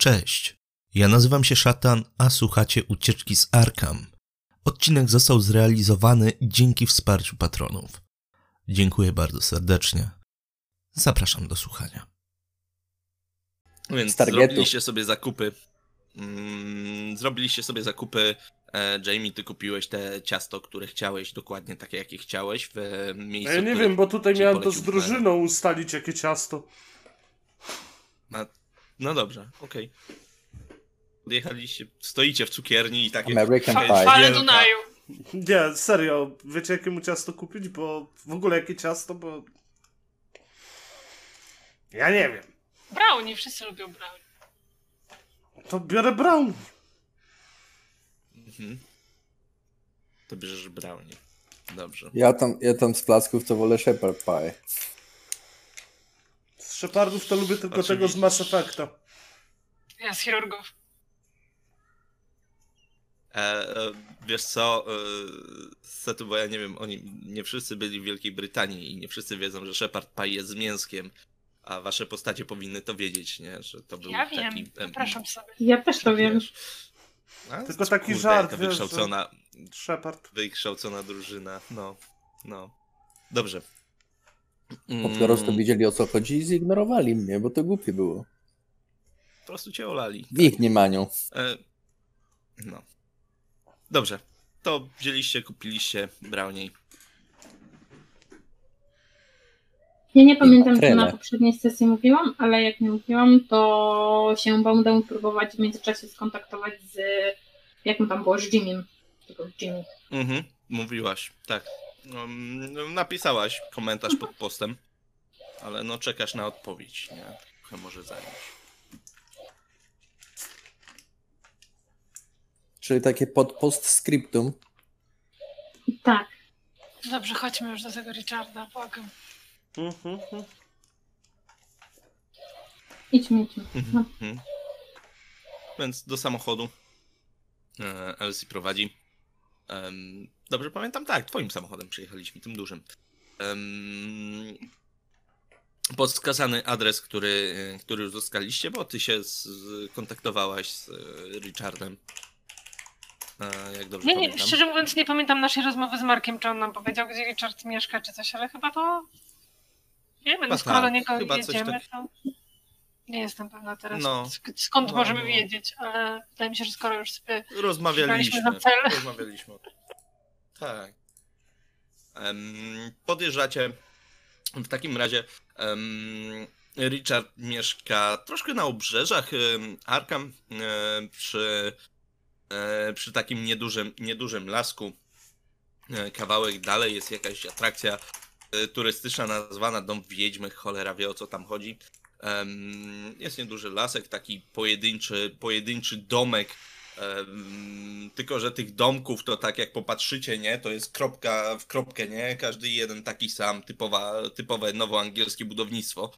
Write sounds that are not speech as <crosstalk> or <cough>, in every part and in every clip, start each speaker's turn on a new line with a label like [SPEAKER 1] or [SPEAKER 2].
[SPEAKER 1] Cześć, ja nazywam się Szatan, a słuchacie ucieczki z Arkham. Odcinek został zrealizowany dzięki wsparciu patronów. Dziękuję bardzo serdecznie. Zapraszam do słuchania.
[SPEAKER 2] Więc zrobiliście sobie zakupy. Mm, zrobiliście sobie zakupy. E, Jamie, ty kupiłeś te ciasto, które chciałeś, dokładnie takie, jakie chciałeś w miejscu.
[SPEAKER 3] Ja nie wiem, bo tutaj miałem to z drużyną ustalić, jakie ciasto.
[SPEAKER 2] A, no dobrze, okej. Okay. Podjechaliście, stoicie w cukierni i takie...
[SPEAKER 4] American Pie.
[SPEAKER 5] Fale Dunaju.
[SPEAKER 3] Nie, serio, wiecie jakiemu ciasto kupić, bo w ogóle jakie ciasto, bo... Ja nie wiem.
[SPEAKER 5] Brownie, wszyscy lubią brownie.
[SPEAKER 3] To biorę brownie.
[SPEAKER 2] Mhm. To bierzesz brownie. Dobrze.
[SPEAKER 4] Ja tam, ja tam z placków to wolę Shepherd Pie.
[SPEAKER 3] Z Shepardów to lubię tylko
[SPEAKER 2] Oczywiście.
[SPEAKER 3] tego z Mass Effecta.
[SPEAKER 5] Ja z chirurgów.
[SPEAKER 2] E, e, wiesz co, e, Setu, bo ja nie wiem, oni nie wszyscy byli w Wielkiej Brytanii i nie wszyscy wiedzą, że Shepard Pie jest z mięskiem, a wasze postacie powinny to wiedzieć, nie? Że to był
[SPEAKER 5] Ja wiem,
[SPEAKER 2] taki... em,
[SPEAKER 5] zapraszam sobie.
[SPEAKER 6] Ja też to wiem.
[SPEAKER 2] wiesz, a,
[SPEAKER 3] Tylko taki
[SPEAKER 2] kurde,
[SPEAKER 3] żart, wiesz,
[SPEAKER 2] wykształcona,
[SPEAKER 3] Shepard.
[SPEAKER 2] wykształcona drużyna, no, no. Dobrze.
[SPEAKER 4] Po prostu
[SPEAKER 2] Mm,
[SPEAKER 4] widzieli o co chodzi i zignorowali mnie, bo to głupie było.
[SPEAKER 2] po prostu cię olali.
[SPEAKER 4] W ich mniemaniu.
[SPEAKER 2] E, no. Dobrze. To wzięliście, kupiliście brownie.
[SPEAKER 6] Ja nie pamiętam, co na poprzedniej sesji mówiłam, ale jak nie mówiłam, to się będę próbować w międzyczasie skontaktować z, jak mu tam było, z Jimmym. Tylko Jimmy.
[SPEAKER 2] Mhm, mówiłaś, tak. Um, napisałaś komentarz pod postem, ale no czekasz na odpowiedź, nie? Trochę może zająć.
[SPEAKER 4] Czyli takie pod postscriptum.
[SPEAKER 6] Tak.
[SPEAKER 5] Dobrze, chodźmy już do tego Richarda, błagam.
[SPEAKER 3] Mhm, mhm.
[SPEAKER 6] Idźmy, idźmy. No.
[SPEAKER 2] Mhm. Więc do samochodu e, Elsie prowadzi. Em, dobrze pamiętam? Tak, twoim samochodem przyjechaliśmy, tym dużym. Um, podskazany adres, który, który już uzyskaliście, bo ty się skontaktowałaś z e, Richardem. E, jak dobrze
[SPEAKER 5] Nie, nie,
[SPEAKER 2] pamiętam.
[SPEAKER 5] szczerze mówiąc nie pamiętam naszej rozmowy z Markiem, czy on nam powiedział, gdzie Richard mieszka, czy coś, ale chyba to... Nie wiem,
[SPEAKER 2] Chyba
[SPEAKER 5] skoro do
[SPEAKER 2] tak,
[SPEAKER 5] niego
[SPEAKER 2] chyba coś
[SPEAKER 5] jedziemy. Nie jestem pewna teraz,
[SPEAKER 2] No.
[SPEAKER 5] sk- skąd
[SPEAKER 2] No,
[SPEAKER 5] możemy
[SPEAKER 2] no.
[SPEAKER 5] wiedzieć, ale wydaje mi się, że skoro już sobie
[SPEAKER 2] Rozmawialiśmy.
[SPEAKER 5] Za cel.
[SPEAKER 2] Rozmawialiśmy. Tak. Em, podjeżdżacie. W takim razie em, Richard mieszka troszkę na obrzeżach em, Arkham e, przy, e, przy takim niedużym, niedużym lasku. E, Kawałek dalej jest jakaś atrakcja turystyczna nazwana Dom Wiedźmy. Cholera wie o co tam chodzi. Jest nieduży lasek, taki pojedynczy, pojedynczy domek tylko, że tych domków to tak jak popatrzycie, nie, to jest kropka w kropkę, nie? Każdy jeden taki sam, typowa, typowe nowoangielskie budownictwo.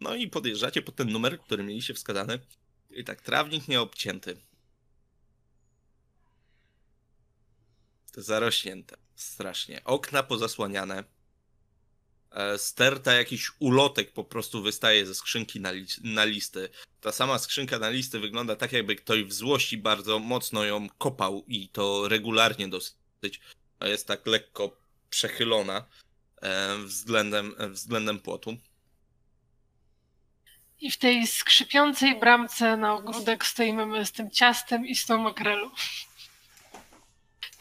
[SPEAKER 2] No i podjeżdżacie pod ten numer, który mieliście wskazany. I tak, trawnik nieobcięty. Zarośnięte. Strasznie. Okna pozasłaniane. E, Sterta jakiś ulotek po prostu wystaje ze skrzynki na, li- na listy. Ta sama skrzynka na listy wygląda tak, jakby ktoś w złości bardzo mocno ją kopał i to regularnie dosyć. Jest tak lekko przechylona e, względem, względem płotu.
[SPEAKER 5] I w tej skrzypiącej bramce na ogródek stoimy my z tym ciastem i z tą makrelą.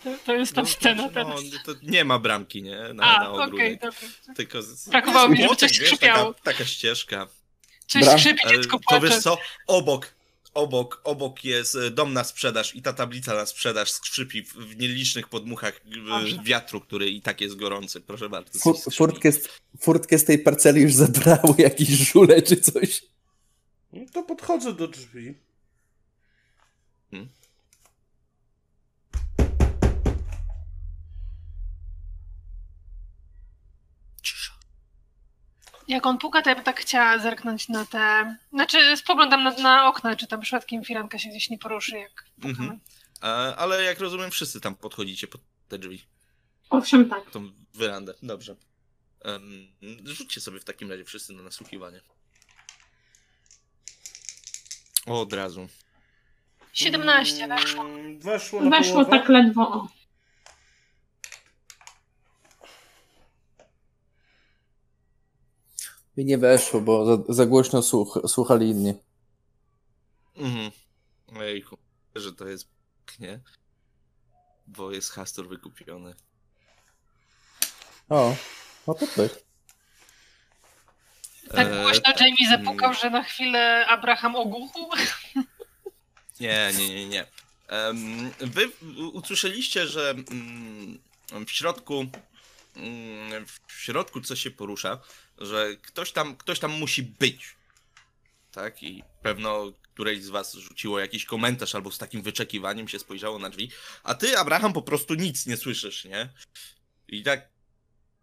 [SPEAKER 5] To, to jest ta
[SPEAKER 2] No,
[SPEAKER 5] scena teraz.
[SPEAKER 2] no, to nie ma bramki, nie? Na,
[SPEAKER 5] A,
[SPEAKER 2] na
[SPEAKER 5] dobra.
[SPEAKER 2] Tylko z,
[SPEAKER 5] Brakowało mi, żeby coś
[SPEAKER 2] wiesz,
[SPEAKER 5] skrzypiało.
[SPEAKER 2] taka, taka ścieżka.
[SPEAKER 5] Coś
[SPEAKER 4] Bram-
[SPEAKER 5] skrzypi, dziecko
[SPEAKER 2] to
[SPEAKER 5] płacze.
[SPEAKER 2] wiesz co? Obok, obok, obok jest e, dom na sprzedaż i ta tablica na sprzedaż skrzypi w, w nielicznych podmuchach e,
[SPEAKER 5] Dobrze.
[SPEAKER 2] wiatru, który i tak jest gorący. Proszę bardzo.
[SPEAKER 4] furtkę, z, furtkę z tej parceli już zabrały jakieś żule czy coś.
[SPEAKER 3] No to podchodzę do drzwi.
[SPEAKER 2] Hmm?
[SPEAKER 5] Jak on puka, to ja bym tak chciała zerknąć na te... Znaczy, spoglądam na, na okna, czy tam przypadkiem firanka się gdzieś nie poruszy, jak pukamy.
[SPEAKER 2] Mhm. E, ale jak rozumiem, wszyscy tam podchodzicie pod te drzwi,
[SPEAKER 6] Owszem, tak.
[SPEAKER 2] tą werandę. Dobrze. Em, rzućcie sobie w takim razie wszyscy na nasłuchiwanie. O, od razu.
[SPEAKER 5] 17 weszło.
[SPEAKER 3] Mm, Weszło na
[SPEAKER 6] Weszło
[SPEAKER 3] połowę.
[SPEAKER 6] tak ledwo.
[SPEAKER 4] I nie weszło, bo za, za głośno słuch, słuchali inni.
[SPEAKER 2] Mhm. Ojejku, że to jest nie? Bo jest Hastur wykupiony.
[SPEAKER 4] O, no to tak.
[SPEAKER 5] Tak
[SPEAKER 2] E,
[SPEAKER 5] głośno Jamie zapukał, że na chwilę Abraham ogłuchł.
[SPEAKER 2] Nie, nie, nie, nie. Wy usłyszeliście, że mm, w środku mm, w środku coś się porusza, że ktoś tam, ktoś tam musi być. Tak? I pewno któreś z was rzuciło jakiś komentarz albo z takim wyczekiwaniem się spojrzało na drzwi, a ty, Abraham, po prostu nic nie słyszysz, nie? I tak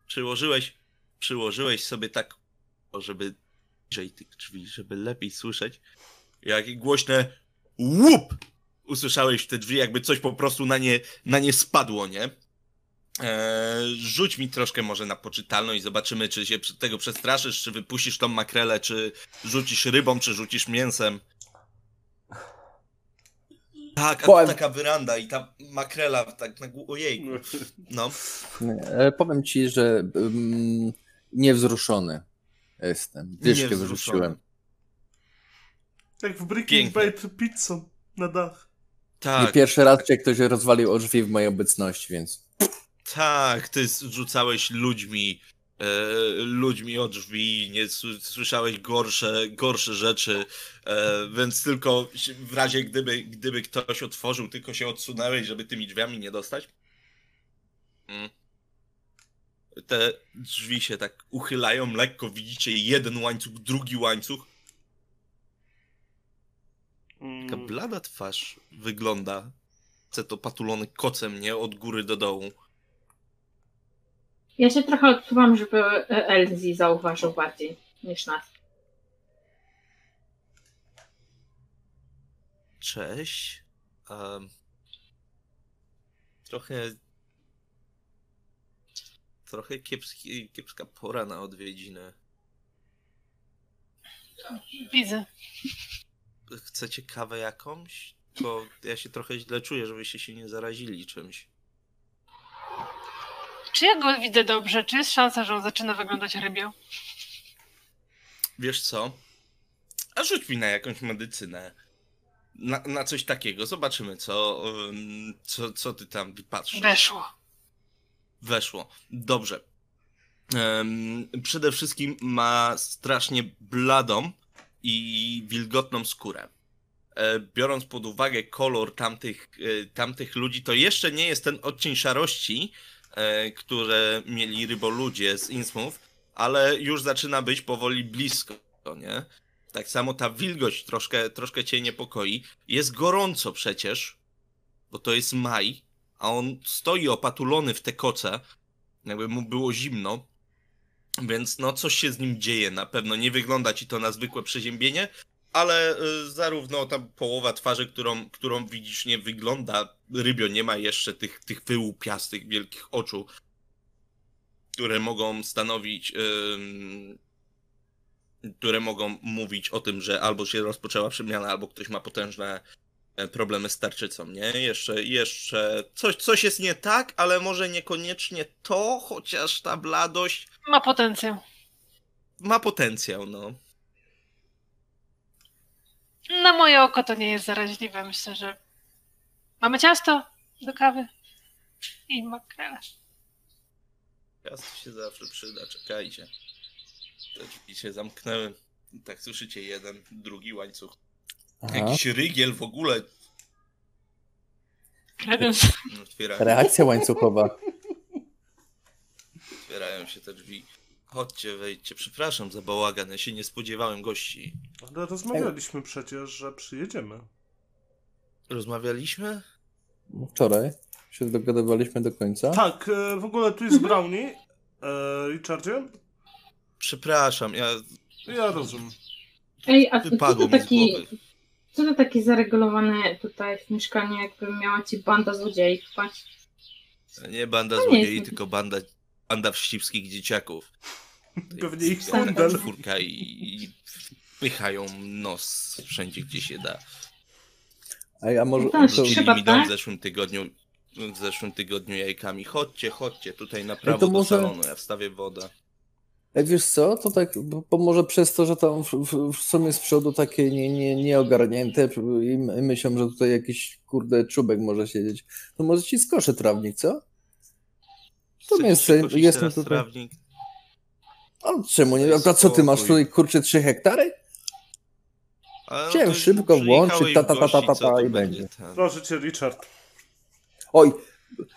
[SPEAKER 2] przyłożyłeś, przyłożyłeś sobie tak, żeby bliżej tych drzwi, żeby lepiej słyszeć, jak głośne łup usłyszałeś w te drzwi, jakby coś po prostu na nie, na nie spadło, nie? Eee, rzuć mi troszkę może na poczytalność, zobaczymy, czy się tego przestraszysz, czy wypuścisz tą makrelę, czy rzucisz rybą, czy rzucisz mięsem. Tak, a
[SPEAKER 4] Powiem-
[SPEAKER 2] taka wyranda i ta makrela, tak na ojejku. No,
[SPEAKER 4] Nie, e, powiem ci, że um, niewzruszony jestem. Dyszkę wyrzuciłem.
[SPEAKER 3] Jak w Breaking. Bad pizzą na dach.
[SPEAKER 2] tak.
[SPEAKER 4] Nie pierwszy raz cię ktoś rozwalił o drzwi w mojej obecności, więc
[SPEAKER 2] Tak, ty rzucałeś ludźmi, e, ludźmi o drzwi, nie słyszałeś gorsze, gorsze rzeczy, e, więc tylko w razie gdyby, gdyby ktoś otworzył, tylko się odsunęłeś, żeby tymi drzwiami nie dostać. Mm. Te drzwi się tak uchylają lekko, widzicie jeden łańcuch, drugi łańcuch.
[SPEAKER 3] Mm,
[SPEAKER 2] Taka blada twarz wygląda. Chce to patulony kocem, nie? Od góry do dołu.
[SPEAKER 6] Ja się trochę odczuwam, żeby Elzi zauważył bardziej niż nas.
[SPEAKER 2] Cześć. Em, trochę. Trochę kiepski, kiepska pora na odwiedziny.
[SPEAKER 5] Widzę.
[SPEAKER 2] Chcecie kawę jakąś? Tylko ja się trochę źle czuję, żebyście się nie zarazili czymś.
[SPEAKER 5] Czy ja go widzę dobrze? Czy jest szansa, że on zaczyna wyglądać rybio?
[SPEAKER 2] Wiesz co? A rzuć mi na jakąś medycynę. Na, na coś takiego. Zobaczymy, co, co, co ty tam wypatrzysz.
[SPEAKER 5] Weszło.
[SPEAKER 2] Weszło. Dobrze. Em, przede wszystkim ma strasznie bladą i wilgotną skórę. E, biorąc pod uwagę kolor tamtych, e, tamtych ludzi, to jeszcze nie jest ten odcień szarości, które mieli ryboludzie z Innsmouth, ale już zaczyna być powoli blisko, nie? Tak samo ta wilgoć troszkę, troszkę cię niepokoi. Jest gorąco przecież, bo to jest maj, a on stoi opatulony w te koce, jakby mu było zimno, więc no coś się z nim dzieje na pewno. Nie wygląda ci to na zwykłe przeziębienie, ale y, zarówno ta połowa twarzy, którą, którą widzisz, nie wygląda rybio, nie ma jeszcze tych, tych wyłupiastych, wielkich oczu, które mogą stanowić, ym, które mogą mówić o tym, że albo się rozpoczęła przemiana, albo ktoś ma potężne e, problemy z tarczycą, nie? Jeszcze, jeszcze coś, coś jest nie tak, ale może niekoniecznie to, chociaż ta bladość
[SPEAKER 5] Ma potencjał.
[SPEAKER 2] ma potencjał, no.
[SPEAKER 5] Na moje oko to nie jest zaraźliwe. Myślę, że mamy ciasto do kawy i makrele.
[SPEAKER 2] Ciasto się zawsze przyda, czekajcie. Te drzwi się zamknęły. Tak słyszycie jeden, drugi łańcuch.
[SPEAKER 4] Aha.
[SPEAKER 2] Jakiś rygiel w ogóle
[SPEAKER 5] Kredens.
[SPEAKER 2] otwiera,
[SPEAKER 4] Reakcja łańcuchowa.
[SPEAKER 2] otwierają się te drzwi. Chodźcie, wejdźcie. Przepraszam za bałagan, ja się nie spodziewałem gości.
[SPEAKER 3] Ale rozmawialiśmy przecież, że przyjedziemy.
[SPEAKER 2] Rozmawialiśmy?
[SPEAKER 4] Wczoraj się dogadywaliśmy do końca.
[SPEAKER 3] Tak, e, w ogóle tu jest Brownie. E, Richardzie?
[SPEAKER 2] Przepraszam, ja
[SPEAKER 3] Ja rozumiem.
[SPEAKER 6] Ej, a co to taki, co to takie zaregulowane tutaj w mieszkaniu, jakby miała ci banda złodziei wpaść?
[SPEAKER 2] Nie banda złodziei, tylko banda banda wścibskich dzieciaków.
[SPEAKER 3] Pewnie ich kundel.
[SPEAKER 2] czwórka i, i pychają nos wszędzie, gdzie się da.
[SPEAKER 4] A ja może...
[SPEAKER 6] No tak,
[SPEAKER 4] to,
[SPEAKER 2] mi dom
[SPEAKER 6] tak.
[SPEAKER 2] w zeszłym tygodniu. W zeszłym tygodniu jajkami. Chodźcie, chodźcie, tutaj na prawo
[SPEAKER 4] to
[SPEAKER 2] do
[SPEAKER 4] może-
[SPEAKER 2] salonu, ja wstawię wodę.
[SPEAKER 4] Ej, wiesz co, to tak, bo, bo może przez to, że tam w, w, w sumie z przodu takie nie, nie, nieogarnięte i my- myślą, że tutaj jakiś kurde czubek może siedzieć, to może ci skoszę trawnik, co? To jest- jestem tutaj.
[SPEAKER 2] Trawnik?
[SPEAKER 4] A czemu nie? A co ty masz tutaj kurczę 3 hektary? Chciałem szybko włączyć, ta, ta, ta, ta, ta, ta i będzie.
[SPEAKER 3] Proszę cię, Richard.
[SPEAKER 4] Oj,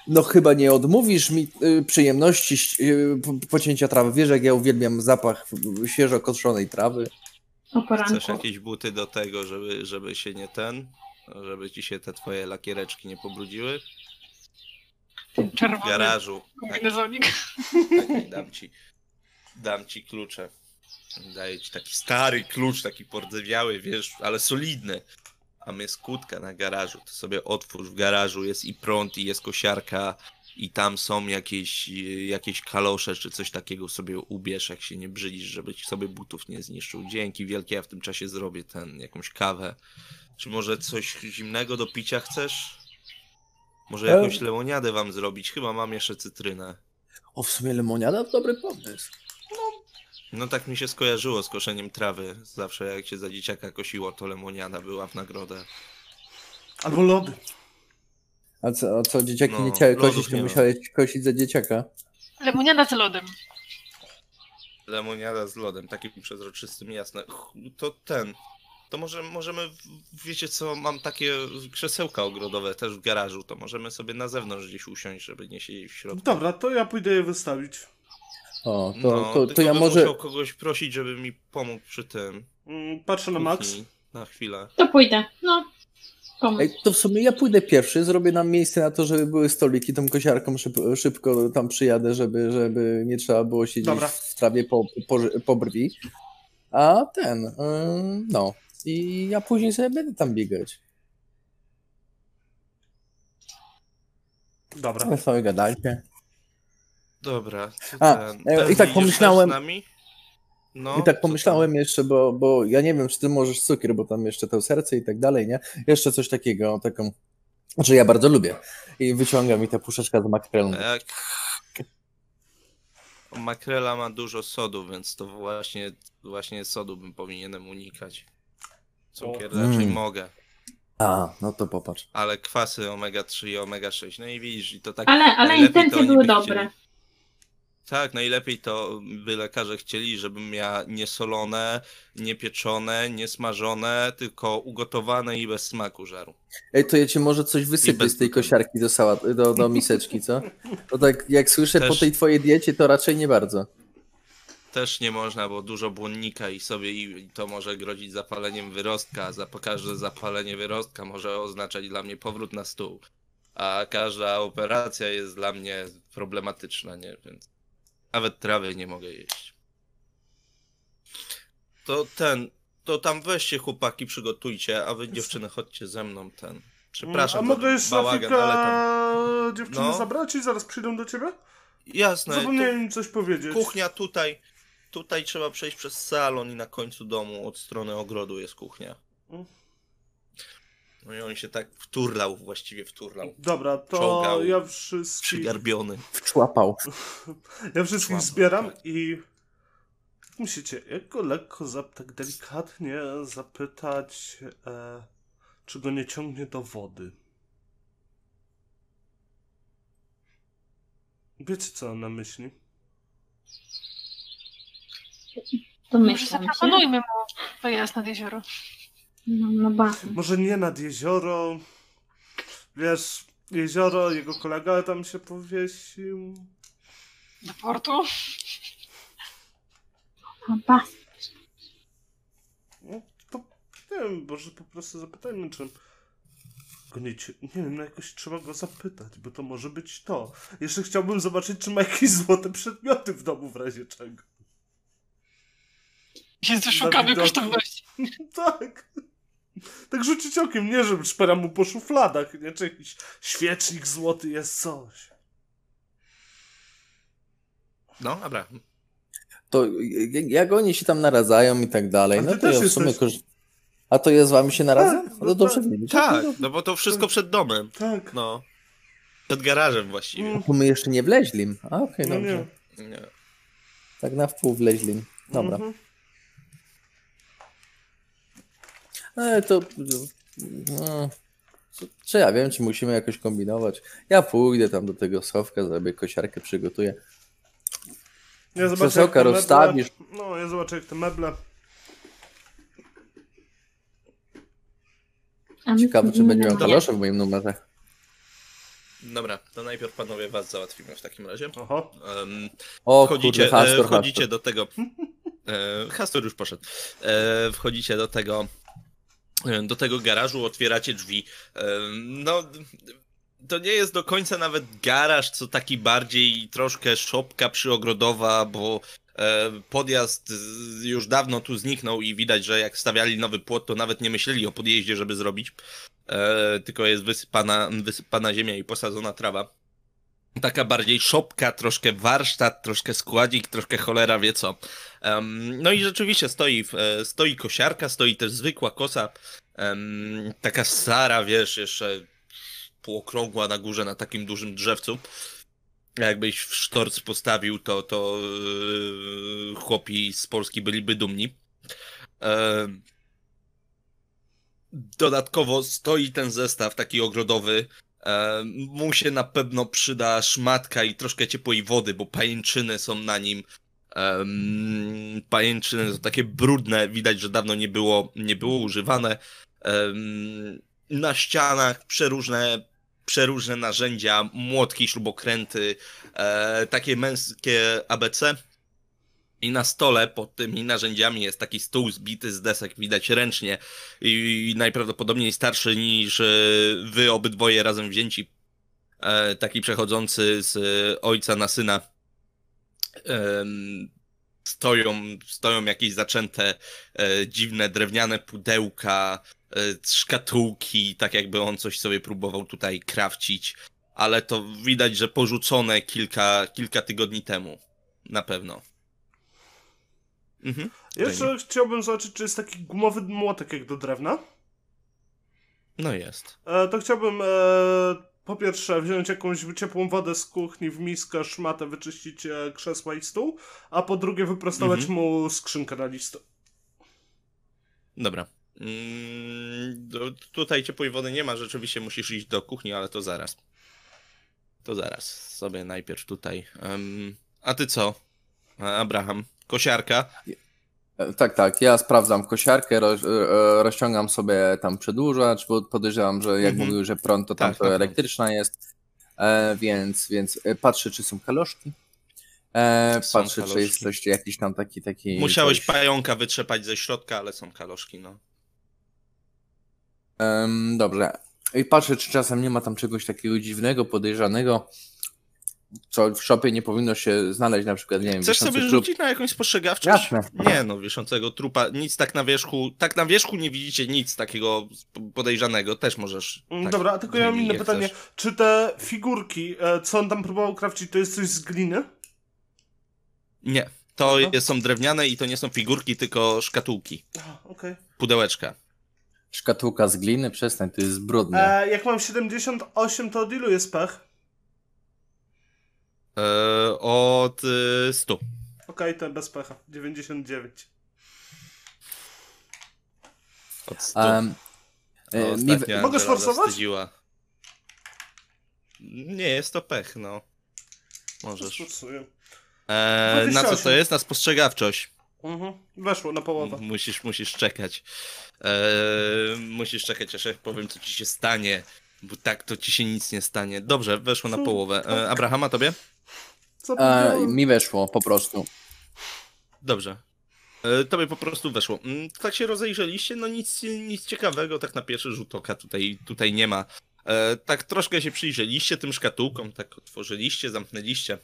[SPEAKER 4] no chyba nie odmówisz mi y, przyjemności y, po- pocięcia trawy. Wiesz, jak ja uwielbiam zapach świeżo koszonej trawy.
[SPEAKER 6] O
[SPEAKER 2] Chcesz jakieś buty do tego, żeby, żeby się nie ten, żeby ci się te twoje lakiereczki nie pobrudziły? W
[SPEAKER 5] Czerwony
[SPEAKER 2] garażu. Tak,
[SPEAKER 5] kombinezonik.
[SPEAKER 2] tak, dam ci, dam ci klucze. Daję ci taki stary klucz, taki pordzewiały, wiesz, ale solidny. A jest kłódka na garażu, to sobie otwórz w garażu, jest i prąd, i jest kosiarka, i tam są jakieś, jakieś kalosze, czy coś takiego sobie ubierz, jak się nie brzydzisz, żeby ci sobie butów nie zniszczył. Dzięki wielkie, ja w tym czasie zrobię ten, jakąś kawę. Czy może coś zimnego do picia chcesz? Może
[SPEAKER 4] E-
[SPEAKER 2] jakąś lemoniadę wam zrobić? Chyba mam jeszcze cytrynę.
[SPEAKER 4] O, w sumie lemoniada to dobry pomysł.
[SPEAKER 2] No tak mi się skojarzyło z koszeniem trawy. Zawsze jak się za dzieciaka kosiło, to lemoniada była w nagrodę.
[SPEAKER 3] Albo lody.
[SPEAKER 4] A co, a co dzieciaki
[SPEAKER 2] No,
[SPEAKER 4] nie chciały
[SPEAKER 2] lodów
[SPEAKER 4] kosić, to
[SPEAKER 2] nie ma.
[SPEAKER 4] musiałeś kosić za dzieciaka?
[SPEAKER 5] Lemoniada z lodem.
[SPEAKER 2] Lemoniada z lodem, takim przezroczystym, jasne. Ch, To ten. To może możemy, wiecie co, mam takie krzesełka ogrodowe też w garażu, to możemy sobie na zewnątrz gdzieś usiąść, żeby nie siedzieć w środku.
[SPEAKER 3] Dobra, to ja pójdę je wystawić.
[SPEAKER 4] O, to,
[SPEAKER 2] no,
[SPEAKER 4] to, to ja
[SPEAKER 2] bym
[SPEAKER 4] może...
[SPEAKER 2] musiał kogoś prosić, żeby mi pomógł przy tym.
[SPEAKER 3] Mm, Patrzę na Max.
[SPEAKER 2] kuchni, Na chwilę.
[SPEAKER 6] To pójdę. No, pomóc.
[SPEAKER 4] Ej, to w sumie ja pójdę pierwszy, zrobię nam miejsce na to, żeby były stoliki, tą kosiarką szyb, szybko tam przyjadę, żeby, żeby nie trzeba było siedzieć
[SPEAKER 3] Dobra.
[SPEAKER 4] w trawie po, po, po brwi. A ten, ym, no. I ja później sobie będę tam biegać.
[SPEAKER 3] Dobra.
[SPEAKER 4] Ale sobie gadajcie.
[SPEAKER 2] Dobra. to
[SPEAKER 4] A,
[SPEAKER 2] ten.
[SPEAKER 4] e, i tak pomyślałem-?
[SPEAKER 2] No,
[SPEAKER 4] I tak pomyślałem jeszcze, bo, bo ja nie wiem, czy ty możesz cukier, bo tam jeszcze to serce i tak dalej, nie? Jeszcze coś takiego, taką, znaczy ja bardzo lubię. I wyciąga mi ta puszeczka z makrelą.
[SPEAKER 2] Jak... Makrela ma dużo sodu, więc to właśnie, właśnie sodu bym powinienem unikać. Cukier
[SPEAKER 4] O.
[SPEAKER 2] raczej
[SPEAKER 4] Mm.
[SPEAKER 2] mogę,
[SPEAKER 4] A, no to popatrz.
[SPEAKER 2] ale kwasy omega-3 i omega-6, no i widzisz, i to tak
[SPEAKER 6] Ale, ale
[SPEAKER 2] najlepiej to
[SPEAKER 6] intencje
[SPEAKER 2] oni
[SPEAKER 6] były
[SPEAKER 2] by
[SPEAKER 6] dobre.
[SPEAKER 2] chcieli. Tak, najlepiej to by lekarze chcieli, żebym ja niesolone, niepieczone, niesmażone, tylko ugotowane i bez smaku żaru.
[SPEAKER 4] Ej, to ja ci może coś wysypię
[SPEAKER 2] bez
[SPEAKER 4] z tej
[SPEAKER 2] glutenu.
[SPEAKER 4] kosiarki do, sałat, do, do miseczki, co? <laughs> To tak jak słyszę po
[SPEAKER 2] Też-
[SPEAKER 4] tej twojej diecie, to raczej nie bardzo.
[SPEAKER 2] Też nie można, bo dużo błonnika i sobie i to może grozić zapaleniem wyrostka, za każde zapalenie wyrostka może oznaczać dla mnie powrót na stół. A każda operacja jest dla mnie problematyczna, nie? Więc nawet trawy nie mogę jeść. To ten, to tam weźcie chłopaki, przygotujcie, a wy dziewczyny chodźcie ze mną ten. Przepraszam,
[SPEAKER 3] A mogę jeszcze
[SPEAKER 2] bałagan, ale tam...
[SPEAKER 3] dziewczyny
[SPEAKER 2] No.
[SPEAKER 3] zabrać i zaraz przyjdą do ciebie?
[SPEAKER 2] Jasne.
[SPEAKER 3] Zapomniałem im coś powiedzieć.
[SPEAKER 2] Kuchnia tutaj. Tutaj trzeba przejść przez salon i na końcu domu od strony ogrodu jest kuchnia.
[SPEAKER 3] Mm.
[SPEAKER 2] No i on się tak wturlał, właściwie wturlał.
[SPEAKER 3] Dobra, to
[SPEAKER 2] Czołgał.
[SPEAKER 3] ja wszystkich,
[SPEAKER 2] Przygarbiony.
[SPEAKER 4] Wczłapał. <laughs>
[SPEAKER 3] ja wszystkich
[SPEAKER 2] Słabo,
[SPEAKER 3] zbieram
[SPEAKER 2] tak.
[SPEAKER 3] i jak myślicie, jak go lekko, tak delikatnie zapytać, e, czy go nie ciągnie do wody? Wiecie co mam na myśli?
[SPEAKER 6] To
[SPEAKER 5] Może
[SPEAKER 6] myślę się.
[SPEAKER 5] zaproponujmy mu wyjazd nad jezioro.
[SPEAKER 6] No, no.
[SPEAKER 3] Może nie nad jezioro. Wiesz, jezioro, jego kolega tam się powiesił.
[SPEAKER 5] Do portu.
[SPEAKER 6] No, basen.
[SPEAKER 3] No, to nie wiem, może po prostu zapytajmy, czy go nie, cie- nie wiem, no jakoś trzeba go zapytać, bo to może być to. Jeszcze chciałbym zobaczyć, czy ma jakieś złote przedmioty w domu w razie czego.
[SPEAKER 5] Więc szukamy kosztowności. <laughs>
[SPEAKER 3] tak. Tak rzucić okiem, nie, że szpera mu po szufladach, nie, czy jakiś świecznik złoty jest coś.
[SPEAKER 2] No, dobra.
[SPEAKER 4] To jak- oni się tam naradzają i tak dalej, no to ja w sumie
[SPEAKER 3] jesteś.
[SPEAKER 4] A to z wami się naradzam?
[SPEAKER 3] Tak,
[SPEAKER 4] No
[SPEAKER 3] no
[SPEAKER 4] dobrze
[SPEAKER 3] tak.
[SPEAKER 2] Tak, no bo to wszystko przed domem.
[SPEAKER 3] Tak.
[SPEAKER 2] No. Przed garażem właściwie.
[SPEAKER 3] Mm,
[SPEAKER 4] To my jeszcze nie wleźli. A okej,
[SPEAKER 3] No
[SPEAKER 4] dobrze.
[SPEAKER 3] nie.
[SPEAKER 2] Nie.
[SPEAKER 4] Tak na wpół wleźli. Dobra.
[SPEAKER 3] Mhm.
[SPEAKER 4] Ale to... No, co- czy ja wiem, czy musimy jakoś kombinować. Ja pójdę tam do tego schowka, zrobię kosiarkę, przygotuję.
[SPEAKER 3] Ja zobaczę,
[SPEAKER 4] Krzesełka
[SPEAKER 3] te meble-
[SPEAKER 4] rozstawisz.
[SPEAKER 3] No, ja zobaczę jak te meble.
[SPEAKER 4] Ciekawe, czy będzie miał kalosze w moim numerze.
[SPEAKER 2] Dobra, to najpierw panowie was załatwimy w takim razie.
[SPEAKER 3] Oho.
[SPEAKER 2] Um,
[SPEAKER 4] O
[SPEAKER 2] wchodzicie,
[SPEAKER 4] kurde, Hastor,
[SPEAKER 2] wchodzicie
[SPEAKER 4] Hastor.
[SPEAKER 2] do tego. E, Hastor już poszedł. E, wchodzicie do tego. Do tego garażu, otwieracie drzwi. E, no, to nie jest do końca nawet garaż, co taki bardziej troszkę szopka przyogrodowa, bo e, podjazd już dawno tu zniknął i widać, że jak stawiali nowy płot, to nawet nie myśleli o podjeździe, żeby zrobić. E, tylko jest wysypana, wysypana ziemia i posadzona trawa taka bardziej szopka, troszkę warsztat, troszkę składzik, troszkę cholera wie co. Em, no i rzeczywiście stoi, e, stoi kosiarka, stoi też zwykła kosa, em, taka stara, wiesz, jeszcze półokrągła na górze na takim dużym drzewcu. Jakbyś w sztorc postawił, to, to yy, chłopi z Polski byliby dumni. Em, dodatkowo stoi ten zestaw taki ogrodowy, E, mu się na pewno przyda szmatka i troszkę ciepłej wody, bo pajęczyny są na nim. Pajęczyny są takie brudne, widać, że dawno nie było, nie było używane. Na ścianach przeróżne, przeróżne narzędzia, młotki, śrubokręty, e, takie męskie ABC. I na stole pod tymi narzędziami jest taki stół zbity z desek, widać ręcznie i najprawdopodobniej starszy niż e, wy obydwoje razem wzięci. E, Taki przechodzący z e, ojca na syna. Stoją, stoją jakieś zaczęte dziwne drewniane pudełka, szkatułki, tak jakby on coś sobie próbował tutaj krawcić, ale to widać, że porzucone kilka, kilka tygodni temu. Na pewno. Mhm.
[SPEAKER 3] Jeszcze chciałbym zobaczyć, czy jest taki gumowy młotek jak do drewna.
[SPEAKER 2] No jest.
[SPEAKER 3] E, to chciałbym e, po pierwsze wziąć jakąś ciepłą wodę z kuchni w miskę, szmatę, wyczyścić e, krzesła i stół, a po drugie wyprostować
[SPEAKER 2] Mhm.
[SPEAKER 3] mu skrzynkę na listę.
[SPEAKER 2] Dobra. Mm, do, tutaj ciepłej wody nie ma, rzeczywiście musisz iść do kuchni, ale to zaraz. To zaraz. Sobie najpierw tutaj. Em, a ty co? Abraham? Kosiarka?
[SPEAKER 4] E, Tak, tak. Ja sprawdzam kosiarkę, roz, e, e, rozciągam sobie tam przedłużacz, bo podejrzewam, że jak
[SPEAKER 2] Mhm.
[SPEAKER 4] mówił, że prąd, to tam
[SPEAKER 2] Tak,
[SPEAKER 4] to
[SPEAKER 2] prąd.
[SPEAKER 4] elektryczna jest. E, więc, więc e, patrzę, czy są kaloszki. E,
[SPEAKER 2] Są
[SPEAKER 4] patrzę, czy
[SPEAKER 2] kaloszki.
[SPEAKER 4] jest coś jakiś tam taki. taki
[SPEAKER 2] Musiałeś
[SPEAKER 4] coś.
[SPEAKER 2] pająka wytrzepać ze środka, ale są kaloszki, no.
[SPEAKER 4] Em, dobrze. I patrzę, czy czasem nie ma tam czegoś takiego dziwnego, podejrzanego, co w shopie nie powinno się znaleźć, na przykład, nie wiem,
[SPEAKER 2] Chcesz sobie
[SPEAKER 4] trup.
[SPEAKER 2] rzucić na jakąś spostrzegawczość?
[SPEAKER 4] Jasne.
[SPEAKER 2] Nie no, wiszącego trupa, nic tak na wierzchu, tak na wierzchu nie widzicie nic takiego podejrzanego, też możesz.
[SPEAKER 3] Mm,
[SPEAKER 2] tak,
[SPEAKER 3] Dobra, a tylko ja mam inne pytanie.
[SPEAKER 2] chcesz.
[SPEAKER 3] Czy te figurki, e, co on tam próbował krawcić, to jest coś z gliny?
[SPEAKER 2] Nie, to
[SPEAKER 3] Aha.
[SPEAKER 2] są drewniane i to nie są figurki, tylko szkatułki,
[SPEAKER 3] Okej.
[SPEAKER 2] pudełeczka.
[SPEAKER 4] Szkatułka z gliny, przestań, to jest brudne.
[SPEAKER 3] E, Jak mam 78, to od ilu jest pech?
[SPEAKER 2] E, od y, 100.
[SPEAKER 3] Okej, to bez pecha. 99.
[SPEAKER 2] Od 100.
[SPEAKER 4] Em, e, mi,
[SPEAKER 3] Mogę sforsować?
[SPEAKER 2] Nie, jest to pech, no. Możesz. E, na co
[SPEAKER 3] 28.
[SPEAKER 2] to jest? Na spostrzegawczość.
[SPEAKER 3] Mhm. Weszło na połowę.
[SPEAKER 2] M- Musisz, musisz czekać. E, musisz czekać, aż ja powiem, co ci się stanie. Bo tak to ci się nic nie stanie. Dobrze, weszło na połowę. E, Abrahama, tobie?
[SPEAKER 3] Co
[SPEAKER 4] e, mi weszło po prostu.
[SPEAKER 2] Dobrze. E, Tobie po prostu weszło. Mm, Tak się rozejrzeliście, no nic, nic ciekawego, tak na pierwszy rzut oka tutaj, tutaj nie ma. E, Tak troszkę się przyjrzeliście tym szkatułkom, tak otworzyliście, zamknęliście.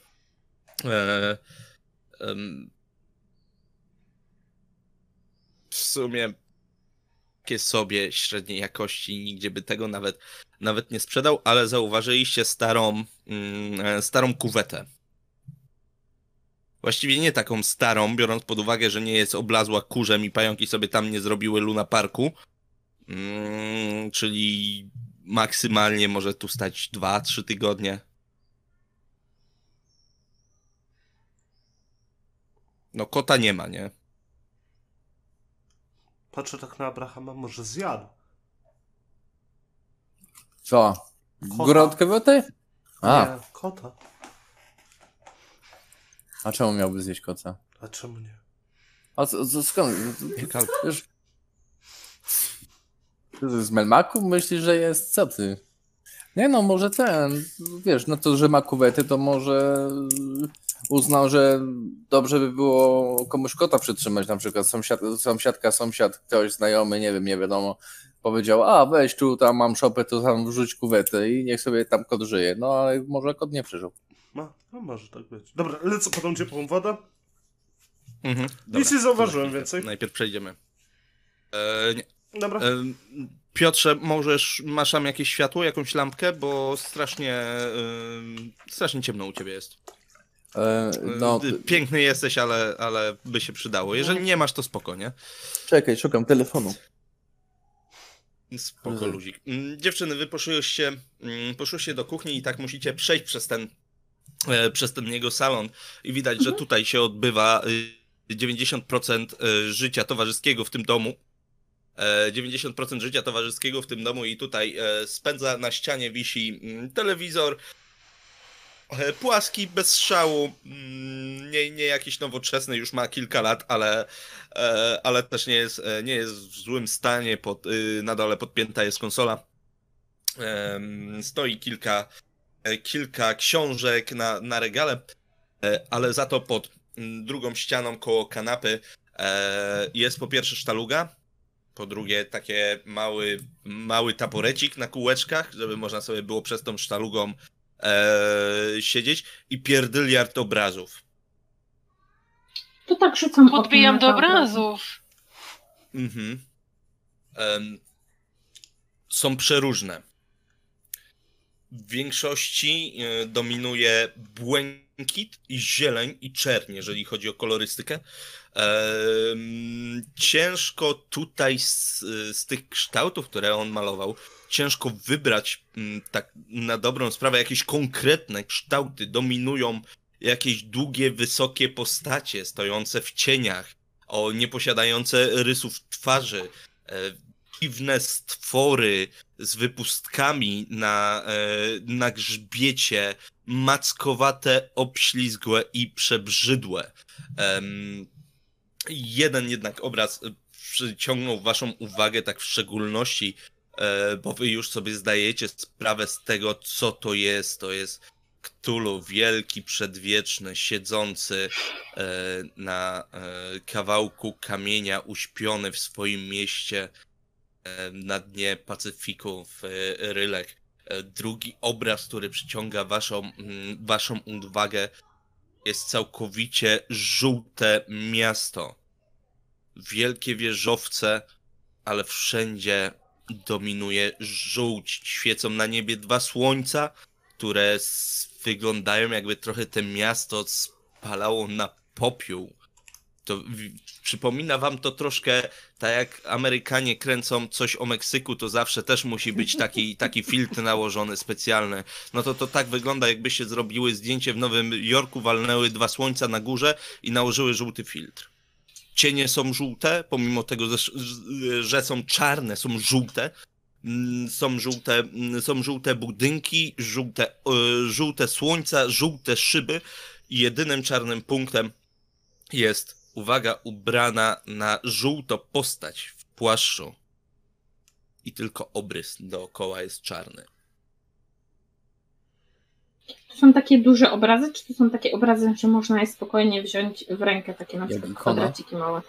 [SPEAKER 2] E, em, W sumie takie sobie średniej jakości, nigdzie by tego nawet, nawet nie sprzedał, ale zauważyliście starą, mm, e, starą kuwetę. Właściwie nie taką starą, biorąc pod uwagę, że nie jest oblazła kurzem i pająki sobie tam nie zrobiły Luna Parku. Mm, czyli maksymalnie może tu stać 2-3 tygodnie. No kota nie ma, nie?
[SPEAKER 3] Patrzę tak na Abrahama, może zjadł.
[SPEAKER 4] Co?
[SPEAKER 3] Kota.
[SPEAKER 4] Górę ty? A,
[SPEAKER 3] Nie, kota.
[SPEAKER 4] A czemu miałby zjeść kota?
[SPEAKER 3] A czemu nie?
[SPEAKER 4] A co, co skąd? Wiesz, z Melmaku myślisz, że jest? Co ty? Nie no, może ten, wiesz, no to, że ma kuwety, to może uznał, że dobrze by było komuś kota przytrzymać, na przykład sąsiad, sąsiadka, sąsiad, ktoś znajomy, nie wiem, nie wiadomo, powiedział, a weź tu, tam mam szopę, to tam wrzuć kuwetę i niech sobie tam kot żyje. No ale może kot nie przeżył.
[SPEAKER 3] No, no może tak być. Dobra, lecę po tą ciepłą wodę.
[SPEAKER 2] Mhm.
[SPEAKER 3] Nic nie zauważyłem
[SPEAKER 2] najpierw-
[SPEAKER 3] więcej.
[SPEAKER 2] Najpierw przejdziemy. E, nie.
[SPEAKER 3] Dobra.
[SPEAKER 2] E, Piotrze, możesz, masz tam jakieś światło, jakąś lampkę, bo strasznie, e, strasznie ciemno u ciebie jest.
[SPEAKER 4] E,
[SPEAKER 2] E,
[SPEAKER 4] no,
[SPEAKER 2] ty Piękny jesteś, ale, ale by się przydało. Jeżeli nie masz, to spoko, nie?
[SPEAKER 4] czekaj, szukam telefonu.
[SPEAKER 2] Spoko,
[SPEAKER 4] Mhm.
[SPEAKER 2] luzik. Mm, Dziewczyny, wy poszłyście, poszłyście do kuchni i tak musicie przejść przez ten, e, przez ten jego salon i widać, że tutaj się odbywa y, 90% e, życia towarzyskiego w tym domu. E, 90% życia towarzyskiego w tym domu i tutaj e, spędza na ścianie wisi mm, telewizor, e, płaski, bez strzału, mm, nie, nie jakiś nowoczesny, już ma kilka lat, ale, e, ale też nie jest, e, nie jest w złym stanie, pod, y, na dole podpięta jest konsola. Stoi kilka, e, kilka książek na, na regale, e, ale za to pod drugą ścianą koło kanapy e, jest po pierwsze sztaluga, po drugie takie mały, mały taborecik na kółeczkach, żeby można sobie było przez tą sztalugą e, siedzieć i pierdyliard obrazów.
[SPEAKER 6] To tak rzucam
[SPEAKER 5] Podbijam do obrazów.
[SPEAKER 2] Mhm. Em, są przeróżne. W większości e, dominuje błękit zieleń i czerń, jeżeli chodzi o kolorystykę. Ciężko tutaj z, z tych kształtów, które on malował, ciężko wybrać mm, tak na dobrą sprawę jakieś konkretne kształty. Dominują jakieś długie, wysokie postacie stojące w cieniach o nieposiadające rysów twarzy, e, dziwne stwory z wypustkami na, e, na grzbiecie, mackowate, obślizgłe i przebrzydłe. Em, jeden jednak obraz e, przyciągnął waszą uwagę tak w szczególności, e, bo wy już sobie zdajecie sprawę z tego, co to jest. To jest Cthulhu, wielki, przedwieczny, siedzący na kawałku kamienia, uśpiony w swoim mieście na dnie Pacyfiku w e, Rylek. E, Drugi obraz, który przyciąga waszą, waszą uwagę, jest całkowicie żółte miasto. Wielkie wieżowce, ale wszędzie dominuje żółć. Świecą na niebie dwa słońca, które wyglądają jakby trochę te miasto spalało na popiół. To przypomina wam to troszkę tak jak Amerykanie kręcą coś o Meksyku, to zawsze też musi być taki, taki filtr nałożony specjalny. No to to tak wygląda, jakbyście zrobiły zdjęcie w Nowym Jorku, walnęły dwa słońca na górze i nałożyły żółty filtr. Cienie są żółte, pomimo tego, że- że są czarne, są żółte. Mm, Są żółte, mm, są żółte budynki, żółte, e, żółte słońca, żółte szyby i jedynym czarnym punktem jest, uwaga, ubrana na żółto postać w płaszczu. I tylko obrys dookoła jest czarny.
[SPEAKER 6] To są takie duże obrazy, czy to są takie obrazy, że można je spokojnie wziąć w rękę, takie na przykład kwadraciki małe?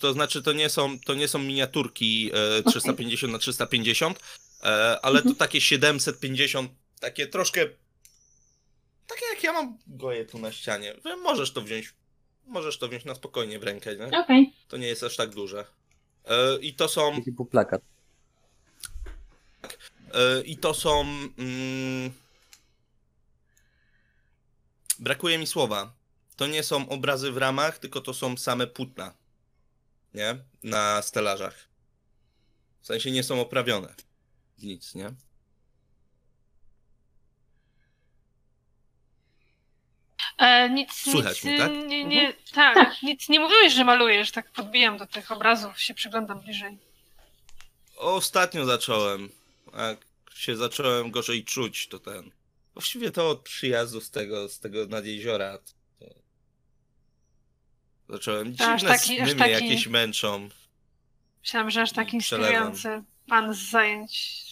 [SPEAKER 2] To znaczy, to nie są, to nie są miniaturki e, 350 na 350, e, ale
[SPEAKER 6] Mhm.
[SPEAKER 2] to takie 750, takie troszkę. Takie jak ja mam goje tu na ścianie. Wy Możesz to wziąć. Możesz to wziąć na spokojnie w rękę, nie?
[SPEAKER 6] Okej.
[SPEAKER 2] To nie jest aż tak duże. E, I to są.
[SPEAKER 4] Był plakat.
[SPEAKER 2] E, I to są. Mm, brakuje mi słowa. to nie są obrazy w ramach, tylko to są same płótna. Nie? Na stelażach. W sensie nie są oprawione. w Nic, nie?
[SPEAKER 5] E, nic,
[SPEAKER 2] Słychać
[SPEAKER 5] nic,
[SPEAKER 2] mnie, tak?
[SPEAKER 5] Nie, nie, tak,
[SPEAKER 6] Tak.
[SPEAKER 5] nic nie mówiłeś, że malujesz, tak podbijam do tych obrazów, się przyglądam bliżej.
[SPEAKER 2] Ostatnio zacząłem. Jak się zacząłem gorzej czuć, to ten. Właściwie to od przyjazdu z tego, z tego nad jeziora. To... Zacząłem.
[SPEAKER 5] To
[SPEAKER 2] Dziwne
[SPEAKER 5] taki-
[SPEAKER 2] sny mnie
[SPEAKER 5] taki-
[SPEAKER 2] jakieś męczą.
[SPEAKER 5] Myślałam, że aż tak inspirujący pan z zajęć.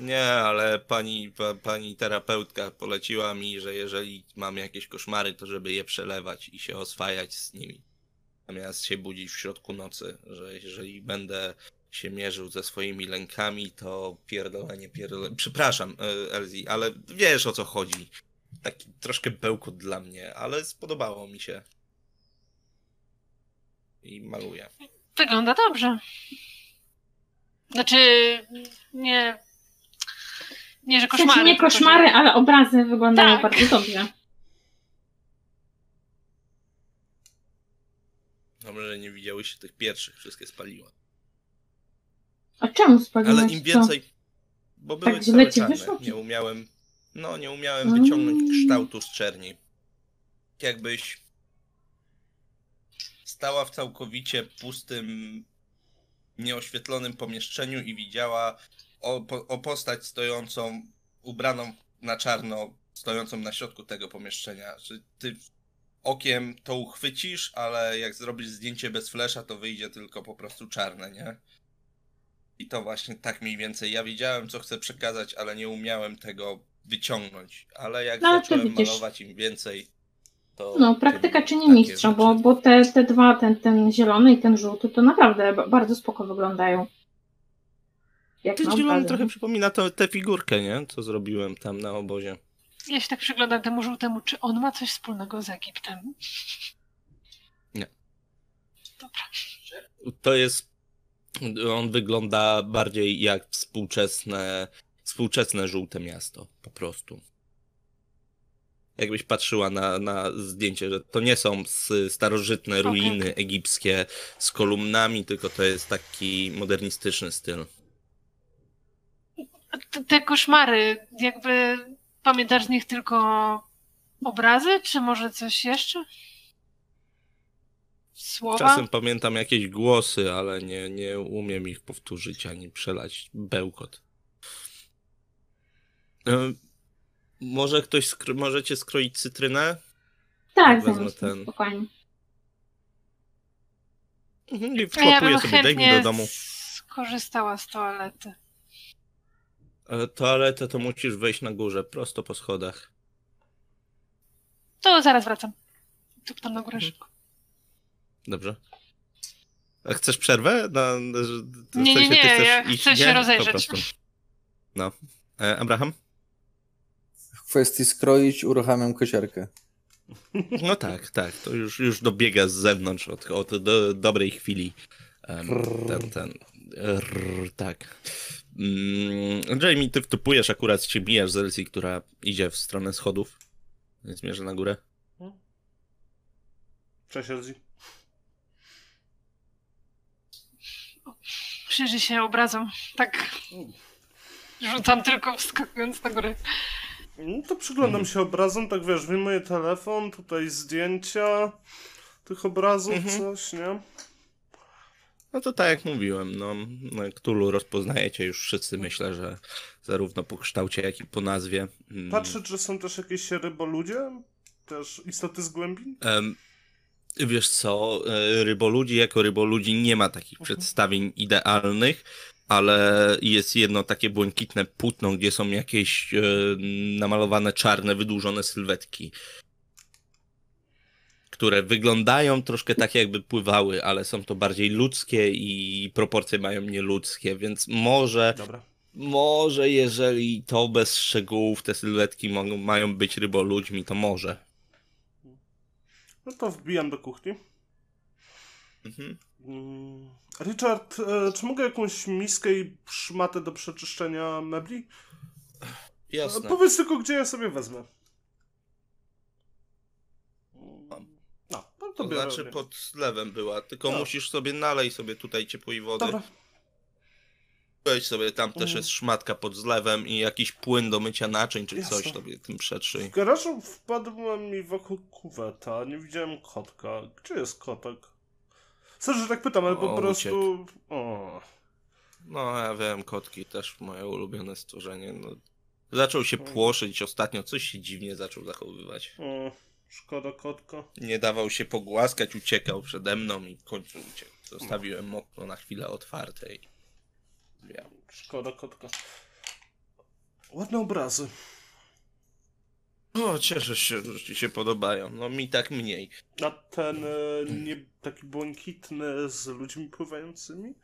[SPEAKER 2] Nie, ale pani, pa, pani terapeutka poleciła mi, że jeżeli mam jakieś koszmary, to żeby je przelewać i się oswajać z nimi. Zamiast się budzić w środku nocy, że jeżeli będę się mierzył ze swoimi lękami, to pierdolenie, pierdolenie. Przepraszam, e, Elzi, ale wiesz o co chodzi. Taki troszkę bełkot dla mnie, ale spodobało mi się. I maluję.
[SPEAKER 5] Wygląda dobrze. Znaczy, nie. Nie, że
[SPEAKER 6] W sensie
[SPEAKER 5] koszmary.
[SPEAKER 6] nie
[SPEAKER 5] tylko, że-
[SPEAKER 6] koszmary, ale obrazy wyglądają
[SPEAKER 5] Tak.
[SPEAKER 6] bardzo dobrze.
[SPEAKER 2] Dobrze, że nie widziałyście tych pierwszych, wszystkie spaliłem.
[SPEAKER 6] A czemu spaliłeś
[SPEAKER 2] Ale im
[SPEAKER 6] to?
[SPEAKER 2] więcej. Bo były
[SPEAKER 6] Tak
[SPEAKER 2] całe czarne.
[SPEAKER 6] wyszło?
[SPEAKER 2] Nie umiałem. No, nie umiałem
[SPEAKER 6] Mm.
[SPEAKER 2] wyciągnąć kształtu z czerni. Jakbyś stała w całkowicie pustym, nieoświetlonym pomieszczeniu i widziała o, o postać stojącą, ubraną na czarno, stojącą na środku tego pomieszczenia. Że ty okiem to uchwycisz, ale jak zrobisz zdjęcie bez flesza, to wyjdzie tylko po prostu czarne, nie? I to właśnie tak mniej więcej. Ja wiedziałem, co chcę przekazać, ale nie umiałem tego wyciągnąć. Ale jak
[SPEAKER 6] No,
[SPEAKER 2] zacząłem malować im więcej, to.
[SPEAKER 6] No, praktyka czyni mistrza, bo,
[SPEAKER 2] rzeczy.
[SPEAKER 6] bo te, te dwa, ten, ten zielony i ten żółty, to naprawdę ba- bardzo spoko wyglądają. Jak
[SPEAKER 2] Ten zielony trochę przypomina to, tę figurkę, nie? Co zrobiłem tam na obozie.
[SPEAKER 5] Ja się tak przyglądam temu żółtemu, czy on ma coś wspólnego z Egiptem.
[SPEAKER 2] Nie.
[SPEAKER 5] Dobra.
[SPEAKER 2] To jest. On wygląda bardziej jak współczesne, współczesne żółte miasto, po prostu. Jakbyś patrzyła na, na zdjęcie, że to nie są starożytne ruiny egipskie z kolumnami, tylko to jest taki modernistyczny styl.
[SPEAKER 5] Te- koszmary, jakby pamiętasz z nich tylko obrazy, czy może coś jeszcze? Słowa?
[SPEAKER 2] Czasem pamiętam jakieś głosy, ale nie, nie umiem ich powtórzyć ani przelać bełkot. E, Może ktoś, skro... możecie skroić cytrynę?
[SPEAKER 6] Tak,
[SPEAKER 2] Wezmę ten.
[SPEAKER 6] spokojnie.
[SPEAKER 2] Mhm, I
[SPEAKER 5] ja
[SPEAKER 2] wkłapuję
[SPEAKER 5] bym
[SPEAKER 2] sobie,
[SPEAKER 5] chętnie
[SPEAKER 2] do domu.
[SPEAKER 5] skorzystała z toalety.
[SPEAKER 2] Ale toaletę to musisz wejść na górze, prosto po schodach.
[SPEAKER 5] To zaraz wracam. Tu tam na górę
[SPEAKER 2] Mhm.
[SPEAKER 5] szybko.
[SPEAKER 2] Dobrze. A chcesz przerwę? Na, w
[SPEAKER 5] Nie, nie,
[SPEAKER 2] sensie
[SPEAKER 5] nie,
[SPEAKER 2] chcesz
[SPEAKER 5] ja
[SPEAKER 2] iść,
[SPEAKER 5] chcę się
[SPEAKER 2] nie?
[SPEAKER 5] rozejrzeć.
[SPEAKER 2] No. E, Abraham?
[SPEAKER 4] W kwestii skroić uruchamiam kosiarkę.
[SPEAKER 2] No tak, tak. To już, już dobiega z zewnątrz od, od do, dobrej chwili. Em, ten, ten. Rrr, tak. Mm, Jamie, ty wtupujesz akurat się bijasz z Elsie, która idzie w stronę schodów. Więc mierzę na górę.
[SPEAKER 3] Cześć, Elzi.
[SPEAKER 5] Przyjrzy się obrazom. Tak. Rzucam tylko wskakując na górę.
[SPEAKER 3] No to przyglądam się obrazom, tak wiesz, wyjmuję telefon, tutaj zdjęcia tych obrazów,
[SPEAKER 2] Mhm.
[SPEAKER 3] coś, nie?
[SPEAKER 2] No to tak jak mówiłem, no, Cthulhu rozpoznajecie już wszyscy, myślę, że zarówno po kształcie, jak i po nazwie. Mm,
[SPEAKER 3] Patrzę, czy są też jakieś ryboludzie, też istoty z głębin.
[SPEAKER 2] Em, wiesz co, e, ryboludzi jako ryboludzi nie ma takich przedstawień idealnych, ale jest jedno takie błękitne płótno, gdzie są jakieś e, namalowane czarne, wydłużone sylwetki, które wyglądają troszkę tak jakby pływały, ale są to bardziej ludzkie i proporcje mają nieludzkie, więc może
[SPEAKER 3] Dobra.
[SPEAKER 2] może jeżeli to bez szczegółów te sylwetki mogą, mają być ryboludźmi, to może.
[SPEAKER 3] No to wbijam do kuchni.
[SPEAKER 2] Mhm.
[SPEAKER 3] Mm, Richard, e, czy mogę jakąś miskę i szmatę do przeczyszczenia mebli? E,
[SPEAKER 2] Jasne.
[SPEAKER 3] Powiedz tylko, gdzie ja sobie wezmę. To
[SPEAKER 2] znaczy pod zlewem była, tylko
[SPEAKER 3] No.
[SPEAKER 2] musisz sobie nalej sobie tutaj ciepłej wody.
[SPEAKER 3] Dobra.
[SPEAKER 2] Weź sobie, tam też
[SPEAKER 3] Mhm.
[SPEAKER 2] jest szmatka pod zlewem i jakiś płyn do mycia naczyń czy
[SPEAKER 3] Jasne.
[SPEAKER 2] coś sobie tym przetrzyj.
[SPEAKER 3] W garażu wpadłem mi wokół kuweta, nie widziałem kotka. Gdzie jest kotek? Sorry, że tak pytam, ale po
[SPEAKER 2] O,
[SPEAKER 3] prostu... O.
[SPEAKER 2] No ja wiem, kotki też moje ulubione stworzenie. No. Zaczął się
[SPEAKER 3] Mhm.
[SPEAKER 2] płoszyć ostatnio, coś się dziwnie zaczął zachowywać.
[SPEAKER 3] o. Szkoda kotka.
[SPEAKER 2] Nie dawał się pogłaskać, uciekał przede mną i w końcu uciekł. Zostawiłem okno na chwilę otwarte i...
[SPEAKER 3] Szkoda kotka. Ładne obrazy.
[SPEAKER 2] O, cieszę się, że ci się podobają. No mi tak mniej.
[SPEAKER 3] A ten e, nie, taki błękitny z ludźmi pływającymi?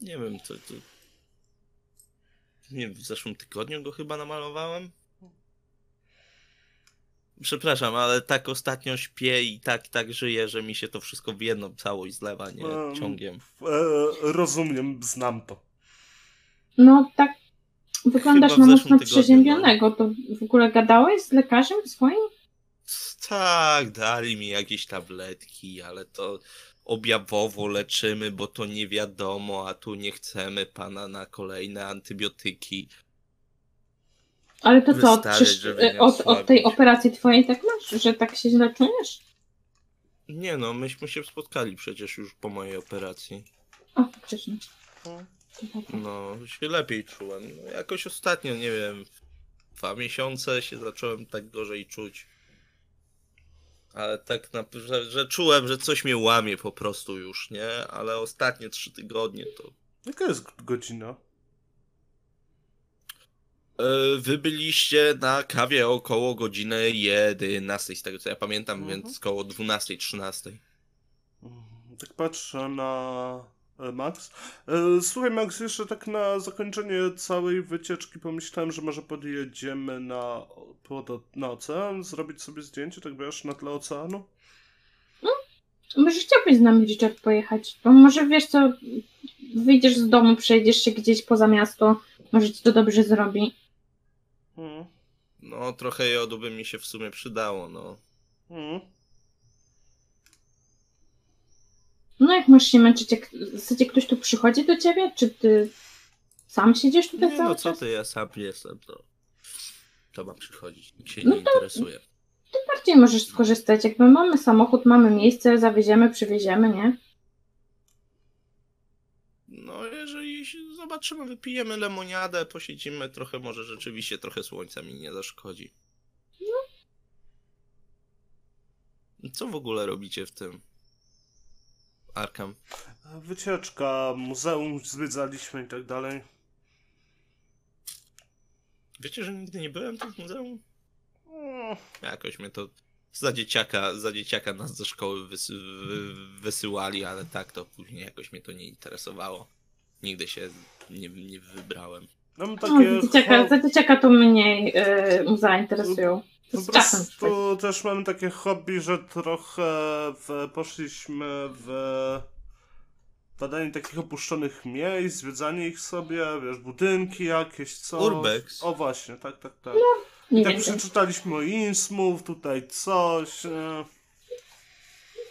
[SPEAKER 2] Nie wiem, co to... Nie w zeszłym tygodniu go chyba namalowałem? Przepraszam, ale tak ostatnio śpię i tak, tak żyję, że mi się to wszystko w jedną całość zlewa, nie
[SPEAKER 3] Em,
[SPEAKER 2] ciągiem.
[SPEAKER 3] E, rozumiem, znam to.
[SPEAKER 6] No tak, wyglądasz na mocno
[SPEAKER 2] no.
[SPEAKER 6] przeziębionego. To w ogóle gadałeś z lekarzem swoim?
[SPEAKER 2] Tak, dali mi jakieś tabletki, ale to objawowo leczymy, bo to nie wiadomo, a tu nie chcemy pana na kolejne antybiotyki.
[SPEAKER 6] Ale to co,
[SPEAKER 2] Wystarczy, nie
[SPEAKER 6] od, od tej operacji twojej tak masz, że tak się źle czujesz?
[SPEAKER 2] Nie no, myśmy się spotkali przecież już po mojej operacji.
[SPEAKER 6] O, faktycznie.
[SPEAKER 2] No, się lepiej czułem. No, jakoś ostatnio, nie wiem, dwa miesiące się zacząłem tak gorzej czuć. Ale tak na, że, że czułem, że coś mnie łamie po prostu już, nie? Ale ostatnie trzy tygodnie to...
[SPEAKER 3] Jaka jest godzina?
[SPEAKER 2] E, Wy byliście na kawie około godziny 11, z tego co ja pamiętam,
[SPEAKER 3] Mhm.
[SPEAKER 2] więc około 12, 13.
[SPEAKER 3] Mm, Tak patrzę na Max. E, Słuchaj, Max, jeszcze tak na zakończenie całej wycieczki pomyślałem, że może podjedziemy na, pod, na ocean, zrobić sobie zdjęcie, tak wiesz, na tle oceanu.
[SPEAKER 6] Może chciałbyś z nami Richard pojechać? Bo może wiesz co, wyjdziesz z domu, przejdziesz się gdzieś poza miasto, może ci to dobrze zrobi.
[SPEAKER 3] Mm,
[SPEAKER 2] No, trochę jodu by mi się w sumie przydało, no.
[SPEAKER 3] mm.
[SPEAKER 6] No jak masz się męczyć, jak w zasadzie ktoś tu przychodzi do ciebie, czy ty sam siedzisz tutaj
[SPEAKER 2] Nie
[SPEAKER 6] cały
[SPEAKER 2] no, co
[SPEAKER 6] czas?
[SPEAKER 2] ty, ja sam jestem, to... To ma przychodzić, nikt się
[SPEAKER 6] No
[SPEAKER 2] nie interesuje.
[SPEAKER 6] Ty bardziej możesz skorzystać, jakby mamy samochód, mamy miejsce, zawieziemy, przywieziemy, nie?
[SPEAKER 2] No, jeżeli się zobaczymy, wypijemy lemoniadę, posiedzimy trochę, może rzeczywiście trochę słońca mi nie zaszkodzi. Co w ogóle robicie w tym? Arkham.
[SPEAKER 3] Wycieczka, muzeum zwiedzaliśmy i tak dalej.
[SPEAKER 2] Wiecie, że nigdy nie byłem tu w muzeum?
[SPEAKER 3] Mm,
[SPEAKER 2] Jakoś mnie to za dzieciaka, za dzieciaka nas ze szkoły wysy, wy, wysyłali, ale tak to później jakoś mnie to nie interesowało. Nigdy się nie, nie wybrałem.
[SPEAKER 3] Mam
[SPEAKER 6] No,
[SPEAKER 3] takie...
[SPEAKER 6] za dzieciaka, za dzieciaka to mnie yy, muzea interesują.
[SPEAKER 3] Po
[SPEAKER 6] Z czasem.
[SPEAKER 3] prostu też mamy takie hobby, że trochę w, poszliśmy w badanie takich opuszczonych miejsc, zwiedzanie ich sobie, wiesz, budynki jakieś, co.
[SPEAKER 2] Urbex.
[SPEAKER 3] O właśnie, tak, tak, tak.
[SPEAKER 6] Nie
[SPEAKER 3] I tak
[SPEAKER 6] wiem.
[SPEAKER 3] przeczytaliśmy o Innsmouth, tutaj coś. e,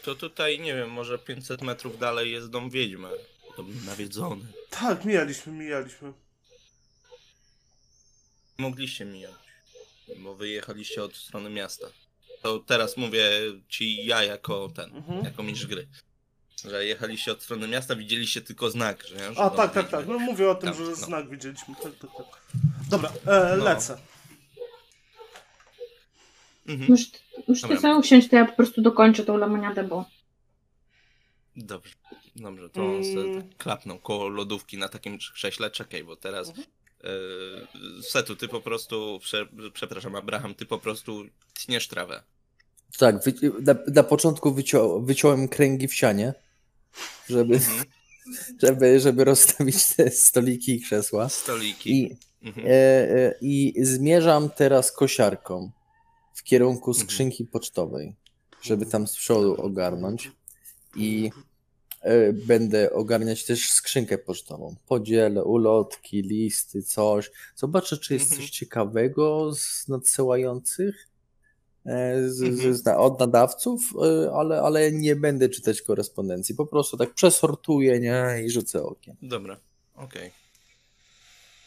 [SPEAKER 2] To tutaj, nie wiem, może 500 metrów dalej jest dom wiedźmy. Dom nawiedzony.
[SPEAKER 3] Tak, mijaliśmy, mijaliśmy.
[SPEAKER 2] Mogliście mijać, bo wyjechaliście od strony miasta. To teraz mówię ci ja jako ten,
[SPEAKER 3] Mhm.
[SPEAKER 2] jako mistrz gry. Że jechaliście od strony miasta, widzieliście tylko znak, że, że
[SPEAKER 3] A tak, tak, tak. No mówię o tym,
[SPEAKER 2] Tam,
[SPEAKER 3] że
[SPEAKER 2] no.
[SPEAKER 3] znak widzieliśmy. Tak, tak, tak. Dobra, e,
[SPEAKER 2] No.
[SPEAKER 3] lecę.
[SPEAKER 2] Mhm.
[SPEAKER 6] Może, może ty sobie usiąść, to ja po prostu dokończę tą lemoniadę, bo
[SPEAKER 2] Dobrze, dobrze, to on
[SPEAKER 3] Mm.
[SPEAKER 2] tak klapnął koło lodówki na takim krześle. Czekaj, bo teraz
[SPEAKER 3] Mhm.
[SPEAKER 2] E, Setu, ty po prostu, prze, przepraszam, Abraham, ty po prostu tniesz trawę.
[SPEAKER 4] Tak, wy, na, na początku wycią, wyciąłem kręgi w sianie, żeby,
[SPEAKER 2] Mhm. <laughs>
[SPEAKER 4] żeby, żeby rozstawić te stoliki i krzesła.
[SPEAKER 2] Stoliki.
[SPEAKER 4] I,
[SPEAKER 2] Mhm.
[SPEAKER 4] e, e, I zmierzam teraz kosiarką w kierunku
[SPEAKER 2] Mhm.
[SPEAKER 4] skrzynki pocztowej, żeby tam z przodu ogarnąć. I będę ogarniać też skrzynkę pocztową. Podzielę ulotki, listy, coś. Zobaczę, czy jest
[SPEAKER 2] Mhm.
[SPEAKER 4] coś ciekawego z nadsyłających e, z,
[SPEAKER 2] Mhm.
[SPEAKER 4] z, od nadawców, e, ale, ale nie będę czytać korespondencji. Po prostu tak przesortuję nie? i rzucę okiem.
[SPEAKER 2] Dobra, okej.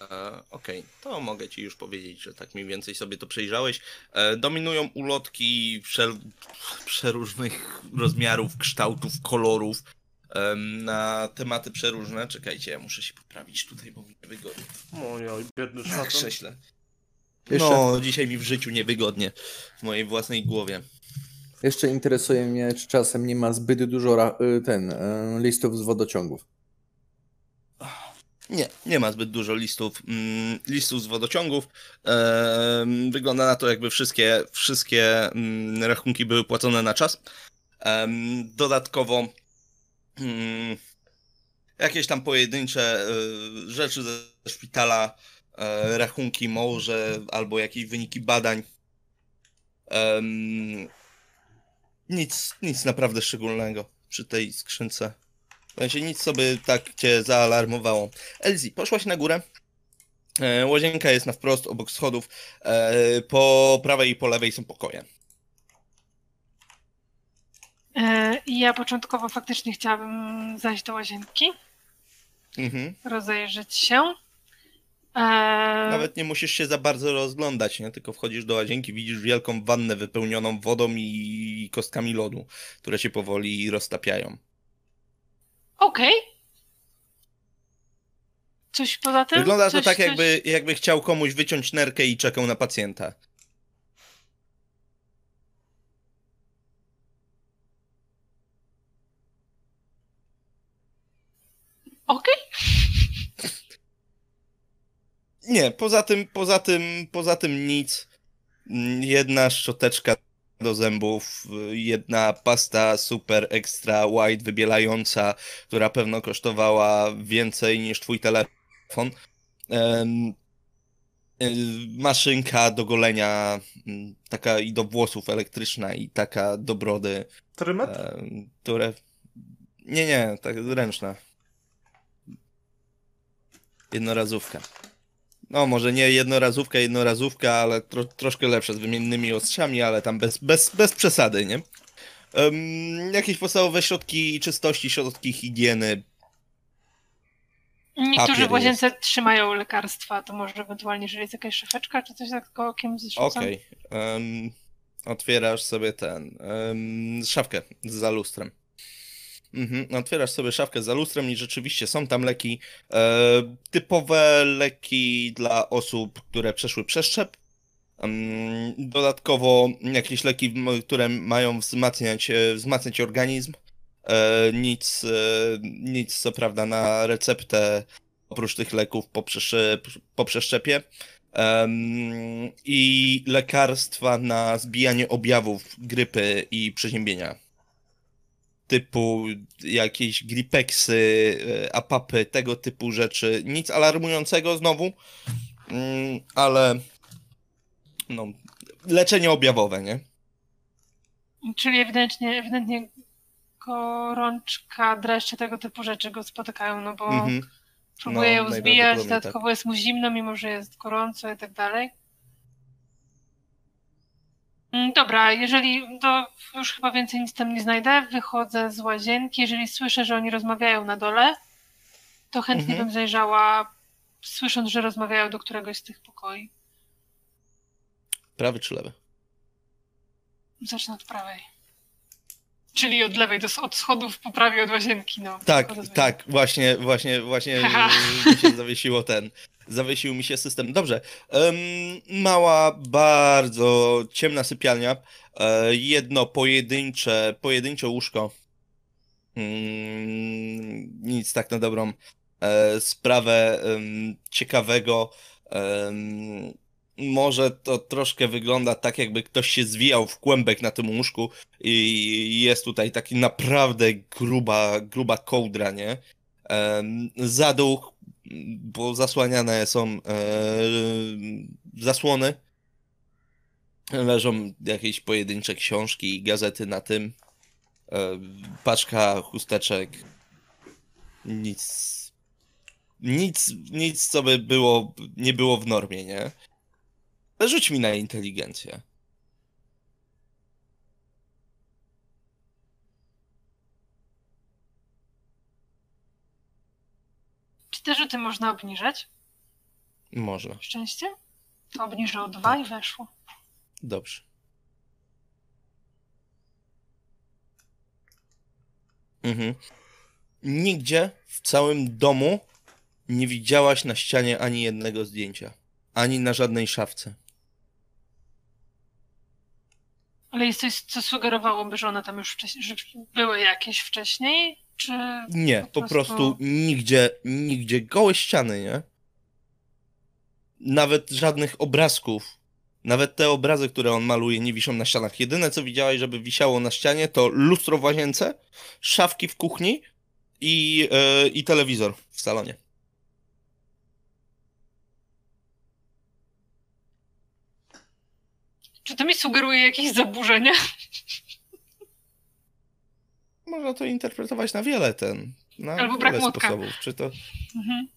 [SPEAKER 2] E, Okej, to mogę ci już powiedzieć, że tak mniej więcej sobie to przejrzałeś. E, dominują ulotki wszel- przeróżnych rozmiarów, kształtów, kolorów na tematy przeróżne. Czekajcie, ja muszę się poprawić tutaj, bo mi niewygodnie
[SPEAKER 3] Moja, biedny
[SPEAKER 2] na
[SPEAKER 3] szatan.
[SPEAKER 2] krześle.
[SPEAKER 4] Jeszcze-
[SPEAKER 2] No, dzisiaj mi w życiu niewygodnie w mojej własnej głowie.
[SPEAKER 4] Jeszcze interesuje mnie, czy czasem nie ma zbyt dużo y, ten, e, listów z wodociągów.
[SPEAKER 2] Nie, nie ma zbyt dużo listów, mm, listów z wodociągów. Wygląda na to, jakby wszystkie, wszystkie mm, rachunki były płacone na czas. Dodatkowo mm, jakieś tam pojedyncze y, rzeczy ze szpitala, e, rachunki może albo jakieś wyniki badań. Nic, nic naprawdę szczególnego przy tej skrzynce. W sensie nic sobie tak cię zaalarmowało. Elzi, poszłaś na górę. E, łazienka jest na wprost obok schodów. E, po prawej i po lewej są pokoje.
[SPEAKER 5] E, I ja początkowo faktycznie chciałabym zajść do łazienki,
[SPEAKER 2] Mhm.
[SPEAKER 5] rozejrzeć się. E,
[SPEAKER 2] Nawet nie musisz się za bardzo rozglądać, nie? Tylko wchodzisz do łazienki, widzisz wielką wannę wypełnioną wodą i kostkami lodu, które się powoli roztapiają.
[SPEAKER 5] Okej. Coś poza tym?
[SPEAKER 2] Wygląda to
[SPEAKER 5] coś,
[SPEAKER 2] tak, jakby, jakby chciał komuś wyciąć nerkę i czekał na pacjenta.
[SPEAKER 5] Okej.
[SPEAKER 2] Nie, poza tym, poza tym, poza tym nic. Jedna szczoteczka do zębów, jedna pasta super extra white wybielająca, która pewno kosztowała więcej niż twój telefon. Y, maszynka do golenia, taka i do włosów elektryczna i taka do brody,
[SPEAKER 3] Trymet?
[SPEAKER 2] em, które... Nie, nie, tak ręczna. Jednorazówka. No, może nie jednorazówka, jednorazówka, ale tro, troszkę lepsza, z wymiennymi ostrzami, ale tam bez, bez, bez przesady, nie? Um, jakieś podstawowe środki czystości, środki higieny.
[SPEAKER 5] Niektórzy
[SPEAKER 2] Papier
[SPEAKER 5] w łazience trzymają lekarstwa, to może ewentualnie, jeżeli jest jakaś szafeczka, czy coś takiego okiem zrzucam.
[SPEAKER 2] Okej. em, otwierasz sobie ten. em, szafkę za lustrem. Mhm, otwierasz sobie szafkę za lustrem i rzeczywiście są tam leki. E, typowe leki dla osób, które przeszły przeszczep. Em, dodatkowo jakieś leki, które mają wzmacniać, e, wzmacniać organizm. E, nic, e, nic co prawda na receptę oprócz tych leków po, przesz- po przeszczepie. I lekarstwa na zbijanie objawów grypy i przeziębienia. Typu jakieś gripeksy, e, apapy, tego typu rzeczy. Nic alarmującego znowu, mm, ale no, leczenie objawowe, nie?
[SPEAKER 5] Czyli ewidentnie, ewidentnie gorączka, dreszcze, tego typu rzeczy go spotykają, no bo
[SPEAKER 2] Mhm.
[SPEAKER 5] próbuje
[SPEAKER 2] No,
[SPEAKER 5] ją zbijać,
[SPEAKER 2] najprawdopodobniej tak.
[SPEAKER 5] dodatkowo jest mu zimno, mimo że jest gorąco i tak dalej. Mm, Dobra, jeżeli to już chyba więcej nic tam nie znajdę, wychodzę z łazienki. Jeżeli słyszę, że oni rozmawiają na dole, to chętnie
[SPEAKER 2] Mhm.
[SPEAKER 5] bym zajrzała, słysząc, że rozmawiają do któregoś z tych pokoi.
[SPEAKER 2] Prawy czy lewy?
[SPEAKER 5] Zacznę od prawej. Czyli od lewej, do, od schodów po prawej od łazienki, no.
[SPEAKER 2] Tak, tak, właśnie, właśnie, właśnie <laughs> mi się zawiesiło ten. Zawiesił mi się system. Dobrze. mała, bardzo ciemna sypialnia. E, jedno pojedyncze, pojedyncze łóżko. Mm, nic tak na dobrą e, sprawę ciekawego. Może to troszkę wygląda tak, jakby ktoś się zwijał w kłębek na tym łóżku i jest tutaj taki naprawdę gruba, gruba kołdra, nie? Zaduch, bo zasłaniane są e, zasłony. Leżą jakieś pojedyncze książki i gazety na tym. E, paczka chusteczek, Nic. Nic, nic, co by było, nie było w normie, nie? Rzuć mi na inteligencję.
[SPEAKER 5] Te rzuty można obniżać?
[SPEAKER 2] Można.
[SPEAKER 5] Szczęście? Obniżę o dwa i weszło.
[SPEAKER 2] Dobrze. Mhm. Nigdzie w całym domu nie widziałaś na ścianie ani jednego zdjęcia. Ani na żadnej szafce.
[SPEAKER 5] Ale jest coś, co sugerowałoby, że one tam już wcześniej, że były jakieś wcześniej? Czy
[SPEAKER 2] Nie,
[SPEAKER 5] Po
[SPEAKER 2] po
[SPEAKER 5] prostu-
[SPEAKER 2] prostu nigdzie, nigdzie gołe ściany, nie? Nawet żadnych obrazków. Nawet te obrazy, które on maluje, nie wiszą na ścianach. Jedyne, co widziałaś, żeby wisiało na ścianie, to lustro w łazience, szafki w kuchni i, e, i telewizor w salonie.
[SPEAKER 5] Czy to mi sugeruje jakieś zaburzenia?
[SPEAKER 2] Można to interpretować na wiele ten. Na
[SPEAKER 5] Albo brak
[SPEAKER 2] wiele
[SPEAKER 5] młotka.
[SPEAKER 2] sposobów. Czy to.
[SPEAKER 5] Mhm.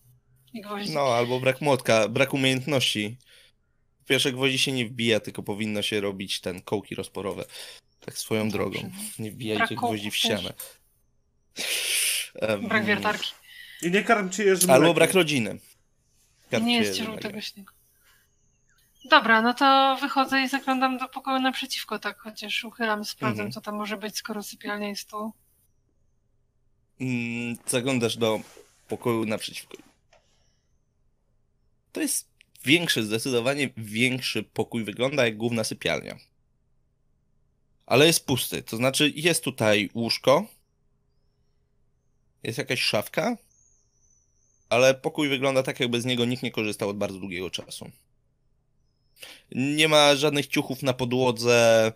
[SPEAKER 2] No, albo brak młotka, brak umiejętności. Pierwsze gwoździ się nie wbija, tylko powinno się robić ten kołki rozporowe. Tak swoją
[SPEAKER 5] Dobrze.
[SPEAKER 2] drogą. Nie wbijajcie
[SPEAKER 5] Brak
[SPEAKER 2] gwoździ w ścianę.
[SPEAKER 5] Brak wiertarki.
[SPEAKER 3] I nie karmcie jeżym
[SPEAKER 2] Albo brak rodziny. Karpcie
[SPEAKER 5] Nie jest
[SPEAKER 2] jednego.
[SPEAKER 5] żółtego śniegu. Dobra, no to wychodzę i zaglądam do pokoju naprzeciwko, tak, chociaż uchylam, sprawdzam,
[SPEAKER 2] Mhm.
[SPEAKER 5] co tam może być, skoro sypialnia jest tu.
[SPEAKER 2] Zaglądasz do pokoju naprzeciwko. To jest większy, zdecydowanie większy pokój. Wygląda jak główna sypialnia. Ale jest pusty. To znaczy, jest tutaj łóżko. Jest jakaś szafka. Ale pokój wygląda tak, jakby z niego nikt nie korzystał od bardzo długiego czasu. Nie ma żadnych ciuchów na podłodze.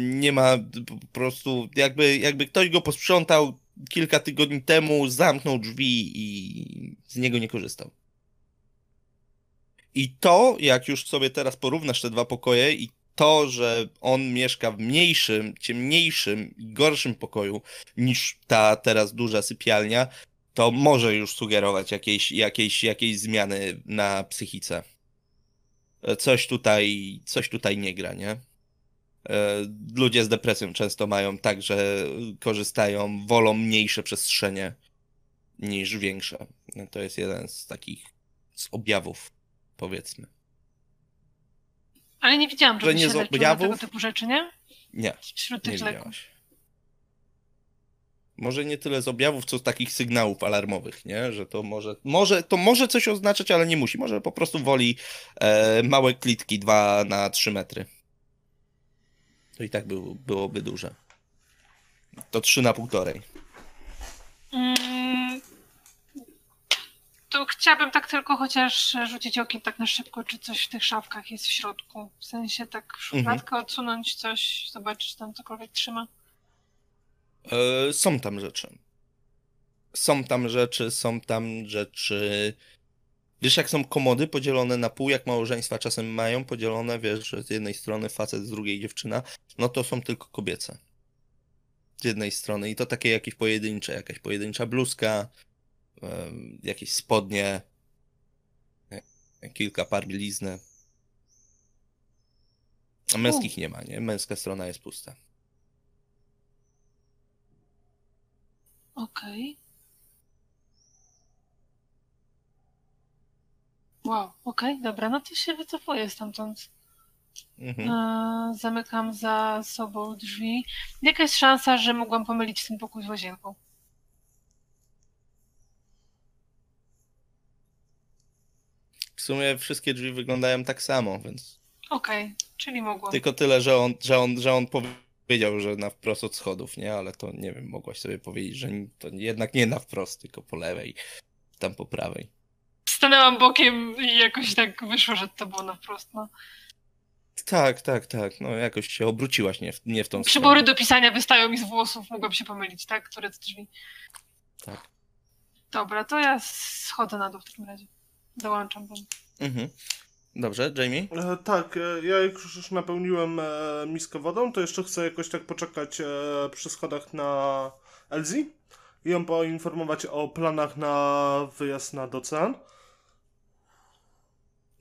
[SPEAKER 2] Nie ma po prostu, jakby, jakby ktoś go posprzątał kilka tygodni temu, zamknął drzwi i z niego nie korzystał. I to, jak już sobie teraz porównasz te dwa pokoje i to, że on mieszka w mniejszym, ciemniejszym i gorszym pokoju niż ta teraz duża sypialnia, to może już sugerować jakieś, jakieś, jakieś zmiany na psychice. E, Coś tutaj, coś tutaj nie gra, nie? E, Ludzie z depresją często mają tak, że korzystają, wolą mniejsze przestrzenie niż większe. No To jest jeden z takich z objawów, powiedzmy.
[SPEAKER 5] Ale nie widziałam,
[SPEAKER 2] Że
[SPEAKER 5] żeby
[SPEAKER 2] nie
[SPEAKER 5] się
[SPEAKER 2] z objawów?
[SPEAKER 5] tego typu rzeczy, nie?
[SPEAKER 2] Nie,
[SPEAKER 5] Wśród
[SPEAKER 2] nie
[SPEAKER 5] tych leków.
[SPEAKER 2] widziałaś. Może nie tyle z objawów, co z takich sygnałów alarmowych, nie? Że to może, może, to może coś oznaczać, ale nie musi. Może po prostu woli e, małe klitki 2 na 3 metry. To i tak był, byłoby duże. To 3 na półtorej.
[SPEAKER 5] Mm, to chciałabym tak tylko chociaż rzucić okiem tak na szybko, czy coś w tych szafkach jest w środku. W sensie tak szufladkę odsunąć, coś, zobaczyć, czy tam cokolwiek trzyma.
[SPEAKER 2] E, są tam rzeczy. Są tam rzeczy, są tam rzeczy. Wiesz, jak są komody podzielone na pół, jak małżeństwa czasem mają podzielone, wiesz, że z jednej strony facet, z drugiej dziewczyna, no to są tylko kobiece. Z jednej strony i to takie jakieś pojedyncze, jakaś pojedyncza bluzka, jakieś spodnie, e, kilka par bielizny. A męskich nie ma, nie? Męska strona jest pusta.
[SPEAKER 5] Okej. Wow, okej, dobra, no to się wycofuję stamtąd.
[SPEAKER 2] Mhm.
[SPEAKER 5] E, zamykam za sobą drzwi. Jaka jest szansa, że mogłam pomylić ten pokój z łazienką?
[SPEAKER 2] W sumie wszystkie drzwi wyglądają tak samo, więc
[SPEAKER 5] Okej, czyli mogłam.
[SPEAKER 2] tylko tyle, że on, że on, że on powiedział, że na wprost od schodów, nie? Ale to nie wiem, mogłaś sobie powiedzieć, że to jednak nie na wprost, tylko po lewej, tam po prawej.
[SPEAKER 5] Stanęłam bokiem i jakoś tak wyszło, że to było na wprost. No.
[SPEAKER 2] Tak, tak, tak. No jakoś się obróciłaś nie w, nie w tą
[SPEAKER 5] Przybory
[SPEAKER 2] stronę.
[SPEAKER 5] do pisania wystają mi z włosów, mogłam się pomylić, tak? Które to drzwi.
[SPEAKER 2] Tak.
[SPEAKER 5] Dobra, to ja schodzę na dół w takim razie. Dołączam wam.
[SPEAKER 2] Mhm. Dobrze, Jamie?
[SPEAKER 3] E, tak, e, ja jak już napełniłem e, miskę wodą, to jeszcze chcę jakoś tak poczekać e, przy schodach na Elzi I ją poinformować o planach na wyjazd nad ocean.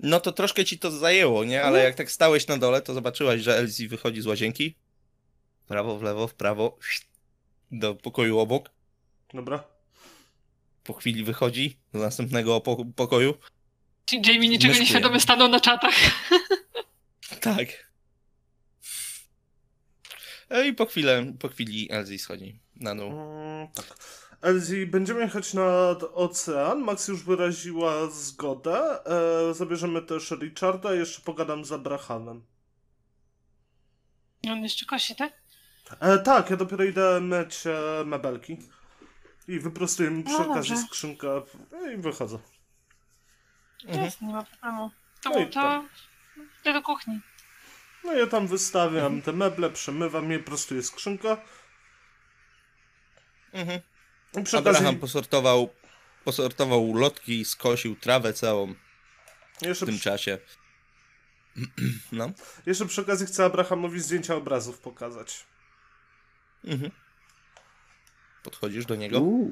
[SPEAKER 2] No to troszkę ci to zajęło, nie? Ale jak tak stałeś na dole, to zobaczyłaś, że Elsie wychodzi z łazienki. W prawo, w lewo, w prawo. Do pokoju obok.
[SPEAKER 3] Dobra.
[SPEAKER 2] Po chwili wychodzi do następnego po pokoju.
[SPEAKER 5] Jamie niczego
[SPEAKER 2] Myszkuje.
[SPEAKER 5] nieświadomy stanął na czatach. <laughs>
[SPEAKER 2] Tak. E, I po, chwilę, po chwili Elsie schodzi na dół.
[SPEAKER 3] Mm, tak. Elsie, będziemy jechać nad ocean. Max już wyraziła zgodę. E, zabierzemy też Richarda. Jeszcze pogadam z Abrahamem.
[SPEAKER 5] On jeszcze kosi, tak?
[SPEAKER 3] E, tak, ja dopiero idę myć e, mebelki. I wyprostuję mi przy
[SPEAKER 5] No
[SPEAKER 3] okazji
[SPEAKER 5] dobrze.
[SPEAKER 3] skrzynkę i wychodzę.
[SPEAKER 2] Mhm.
[SPEAKER 5] Jest, nie ma problemu. To,
[SPEAKER 3] No i
[SPEAKER 5] to idę do kuchni.
[SPEAKER 3] No ja tam wystawiam te meble, przemywam je, prostuję skrzynkę.
[SPEAKER 2] Mhm.
[SPEAKER 3] I przy okazji
[SPEAKER 2] Abraham posortował, posortował lotki, skosił trawę całą w
[SPEAKER 3] jeszcze,
[SPEAKER 2] tym
[SPEAKER 3] przy,
[SPEAKER 2] czasie. <clears throat> No.
[SPEAKER 3] jeszcze przy okazji chcę Abrahamowi zdjęcia obrazów pokazać.
[SPEAKER 2] Mhm. Podchodzisz do niego.
[SPEAKER 4] Uuu.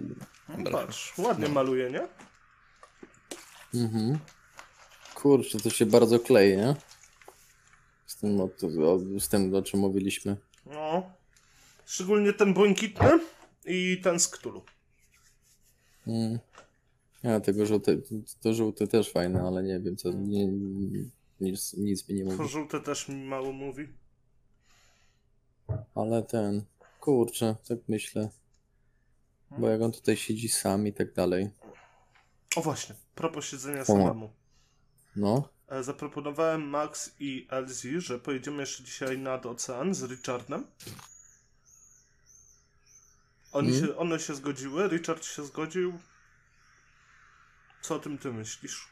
[SPEAKER 3] No, patrz, ładnie
[SPEAKER 2] No.
[SPEAKER 3] maluje, nie?
[SPEAKER 4] Mhm. Kurczę, to się bardzo klei, nie? Z tym, o, z tym o czym mówiliśmy.
[SPEAKER 3] No. Szczególnie ten błękitny i ten z Ktulu.
[SPEAKER 4] Mm. Ja tego żółte, to żółte też fajne, ale nie wiem co, nie, nic, nic mi nie
[SPEAKER 3] To
[SPEAKER 4] mówi.
[SPEAKER 3] żółte też mi mało mówi.
[SPEAKER 4] Ale ten, kurczę, tak myślę. Bo jak on tutaj siedzi sam i tak dalej.
[SPEAKER 3] O właśnie, propos siedzenia samemu.
[SPEAKER 4] No,
[SPEAKER 3] E, Zaproponowałem Max i Elsie, że pojedziemy jeszcze dzisiaj nad ocean z Richardem. Oni
[SPEAKER 4] Mm.
[SPEAKER 3] się, one się zgodziły, Richard się zgodził. Co o tym ty myślisz?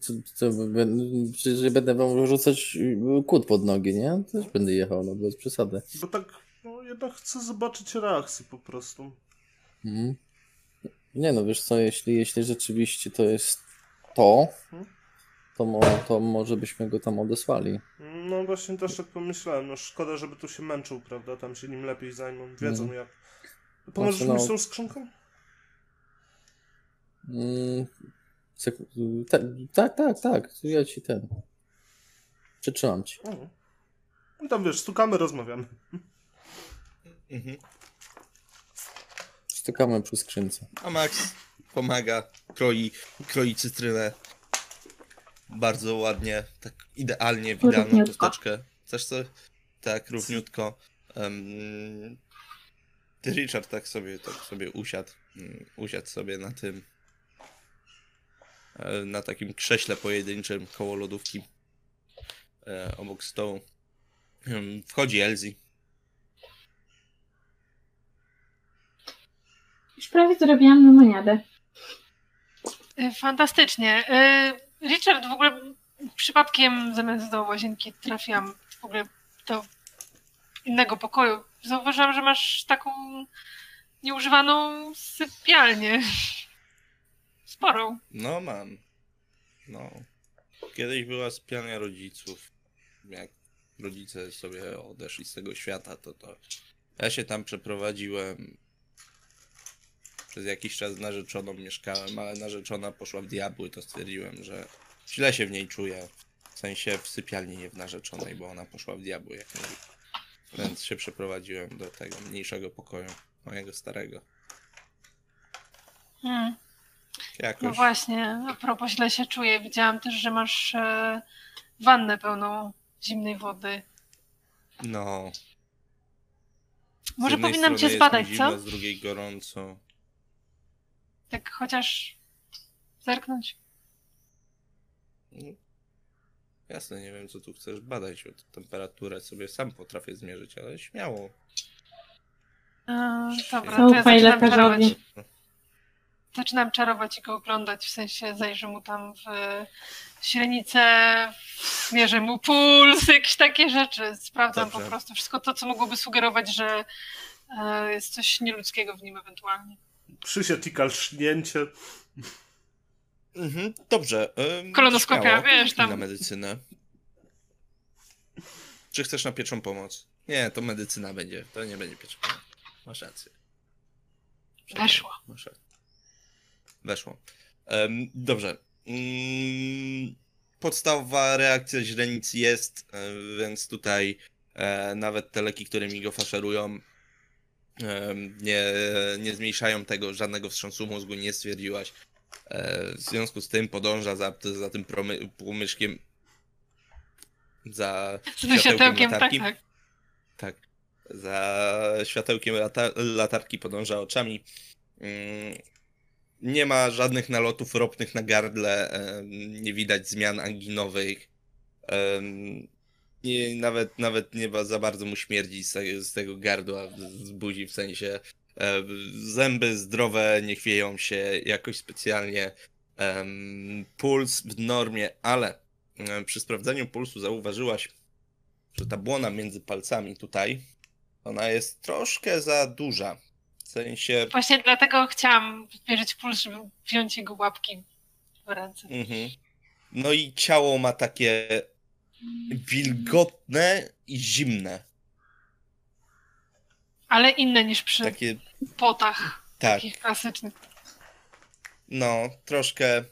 [SPEAKER 4] co, co, bę- przecież ja będę wam rzucać y, kłód pod nogi, nie? Też będę jechał, no bez przesady.
[SPEAKER 3] Bo tak, no jednak chcę zobaczyć reakcję po prostu.
[SPEAKER 4] Mhm. Nie no, wiesz co, jeśli, jeśli rzeczywiście to jest to,
[SPEAKER 3] Mhm.
[SPEAKER 4] To, mo, to może byśmy go tam odesłali.
[SPEAKER 3] No właśnie też tak pomyślałem, no szkoda, żeby tu się męczył, prawda? Tam się nim lepiej zajmą, wiedzą
[SPEAKER 4] Mhm.
[SPEAKER 3] jak. Pomożesz
[SPEAKER 4] Znaczy,
[SPEAKER 3] mi
[SPEAKER 4] no-
[SPEAKER 3] z tą skrzynką?
[SPEAKER 4] Mm, sek- tak, tak, tak, tak, ja ci ten. Przetrzymam ci.
[SPEAKER 3] O. No tam wiesz, stukamy, rozmawiamy.
[SPEAKER 2] Mhm.
[SPEAKER 4] Stukamy przy skrzynce.
[SPEAKER 2] A Max pomaga, kroi, kroi cytrynę. Bardzo ładnie, tak idealnie, w idealną kosteczkę. Chcesz co? Tak, równiutko. Um, Richard tak sobie, tak sobie usiadł, mm, usiadł sobie na tym, e, na takim krześle pojedynczym koło lodówki e, obok stołu. Wchodzi Elsie.
[SPEAKER 6] Już prawie zrobiłam lemoniadę.
[SPEAKER 5] Y, Fantastycznie. Y, Richard, w ogóle przypadkiem zamiast do łazienki trafiłam w ogóle do innego pokoju. Zauważyłam, że masz taką nieużywaną sypialnię. <laughs> Sporą.
[SPEAKER 2] No mam. No. Kiedyś była sypialnia rodziców. Jak rodzice sobie odeszli z tego świata, to to. Ja się tam przeprowadziłem. Przez jakiś czas z narzeczoną mieszkałem, ale narzeczona poszła w diabły, to stwierdziłem, że źle się w niej czuję. W sensie w sypialni, nie w narzeczonej, bo ona poszła w diabły, jak mówi. Więc się przeprowadziłem do tego mniejszego pokoju, mojego starego.
[SPEAKER 5] Hmm.
[SPEAKER 2] Jakoś.
[SPEAKER 5] No właśnie, a propos źle się czuję. Widziałam też, że masz e, wannę pełną zimnej wody.
[SPEAKER 2] No. Z
[SPEAKER 5] Może powinnam cię zbadać, co?
[SPEAKER 2] Z drugiej gorąco.
[SPEAKER 5] Tak chociaż zerknąć.
[SPEAKER 2] No, Jasne, nie wiem co tu chcesz badać, bo temperaturę sobie sam potrafię zmierzyć, ale śmiało.
[SPEAKER 5] E, dobra, to ja
[SPEAKER 6] Zaufaj
[SPEAKER 5] zaczynam
[SPEAKER 6] lekarzowi.
[SPEAKER 5] czarować. Zaczynam czarować i go oglądać, w sensie zajrzę mu tam w źrenicę, mierzę mu puls, jakieś takie rzeczy. Sprawdzam
[SPEAKER 2] Dobrze.
[SPEAKER 5] po prostu wszystko to, co mogłoby sugerować, że e, jest coś nieludzkiego w nim ewentualnie.
[SPEAKER 3] Przysiad i kalsznięcie.
[SPEAKER 2] Mhm, dobrze. ym,
[SPEAKER 5] Kolonoskopia,
[SPEAKER 2] śmiało.
[SPEAKER 5] wiesz, tam-
[SPEAKER 2] Na medycynę. Czy chcesz na pierwszą pomoc? Nie, to medycyna będzie. To nie będzie pierwsza pomoc. Masz rację.
[SPEAKER 5] Weszło.
[SPEAKER 2] Muszę. Weszło. Em, dobrze. Mm, podstawowa reakcja źrenic jest, e, więc tutaj e, nawet te leki, które mi go faszerują, nie, nie zmniejszają tego, żadnego wstrząsu mózgu nie stwierdziłaś. E, w związku z tym podąża za, za tym promy, płomyszkiem za
[SPEAKER 5] światełkiem, tak,
[SPEAKER 2] latarki.
[SPEAKER 5] tak.
[SPEAKER 2] Tak. Za światełkiem lata latarki podąża oczami. Mm, Nie ma żadnych nalotów ropnych na gardle, nie widać zmian anginowych. Nie, nawet, nawet nie za bardzo mu śmierdzi z, tego- z tego gardła, z buzi w sensie. e, Zęby zdrowe, nie chwieją się jakoś specjalnie. Em, Puls w normie, ale e, przy sprawdzeniu pulsu zauważyłaś, że ta błona między palcami tutaj, ona jest troszkę za duża. W sensie.
[SPEAKER 5] Właśnie dlatego chciałam mierzyć puls, żeby wziąć jego łapki w ręce.
[SPEAKER 2] Mhm. No i ciało ma takie wilgotne i zimne.
[SPEAKER 5] Ale inne niż przy
[SPEAKER 2] Takie.
[SPEAKER 5] potach
[SPEAKER 2] Tak.
[SPEAKER 5] takich klasycznych.
[SPEAKER 2] No, troszkę.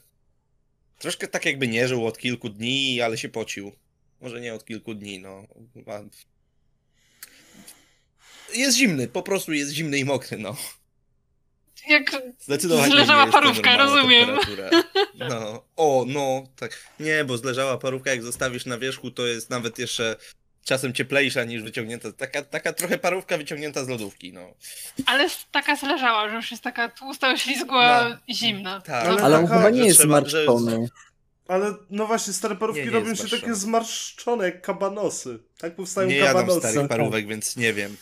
[SPEAKER 2] Troszkę tak jakby nie żył od kilku dni, ale się pocił. Może nie od kilku dni, no. Jest zimny, po prostu jest zimny i mokry, no.
[SPEAKER 5] Jak Zleżała
[SPEAKER 2] nie
[SPEAKER 5] parówka, rozumiem.
[SPEAKER 2] No, o, no, tak. Nie, bo zleżała parówka, jak zostawisz na wierzchu, to jest nawet jeszcze czasem cieplejsza niż wyciągnięta. Taka, taka trochę parówka wyciągnięta z lodówki, no.
[SPEAKER 5] Ale taka zleżała, że już jest taka tłusta, oślizgła,
[SPEAKER 2] No.
[SPEAKER 5] zimna.
[SPEAKER 2] Tak.
[SPEAKER 3] Ale
[SPEAKER 4] Ale on
[SPEAKER 3] taka-
[SPEAKER 4] chyba nie jest zmartwiony.
[SPEAKER 3] Ale no właśnie, stare parówki
[SPEAKER 2] Nie, nie
[SPEAKER 3] robią się takie zmarszczone jak kabanosy. Tak powstają
[SPEAKER 2] Nie jadam
[SPEAKER 3] kabanosy.
[SPEAKER 2] starych parówek, więc nie wiem.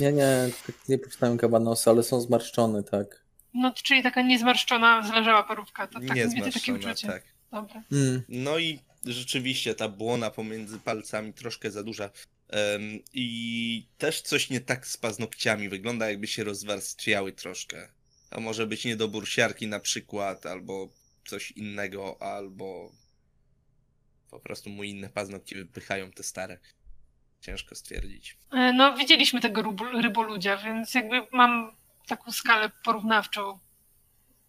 [SPEAKER 4] Nie, nie, tak nie powstają kabanosy, ale są zmarszczone, tak.
[SPEAKER 5] No, czyli taka niezmarszczona, zleżała parówka. To tak
[SPEAKER 2] nie
[SPEAKER 5] takie
[SPEAKER 2] zmarszczona,
[SPEAKER 5] uczucie.
[SPEAKER 2] tak.
[SPEAKER 5] Dobra.
[SPEAKER 4] Mm.
[SPEAKER 2] No i rzeczywiście ta błona pomiędzy palcami troszkę za duża. Em, I też coś nie tak z paznokciami. Wygląda jakby się rozwarstwiały troszkę. To może być niedobór siarki na przykład, albo coś innego, albo po prostu mu inne paznokcie wypychają te stare. Ciężko stwierdzić.
[SPEAKER 5] E, No, widzieliśmy tego rybu- ryboludzia, więc jakby mam taką skalę porównawczą.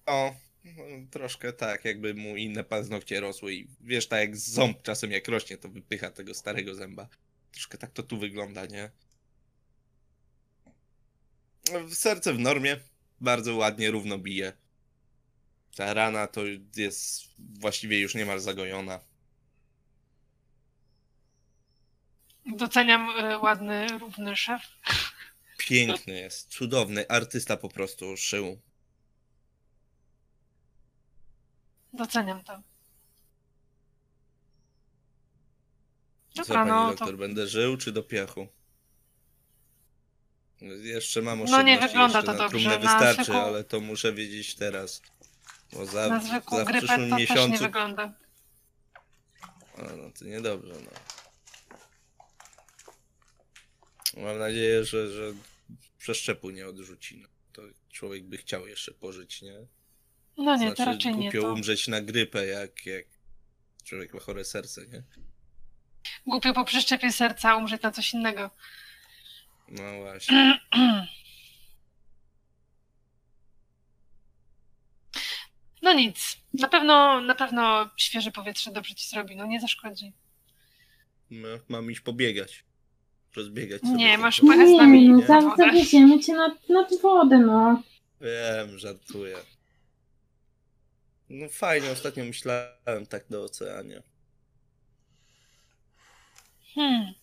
[SPEAKER 2] O, no, troszkę tak, jakby mu inne paznokcie rosły i wiesz, tak jak ząb czasem jak rośnie, to wypycha tego starego zęba. Troszkę tak to tu wygląda, nie? Serce w normie, bardzo ładnie, równo bije. Ta rana to jest właściwie już niemal zagojona.
[SPEAKER 5] Doceniam e, ładny, równy szef.
[SPEAKER 2] Piękny jest, cudowny, artysta po prostu szył.
[SPEAKER 5] Doceniam to.
[SPEAKER 2] Co
[SPEAKER 5] Dobra,
[SPEAKER 2] pani
[SPEAKER 5] no
[SPEAKER 2] doktor,
[SPEAKER 5] to
[SPEAKER 2] będę żył czy do piachu? Jeszcze mam
[SPEAKER 5] No
[SPEAKER 2] oszczędności,
[SPEAKER 5] nie wygląda to
[SPEAKER 2] na
[SPEAKER 5] dobrze. Na
[SPEAKER 2] wystarczy,
[SPEAKER 5] zwykłą-
[SPEAKER 2] ale to muszę wiedzieć teraz. Bo za,
[SPEAKER 5] na zwykłą
[SPEAKER 2] za w
[SPEAKER 5] grypę
[SPEAKER 2] przyszłym
[SPEAKER 5] to też nie
[SPEAKER 2] miesiącu...
[SPEAKER 5] wygląda.
[SPEAKER 2] A, no to niedobrze, no. Mam nadzieję, że, że przeszczepu nie odrzuci. No. To człowiek by chciał jeszcze pożyć, nie?
[SPEAKER 5] No nie, to
[SPEAKER 2] znaczy,
[SPEAKER 5] raczej nie.
[SPEAKER 2] głupio
[SPEAKER 5] To...
[SPEAKER 2] umrzeć na grypę, jak, jak człowiek ma chore serce, nie?
[SPEAKER 5] Głupio po przeszczepie serca umrzeć na coś innego.
[SPEAKER 2] No właśnie. <clears throat>
[SPEAKER 5] No nic. Na pewno, na pewno świeże powietrze dobrze ci zrobi. No nie zaszkodzi.
[SPEAKER 2] No, mam iść pobiegać. Rozbiegać sobie.
[SPEAKER 5] Nie, masz pojechać z nami.
[SPEAKER 6] Nie, no, za, zawieziemy cię nad, nad wodę, no.
[SPEAKER 2] Wiem, żartuję. No fajnie, ostatnio myślałem tak do oceanie.
[SPEAKER 5] Hmm.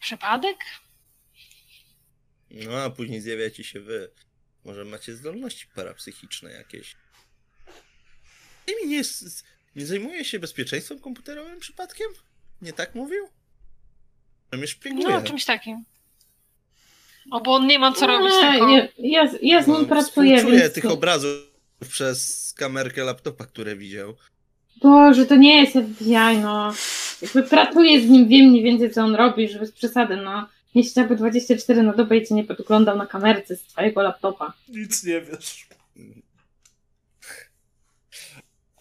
[SPEAKER 5] Przypadek?
[SPEAKER 2] No a później zjawia ci się wy. Może macie zdolności parapsychiczne jakieś. Ty mi nie, s- nie zajmuje się bezpieczeństwem komputerowym przypadkiem? Nie tak mówił? Mnie szpieguje.
[SPEAKER 5] No, czymś takim. O, bo on nie ma co robić,
[SPEAKER 6] Nie,
[SPEAKER 5] tylko...
[SPEAKER 6] ja, ja, ja z nim
[SPEAKER 2] No,
[SPEAKER 6] pracuję, więc...
[SPEAKER 2] tych obrazów przez kamerkę laptopa, które widział.
[SPEAKER 6] Boże, to nie jest FBI, no. Jakby pracuję z nim, wiem mniej więcej, co on robi, że bez przesady, no. Nie siedziałby 24 na dobę i cię nie podglądał na kamerce z twojego laptopa.
[SPEAKER 3] Nic nie wiesz.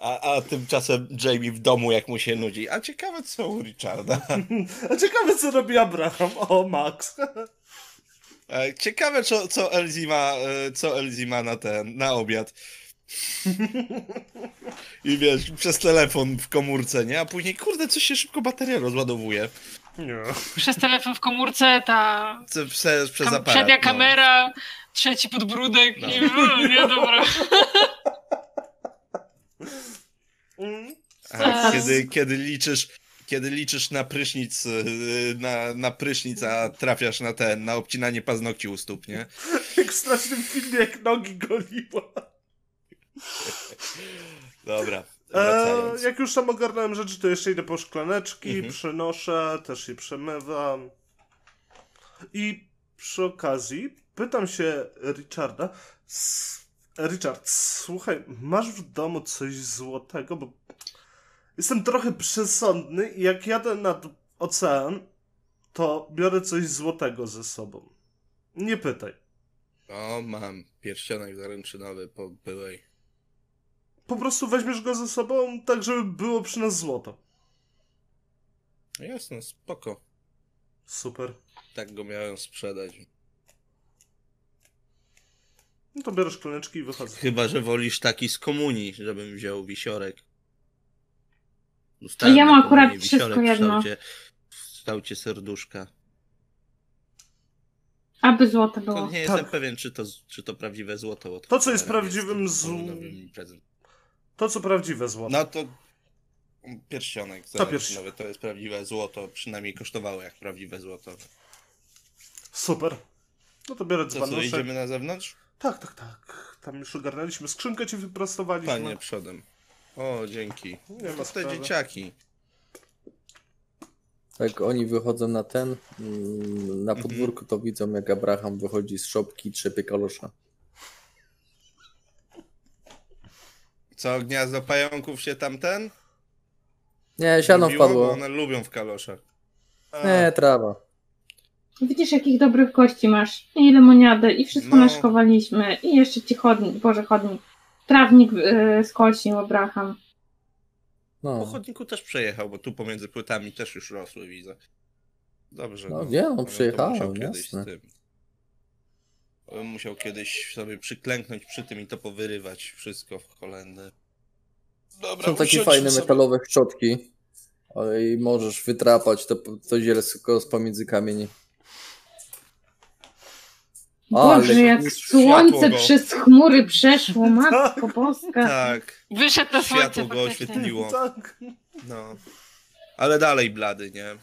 [SPEAKER 2] A, a tymczasem Jamie w domu, jak mu się nudzi. A ciekawe co u Richarda. <laughs>
[SPEAKER 3] A ciekawe, co robi Abraham. O, Max.
[SPEAKER 2] E, Ciekawe, co, co Elzi ma, e, co Elzi ma na ten, na obiad. I wiesz, przez telefon w komórce, nie? A później, kurde, coś się szybko bateria rozładowuje.
[SPEAKER 3] Nie.
[SPEAKER 5] Przez telefon w komórce, ta
[SPEAKER 2] Przez, przez
[SPEAKER 5] kam-
[SPEAKER 2] aparat.
[SPEAKER 5] przednia
[SPEAKER 2] no.
[SPEAKER 5] kamera, trzeci podbródek
[SPEAKER 2] No.
[SPEAKER 5] i o, nie, dobra. <laughs>
[SPEAKER 2] A
[SPEAKER 5] Zaraz.
[SPEAKER 2] kiedy, kiedy liczysz, kiedy liczysz na prysznic, yy, na, na prysznic, a trafiasz na ten, na obcinanie paznokci u stóp, nie? <laughs>
[SPEAKER 3] Jak w strasznym filmie, jak nogi goliła.
[SPEAKER 2] Dobra,
[SPEAKER 3] E, jak już tam ogarnąłem rzeczy, to jeszcze idę po szklaneczki,
[SPEAKER 2] Mhm.
[SPEAKER 3] przenoszę, też je przemywam. I przy okazji pytam się Richarda. S- Richard, słuchaj, masz w domu coś złotego? Bo jestem trochę przesądny i jak jadę nad ocean, to biorę coś złotego ze sobą. Nie pytaj.
[SPEAKER 2] O, mam pierścionek zaręczynowy po byłej.
[SPEAKER 3] Po prostu weźmiesz go ze sobą, tak żeby było przy nas złoto.
[SPEAKER 2] Jasne, spoko.
[SPEAKER 3] Super.
[SPEAKER 2] Tak go miałem sprzedać.
[SPEAKER 3] No to biorę szklaneczki i wychodzę.
[SPEAKER 2] Chyba, że wolisz taki z komunii, żebym wziął wisiorek.
[SPEAKER 6] No ja mam akurat wszystko
[SPEAKER 2] w
[SPEAKER 6] jedno.
[SPEAKER 2] kształcie, w kształcie serduszka.
[SPEAKER 6] Aby złote
[SPEAKER 2] To
[SPEAKER 6] było.
[SPEAKER 2] nie jestem
[SPEAKER 3] Tak.
[SPEAKER 2] pewien, czy to, czy to prawdziwe złoto.
[SPEAKER 3] To, co jest prawdziwym
[SPEAKER 2] jest
[SPEAKER 3] zł-. To co prawdziwe złoto.
[SPEAKER 2] No to pierścionek
[SPEAKER 3] To
[SPEAKER 2] zaręczynowy, to jest prawdziwe złoto, przynajmniej kosztowało jak prawdziwe złoto.
[SPEAKER 3] Super. No to biorę
[SPEAKER 2] Co, co,
[SPEAKER 3] dzbanuszek.
[SPEAKER 2] idziemy na zewnątrz?
[SPEAKER 3] Tak, tak, tak. Tam już ogarnęliśmy. Skrzynkę ci wyprostowaliśmy.
[SPEAKER 2] Panie, przodem. O, dzięki.
[SPEAKER 3] Nie
[SPEAKER 2] No
[SPEAKER 3] ma
[SPEAKER 2] to te
[SPEAKER 3] sprawy.
[SPEAKER 2] dzieciaki.
[SPEAKER 4] Jak oni wychodzą na ten, mm, na podwórku, to widzą jak Abraham wychodzi z szopki i trzepie kalosza.
[SPEAKER 2] Co, gniazdo pająków się tamten?
[SPEAKER 4] Nie, siano
[SPEAKER 2] Lubiło, Bo
[SPEAKER 4] wpadło.
[SPEAKER 2] one lubią w kaloszach. A,
[SPEAKER 4] Nie, trawa.
[SPEAKER 6] Widzisz, jakich dobrych gości masz. I lemoniadę, i wszystko
[SPEAKER 2] No.
[SPEAKER 6] naszkowaliśmy. I jeszcze ci chodnik, boże chodnik. Trawnik yy, skosił Abraham.
[SPEAKER 2] Po
[SPEAKER 4] No,
[SPEAKER 2] chodniku też przejechał, bo tu pomiędzy płytami też już rosły, widzę. Dobrze.
[SPEAKER 4] No no,
[SPEAKER 2] musiał kiedyś
[SPEAKER 4] jasne.
[SPEAKER 2] z tym. Musiał kiedyś sobie przyklęknąć przy tym i to powyrywać wszystko w kolendę. Dobra,
[SPEAKER 4] są takie fajne
[SPEAKER 2] sobie.
[SPEAKER 4] metalowe szczotki. ale I możesz wytrapać to, to zielsko z pomiędzy kamieni. Ale
[SPEAKER 6] Boże, jak słońce
[SPEAKER 2] go.
[SPEAKER 6] przez chmury przeszło, <laughs> matko boska.
[SPEAKER 2] Tak,
[SPEAKER 5] Wyszedł na słońce
[SPEAKER 2] światło go oświetliło.
[SPEAKER 3] Tak.
[SPEAKER 2] No. Ale dalej blady, nie?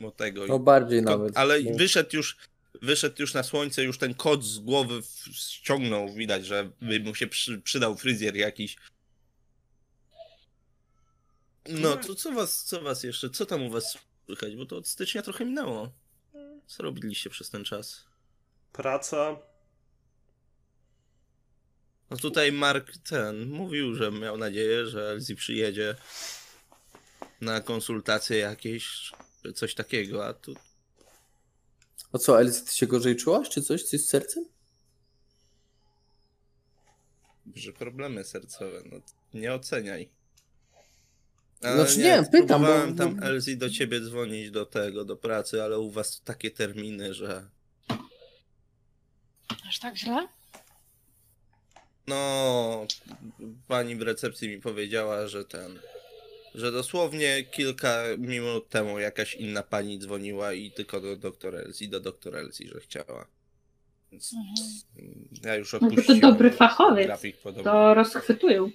[SPEAKER 2] Bo tego.
[SPEAKER 4] No bardziej
[SPEAKER 2] Tylko-
[SPEAKER 4] nawet.
[SPEAKER 2] ale
[SPEAKER 4] bo-
[SPEAKER 2] wyszedł już, wyszedł już na słońce, już ten kot z głowy ściągnął, widać, że by mu się przy, przydał fryzjer jakiś. No, to co was, co was jeszcze, co tam u was słychać, bo to od stycznia trochę minęło. Co robiliście przez ten czas?
[SPEAKER 3] Praca.
[SPEAKER 2] No tutaj Mark ten mówił, że miał nadzieję, że Elsie przyjedzie na konsultacje jakieś, czy coś takiego, a tu
[SPEAKER 4] A co, Elsie, ty się gorzej czułaś, czy coś? Coś z sercem?
[SPEAKER 2] że problemy sercowe, no nie oceniaj.
[SPEAKER 4] Znaczy nie, pytam,
[SPEAKER 2] próbowałem
[SPEAKER 4] bo-
[SPEAKER 2] tam Elsie do ciebie dzwonić do tego, do pracy, ale u was takie terminy, że
[SPEAKER 5] Aż tak źle?
[SPEAKER 2] no pani w recepcji mi powiedziała, że ten że dosłownie kilka minut temu jakaś inna pani dzwoniła i tylko do doktor Elsie, do doktor Elsie, że chciała. Więc
[SPEAKER 5] Mhm.
[SPEAKER 2] ja już
[SPEAKER 6] No to
[SPEAKER 2] odpuściłem.
[SPEAKER 6] dobry fachowiec.
[SPEAKER 2] Grafik podobny.
[SPEAKER 6] To rozchwytują.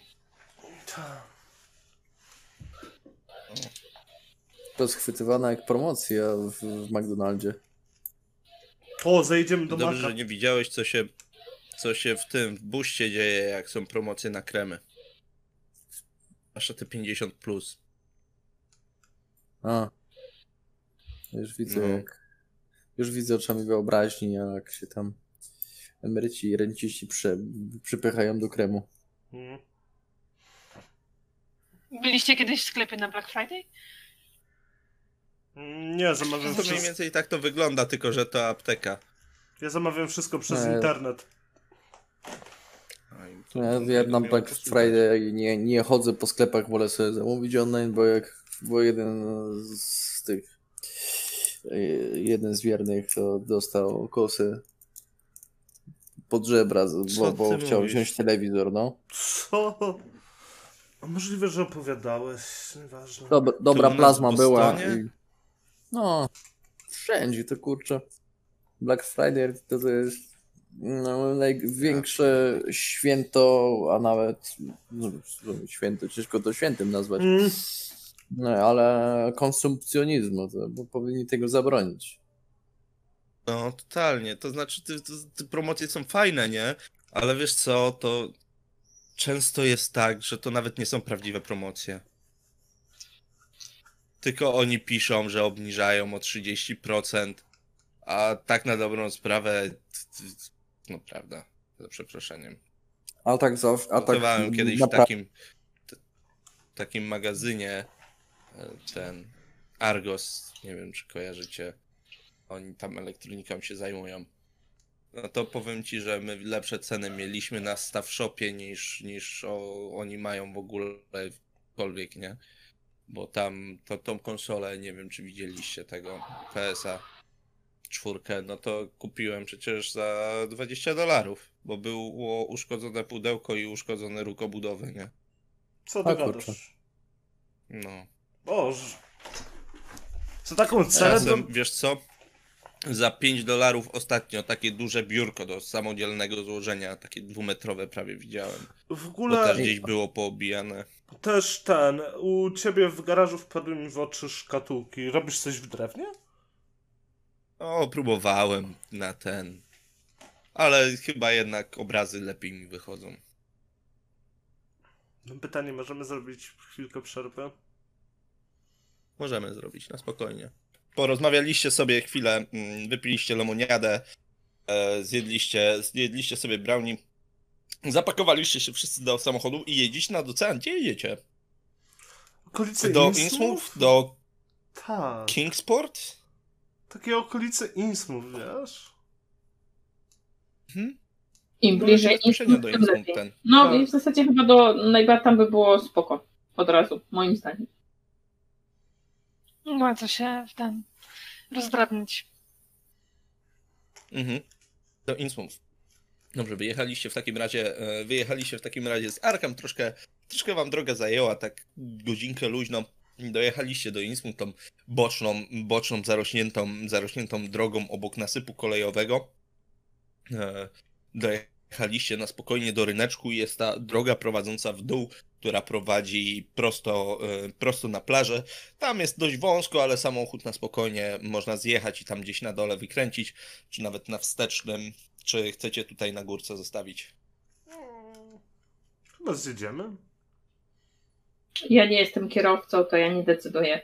[SPEAKER 4] Rozchwytywana jak promocja w, w McDonaldzie.
[SPEAKER 3] O, zejdziemy do
[SPEAKER 2] Dobrze,
[SPEAKER 3] Maka.
[SPEAKER 2] że nie widziałeś, co się, co się w tym w buście dzieje, jak są promocje na kremy. Aż te 50 plus.
[SPEAKER 4] A. Już widzę
[SPEAKER 2] No.
[SPEAKER 4] jak... Już widzę oczami wyobraźni, jak się tam emeryci i renciści przypychają do kremu.
[SPEAKER 3] Mhm.
[SPEAKER 5] Byliście kiedyś w sklepie na Black Friday?
[SPEAKER 3] Nie, zamawiam
[SPEAKER 2] To mniej
[SPEAKER 3] wszystko.
[SPEAKER 2] więcej tak to wygląda, tylko że to apteka.
[SPEAKER 3] Ja zamawiam wszystko przez
[SPEAKER 4] Nie.
[SPEAKER 3] internet.
[SPEAKER 2] A i to-
[SPEAKER 4] Ja,
[SPEAKER 2] miało
[SPEAKER 4] Black. Friday nie, nie chodzę po sklepach, wolę sobie zamówić online, bo jak bo jeden z tych y, jeden z wiernych to dostał kosy pod żebra, bo, bo chciał
[SPEAKER 2] mówisz?
[SPEAKER 4] wziąć telewizor, no.
[SPEAKER 3] Co? A możliwe, że opowiadałeś, nieważne.
[SPEAKER 4] Dobra, dobra plazma była. I... No, wszędzie to kurczę. Black Friday to, to jest no, największe święto, a nawet no, święto, ciężko to świętym nazwać.
[SPEAKER 3] Mm,
[SPEAKER 4] No, ale konsumpcjonizmu, to, bo powinni tego zabronić.
[SPEAKER 2] No, totalnie. To znaczy, te, te promocje są fajne, nie? Ale wiesz co, to często jest tak, że to nawet nie są prawdziwe promocje. Tylko oni piszą, że obniżają o 30%, a tak na dobrą sprawę, no prawda, za przeproszeniem.
[SPEAKER 4] A tak zawsze. A tak
[SPEAKER 2] Pracowałem kiedyś w takim, takim magazynie, e, ten Argos, nie wiem czy kojarzycie, oni tam elektroniką się zajmują. No to powiem ci, że my lepsze ceny mieliśmy na Staff Shopie niż, niż o, oni mają w ogóle wkolwiek, nie? Bo tam to, tą konsolę, nie wiem czy widzieliście tego PSA czwórkę, no to kupiłem przecież za 20 dolarów, bo było uszkodzone pudełko i uszkodzony róg obudowy, nie?
[SPEAKER 3] co ty gadasz?
[SPEAKER 2] No.
[SPEAKER 3] Boże. Za taką cenę to...
[SPEAKER 2] Czasem, wiesz co? Za 5 dolarów ostatnio takie duże biurko do samodzielnego złożenia, takie dwumetrowe prawie widziałem.
[SPEAKER 3] W
[SPEAKER 2] Bo
[SPEAKER 3] ogóle
[SPEAKER 2] też gdzieś było poobijane.
[SPEAKER 3] Też ten, u ciebie w garażu wpadły mi w oczy szkatułki. Robisz coś w drewnie?
[SPEAKER 2] O, próbowałem na ten. Ale chyba jednak obrazy lepiej mi wychodzą.
[SPEAKER 3] Mam pytanie, możemy zrobić chwilkę przerwy?
[SPEAKER 2] Możemy zrobić na spokojnie. Porozmawialiście sobie chwilę, mm, wypiliście lemoniadę, e, zjedliście, zjedliście sobie brownie, zapakowaliście się wszyscy do samochodu i jedziecie nad ocean. Gdzie jedziecie?
[SPEAKER 3] Okolice
[SPEAKER 2] Do
[SPEAKER 3] Innsmouth?
[SPEAKER 2] Innsmouth? Do
[SPEAKER 3] Tak.
[SPEAKER 2] Kingsport?
[SPEAKER 3] Takie okolice Innsmouth, wiesz?
[SPEAKER 2] Mhm.
[SPEAKER 6] Im
[SPEAKER 2] No,
[SPEAKER 6] bliżej Innsmouth, tym
[SPEAKER 2] Innsmouth
[SPEAKER 6] lepiej.
[SPEAKER 2] ten.
[SPEAKER 6] No
[SPEAKER 3] Tak.
[SPEAKER 6] i w zasadzie chyba do najbardziej tam by było spoko. Od razu, moim zdaniem. Nie ma co się w ten rozdrabnić.
[SPEAKER 2] Mhm. Do Innsmouth. Dobrze, wyjechaliście w takim razie, e, wyjechaliście w takim razie z Arkham, troszkę, troszkę wam droga zajęła, tak godzinkę luźno. Dojechaliście do Innsmouth, tą boczną, boczną zarośniętą, zarośniętą drogą obok nasypu kolejowego. E, Dojechaliście na spokojnie do ryneczku i jest ta droga prowadząca w dół, która prowadzi prosto, e, prosto na plażę. Tam jest dość wąsko, ale samochód na spokojnie można zjechać i tam gdzieś na dole wykręcić, czy nawet na wstecznym. Czy chcecie tutaj na górce zostawić?
[SPEAKER 3] Hmm. Chyba zjedziemy.
[SPEAKER 6] Ja nie jestem kierowcą, to ja nie decyduję.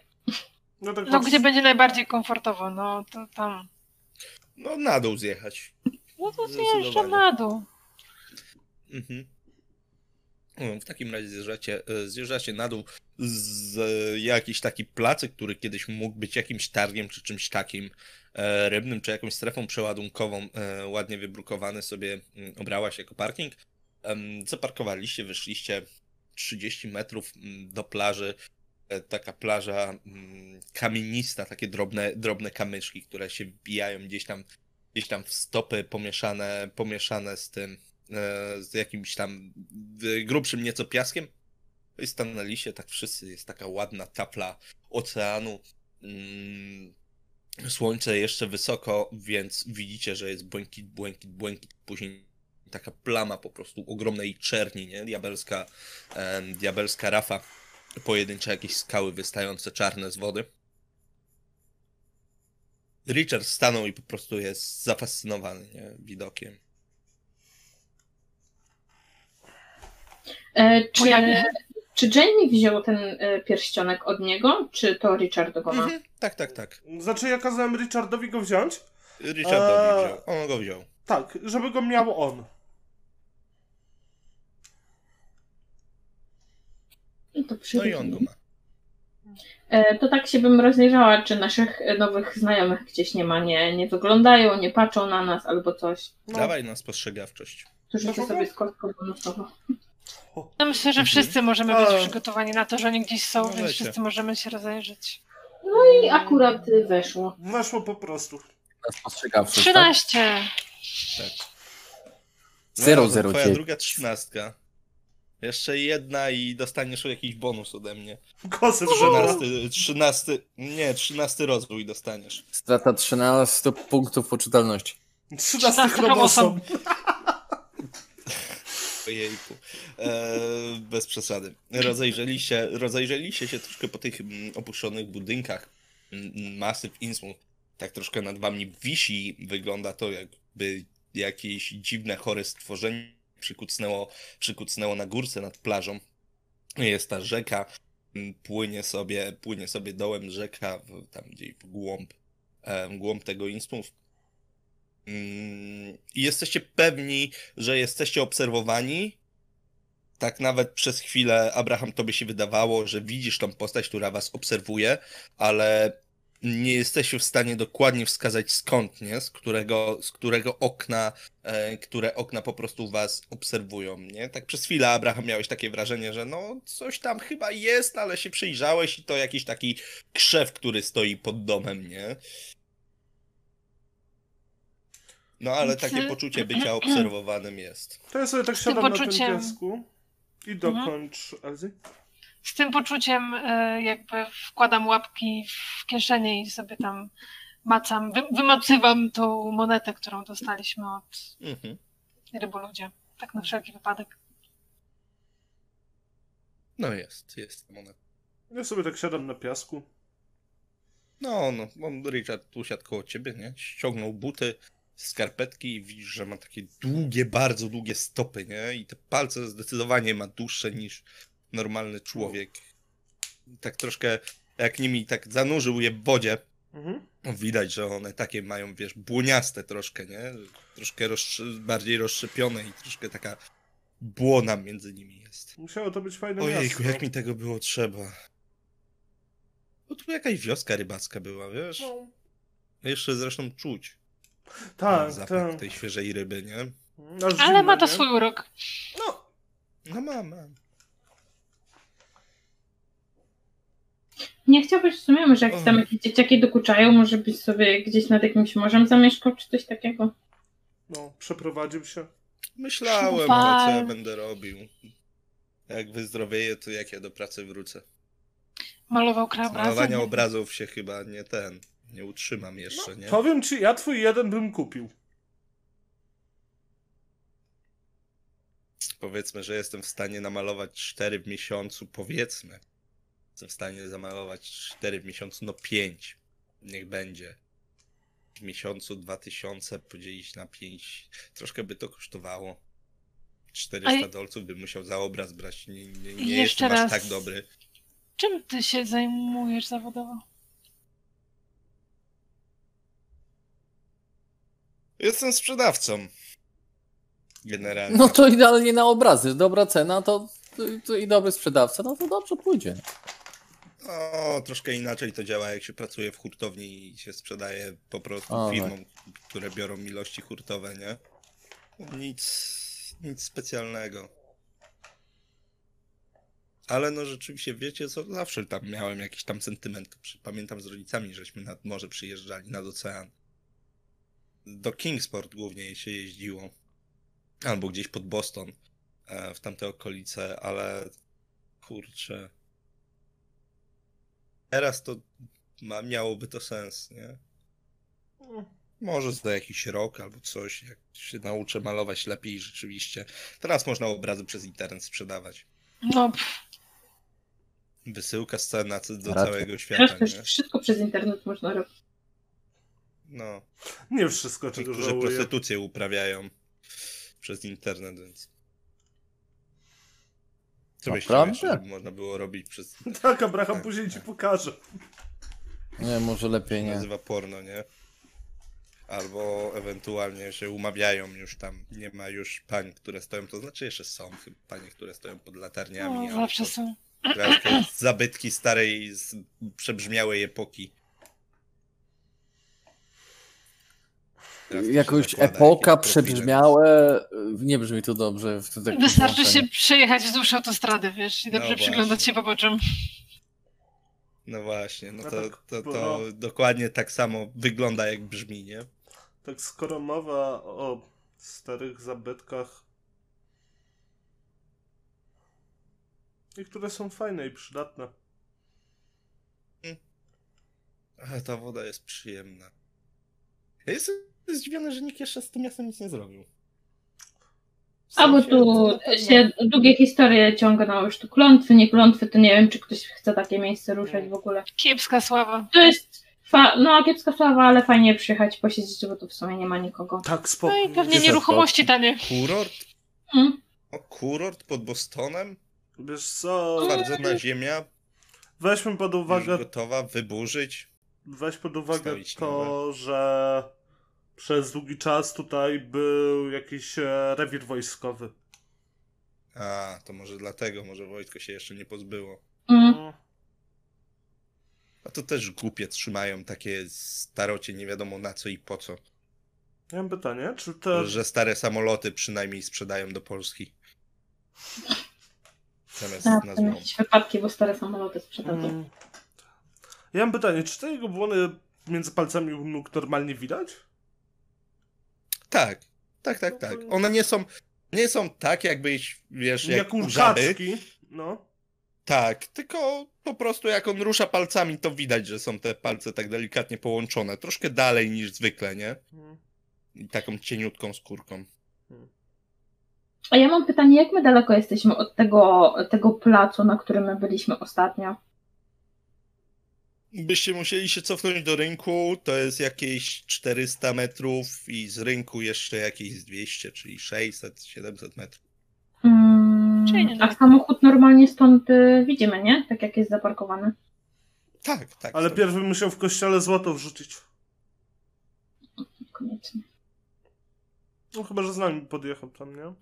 [SPEAKER 3] No, tak
[SPEAKER 6] No gdzie będzie najbardziej komfortowo, no to tam.
[SPEAKER 2] No na dół zjechać.
[SPEAKER 6] No to
[SPEAKER 2] Zdecydowanie.
[SPEAKER 6] zjeżdżam na dół.
[SPEAKER 2] Mhm. No, W takim razie zjeżdżacie, e, zjeżdżacie na dół z e, jakiś taki placyk, który kiedyś mógł być jakimś targiem czy czymś takim rybnym, czy jakąś strefą przeładunkową, e, ładnie wybrukowany sobie mm, obrała się jako parking. Zaparkowaliście, wyszliście 30 metrów mm, do plaży. E, Taka plaża mm, kamienista, takie drobne, drobne kamyczki, które się wbijają gdzieś tam, gdzieś tam w stopy pomieszane, pomieszane z tym, e, z jakimś tam e, grubszym nieco piaskiem. No I stanęliście tak wszyscy, jest taka ładna tafla oceanu. Słońce jeszcze wysoko, więc widzicie, że jest błękit, błękit, błękit. Później taka plama po prostu ogromnej czerni, nie? Diabelska, em, diabelska rafa. Pojedyncze jakieś skały wystające czarne z wody. Richard stanął i po prostu jest zafascynowany nie? widokiem.
[SPEAKER 6] E, czy,
[SPEAKER 5] Pojawi-
[SPEAKER 6] czy Jamie wziął ten e, pierścionek od niego, czy to Richard go ma?
[SPEAKER 2] Mhm, tak, tak, tak.
[SPEAKER 3] Znaczy, ja kazałem Richardowi go wziąć?
[SPEAKER 2] Richardowi
[SPEAKER 3] Eee.
[SPEAKER 2] wziął. On go wziął.
[SPEAKER 3] Tak, żeby go miał on.
[SPEAKER 6] No to
[SPEAKER 2] No i on go ma.
[SPEAKER 6] E, To tak się bym rozejrzała, czy naszych nowych znajomych gdzieś nie ma, nie, nie wyglądają, nie patrzą na nas albo coś.
[SPEAKER 3] No.
[SPEAKER 2] Dawaj na spostrzegawczość.
[SPEAKER 6] To życie
[SPEAKER 3] Dobra.
[SPEAKER 6] sobie z kostką bonusową.
[SPEAKER 5] Ja myślę, że
[SPEAKER 2] Mhm.
[SPEAKER 5] wszyscy możemy
[SPEAKER 3] A.
[SPEAKER 5] być przygotowani na to, że oni gdzieś są, więc
[SPEAKER 2] Możecie.
[SPEAKER 5] wszyscy możemy się rozejrzeć.
[SPEAKER 6] No i akurat weszło.
[SPEAKER 3] Weszło po prostu.
[SPEAKER 4] Na spostrzegawczość,
[SPEAKER 5] 13.
[SPEAKER 4] Tak?
[SPEAKER 2] No,
[SPEAKER 4] 009.
[SPEAKER 2] Twoja druga trzynastka. Jeszcze jedna i dostaniesz jakiś bonus ode mnie.
[SPEAKER 3] Kosy.
[SPEAKER 2] Trzynasty, trzynasty, nie, trzynasty rozwój dostaniesz.
[SPEAKER 4] Strata 13 punktów poczytalności.
[SPEAKER 3] 13 chromosom.
[SPEAKER 2] Ojejku. E, bez przesady. Rozejrzeliście, rozejrzeliście się troszkę po tych mm, opuszczonych budynkach. Masyw Innsmouth tak troszkę nad wami wisi. Wygląda to jakby jakieś dziwne, chore stworzenie przykucnęło, przykucnęło na górce nad plażą. Jest ta rzeka, płynie sobie, płynie sobie dołem rzeka, w- tam gdzieś w głąb, e, głąb tego Innsmouth. Mm, I jesteście pewni, że jesteście obserwowani. Tak nawet przez chwilę, Abraham, tobie się wydawało, że widzisz tą postać, która was obserwuje, ale nie jesteście w stanie dokładnie wskazać skąd, nie? Z którego, z którego okna, e, które okna po prostu was obserwują, nie? Tak przez chwilę, Abraham, miałeś takie wrażenie, że no, coś tam chyba jest, ale się przyjrzałeś i to jakiś taki krzew, który stoi pod domem, nie? No, ale takie
[SPEAKER 5] Czy-
[SPEAKER 2] poczucie <clears throat> bycia obserwowanym jest.
[SPEAKER 3] To ja sobie tak siadam na tym
[SPEAKER 5] poczuciem- Mhm.
[SPEAKER 3] piasku i dokończ, Elzy.
[SPEAKER 5] Z tym poczuciem y, jakby wkładam łapki w kieszenie i sobie tam macam, wy, wymacywam tą monetę, którą dostaliśmy od
[SPEAKER 2] Mhm.
[SPEAKER 5] ryboludzie. Tak na wszelki wypadek.
[SPEAKER 2] No jest, jest moneta.
[SPEAKER 3] Ja sobie tak siadam na piasku.
[SPEAKER 2] No, no, on Richard tu siadł koło ciebie, nie? Ściągnął buty, skarpetki i widzisz, że ma takie długie, bardzo długie stopy, nie? I te palce zdecydowanie ma dłuższe niż normalny człowiek. Tak troszkę, jak nimi tak zanurzył je w wodzie,
[SPEAKER 3] Mhm.
[SPEAKER 2] widać, że one takie mają, wiesz, błoniaste troszkę, nie? Troszkę rozsz- bardziej rozszczepione i troszkę taka błona między nimi jest.
[SPEAKER 3] Musiało to być fajne
[SPEAKER 2] Ojejku,
[SPEAKER 3] miasto.
[SPEAKER 2] jak mi tego było trzeba. No tu jakaś wioska rybacka była, wiesz?
[SPEAKER 3] No.
[SPEAKER 2] Jeszcze zresztą czuć
[SPEAKER 3] Tak,
[SPEAKER 2] zapach
[SPEAKER 3] tak.
[SPEAKER 2] tej świeżej ryby, nie?
[SPEAKER 5] Ale
[SPEAKER 3] zimno,
[SPEAKER 5] ma to
[SPEAKER 3] nie?
[SPEAKER 5] swój urok.
[SPEAKER 3] No,
[SPEAKER 2] No mam, mam.
[SPEAKER 6] Nie chciałbyś w sumie, może jak tam jakieś dzieciaki dokuczają, może byś sobie gdzieś nad jakimś morzem zamieszkał, czy coś takiego?
[SPEAKER 3] no, przeprowadził się.
[SPEAKER 2] Myślałem, ale co ja będę robił. Jak wyzdrowieję, to jak ja do pracy wrócę.
[SPEAKER 5] Malował
[SPEAKER 2] Z
[SPEAKER 5] krajobrazy.
[SPEAKER 2] malowania obrazów się chyba nie ten, nie utrzymam jeszcze, nie?
[SPEAKER 3] Powiem ci, ja twój jeden bym kupił.
[SPEAKER 2] Powiedzmy, że jestem w stanie namalować 4 w miesiącu, powiedzmy. Jestem w stanie zamalować 4 w miesiącu, no 5. Niech będzie. W miesiącu 2000 podzielić na 5. Troszkę by to kosztowało. 400
[SPEAKER 5] A
[SPEAKER 2] dolców bym musiał za obraz brać. Nie, nie, nie
[SPEAKER 5] Jeszcze
[SPEAKER 2] jestem aż
[SPEAKER 5] raz.
[SPEAKER 2] tak dobry.
[SPEAKER 5] Czym ty się zajmujesz zawodowo?
[SPEAKER 2] Jestem sprzedawcą. Generalnie.
[SPEAKER 4] No to idealnie na obrazy. Dobra cena to, to, to i dobry sprzedawca, no to dobrze pójdzie.
[SPEAKER 2] O, troszkę inaczej to działa, jak się pracuje w hurtowni i się sprzedaje po prostu firmom, które biorą ilości hurtowe, nie? Nic, nic specjalnego. Ale no rzeczywiście, wiecie co, zawsze tam miałem jakiś tam sentyment. Pamiętam z rodzicami, żeśmy nad morze przyjeżdżali, nad ocean. Do Kingsport głównie się jeździło. Albo gdzieś pod Boston, e, w tamte okolice, ale kurczę... Teraz to ma, miałoby to sens, nie? Może za jakiś rok albo coś, jak się nauczę malować lepiej rzeczywiście. Teraz można obrazy przez internet sprzedawać.
[SPEAKER 5] No,
[SPEAKER 2] Wysyłka scena do całego świata,
[SPEAKER 6] Wszystko,
[SPEAKER 2] nie?
[SPEAKER 6] wszystko przez internet można robić.
[SPEAKER 2] No.
[SPEAKER 3] Nie wszystko,
[SPEAKER 2] Ci,
[SPEAKER 3] czego
[SPEAKER 2] którzy
[SPEAKER 3] żałuję.
[SPEAKER 2] prostytucję uprawiają przez internet, więc... Co
[SPEAKER 4] Naprawdę?
[SPEAKER 2] jeszcze, żeby można było robić przez... <laughs>
[SPEAKER 3] Tak, Abraham
[SPEAKER 2] Tak,
[SPEAKER 3] później ci
[SPEAKER 2] tak.
[SPEAKER 3] pokaże.
[SPEAKER 4] Nie, może lepiej nie.
[SPEAKER 2] nazywa porno, nie? Albo ewentualnie się umawiają już tam. Nie ma już pań, które stoją, to znaczy jeszcze są chyba panie, które stoją pod latarniami.
[SPEAKER 5] no zawsze są.
[SPEAKER 2] Zabytki starej, z przebrzmiałej epoki. Teraz to się
[SPEAKER 4] Jakoś
[SPEAKER 2] zakłada
[SPEAKER 4] epoka, przebrzmiałe, nie brzmi to dobrze. W takim
[SPEAKER 5] Wystarczy się przejechać wzdłuż autostrady, wiesz, i dobrze
[SPEAKER 2] No
[SPEAKER 5] przyglądać się poboczem.
[SPEAKER 2] No właśnie, no
[SPEAKER 3] No
[SPEAKER 2] to,
[SPEAKER 3] tak,
[SPEAKER 2] to, to dokładnie tak samo wygląda jak brzmi, nie?
[SPEAKER 3] Tak skoro mowa o starych zabytkach, niektóre są fajne i przydatne.
[SPEAKER 2] Ale ta woda jest przyjemna. Ja jestem zdziwiony, że nikt jeszcze z tym miastem nic nie zrobił. W
[SPEAKER 6] A bo
[SPEAKER 2] sensie,
[SPEAKER 6] tu
[SPEAKER 2] pewno-
[SPEAKER 6] się długie historie ciągną, już tu klątwy, nie klątwy, to nie wiem, czy ktoś chce takie miejsce ruszać w ogóle.
[SPEAKER 5] Kiepska sława.
[SPEAKER 6] To jest, fa- no kiepska sława, ale fajnie przyjechać, posiedzieć, bo tu w sumie nie ma nikogo.
[SPEAKER 3] Tak,
[SPEAKER 5] No
[SPEAKER 3] spokój.
[SPEAKER 5] i pewnie nieruchomości tanie.
[SPEAKER 2] Kurort?
[SPEAKER 6] Mm.
[SPEAKER 2] O, kurort pod Bostonem?
[SPEAKER 3] Wiesz co,
[SPEAKER 2] Twardzona ziemia,
[SPEAKER 3] weźmy pod
[SPEAKER 2] już
[SPEAKER 3] uwagę,
[SPEAKER 2] gotowa, wyburzyć.
[SPEAKER 3] weź pod uwagę to, że przez długi czas tutaj był jakiś e, rewir wojskowy.
[SPEAKER 2] A, to może dlatego, może Wojtko się jeszcze nie pozbyło.
[SPEAKER 6] Mm.
[SPEAKER 3] No,
[SPEAKER 2] A to też głupie trzymają takie starocie nie wiadomo na co i po co.
[SPEAKER 3] Ja mam pytanie, czy te...
[SPEAKER 2] Że stare samoloty przynajmniej sprzedają do Polski. Zamiast
[SPEAKER 6] Tak,
[SPEAKER 2] na
[SPEAKER 6] tam
[SPEAKER 2] złom.
[SPEAKER 6] jakieś wypadki, bo stare samoloty sprzedadzą.
[SPEAKER 3] Mm. Ja mam pytanie, czy te jego błony między palcami u nóg normalnie widać?
[SPEAKER 2] Tak, tak, tak, tak. One nie są, nie są tak jakbyś, wiesz, jak,
[SPEAKER 3] Jak
[SPEAKER 2] żaby.
[SPEAKER 3] No.
[SPEAKER 2] Tak, tylko po prostu jak on rusza palcami, to widać, że są te palce tak delikatnie połączone. Troszkę dalej niż zwykle, nie?
[SPEAKER 3] Mm.
[SPEAKER 2] I taką cieniutką skórką.
[SPEAKER 6] A ja mam pytanie, jak my daleko jesteśmy od tego, tego placu, na którym my byliśmy ostatnio?
[SPEAKER 2] Byście musieli się cofnąć do rynku, to jest jakieś 400 metrów i z rynku jeszcze jakieś z 200, czyli 600, 700 metrów.
[SPEAKER 6] Mm,
[SPEAKER 5] nie
[SPEAKER 6] a
[SPEAKER 5] daleko.
[SPEAKER 6] samochód normalnie stąd y, widzimy, nie? Tak jak jest zaparkowany.
[SPEAKER 2] Tak, tak.
[SPEAKER 3] Ale
[SPEAKER 2] to-
[SPEAKER 3] pierw bym musiał w kościele złoto wrzucić.
[SPEAKER 6] Koniecznie.
[SPEAKER 3] No chyba, że z nami podjechał tam, nie?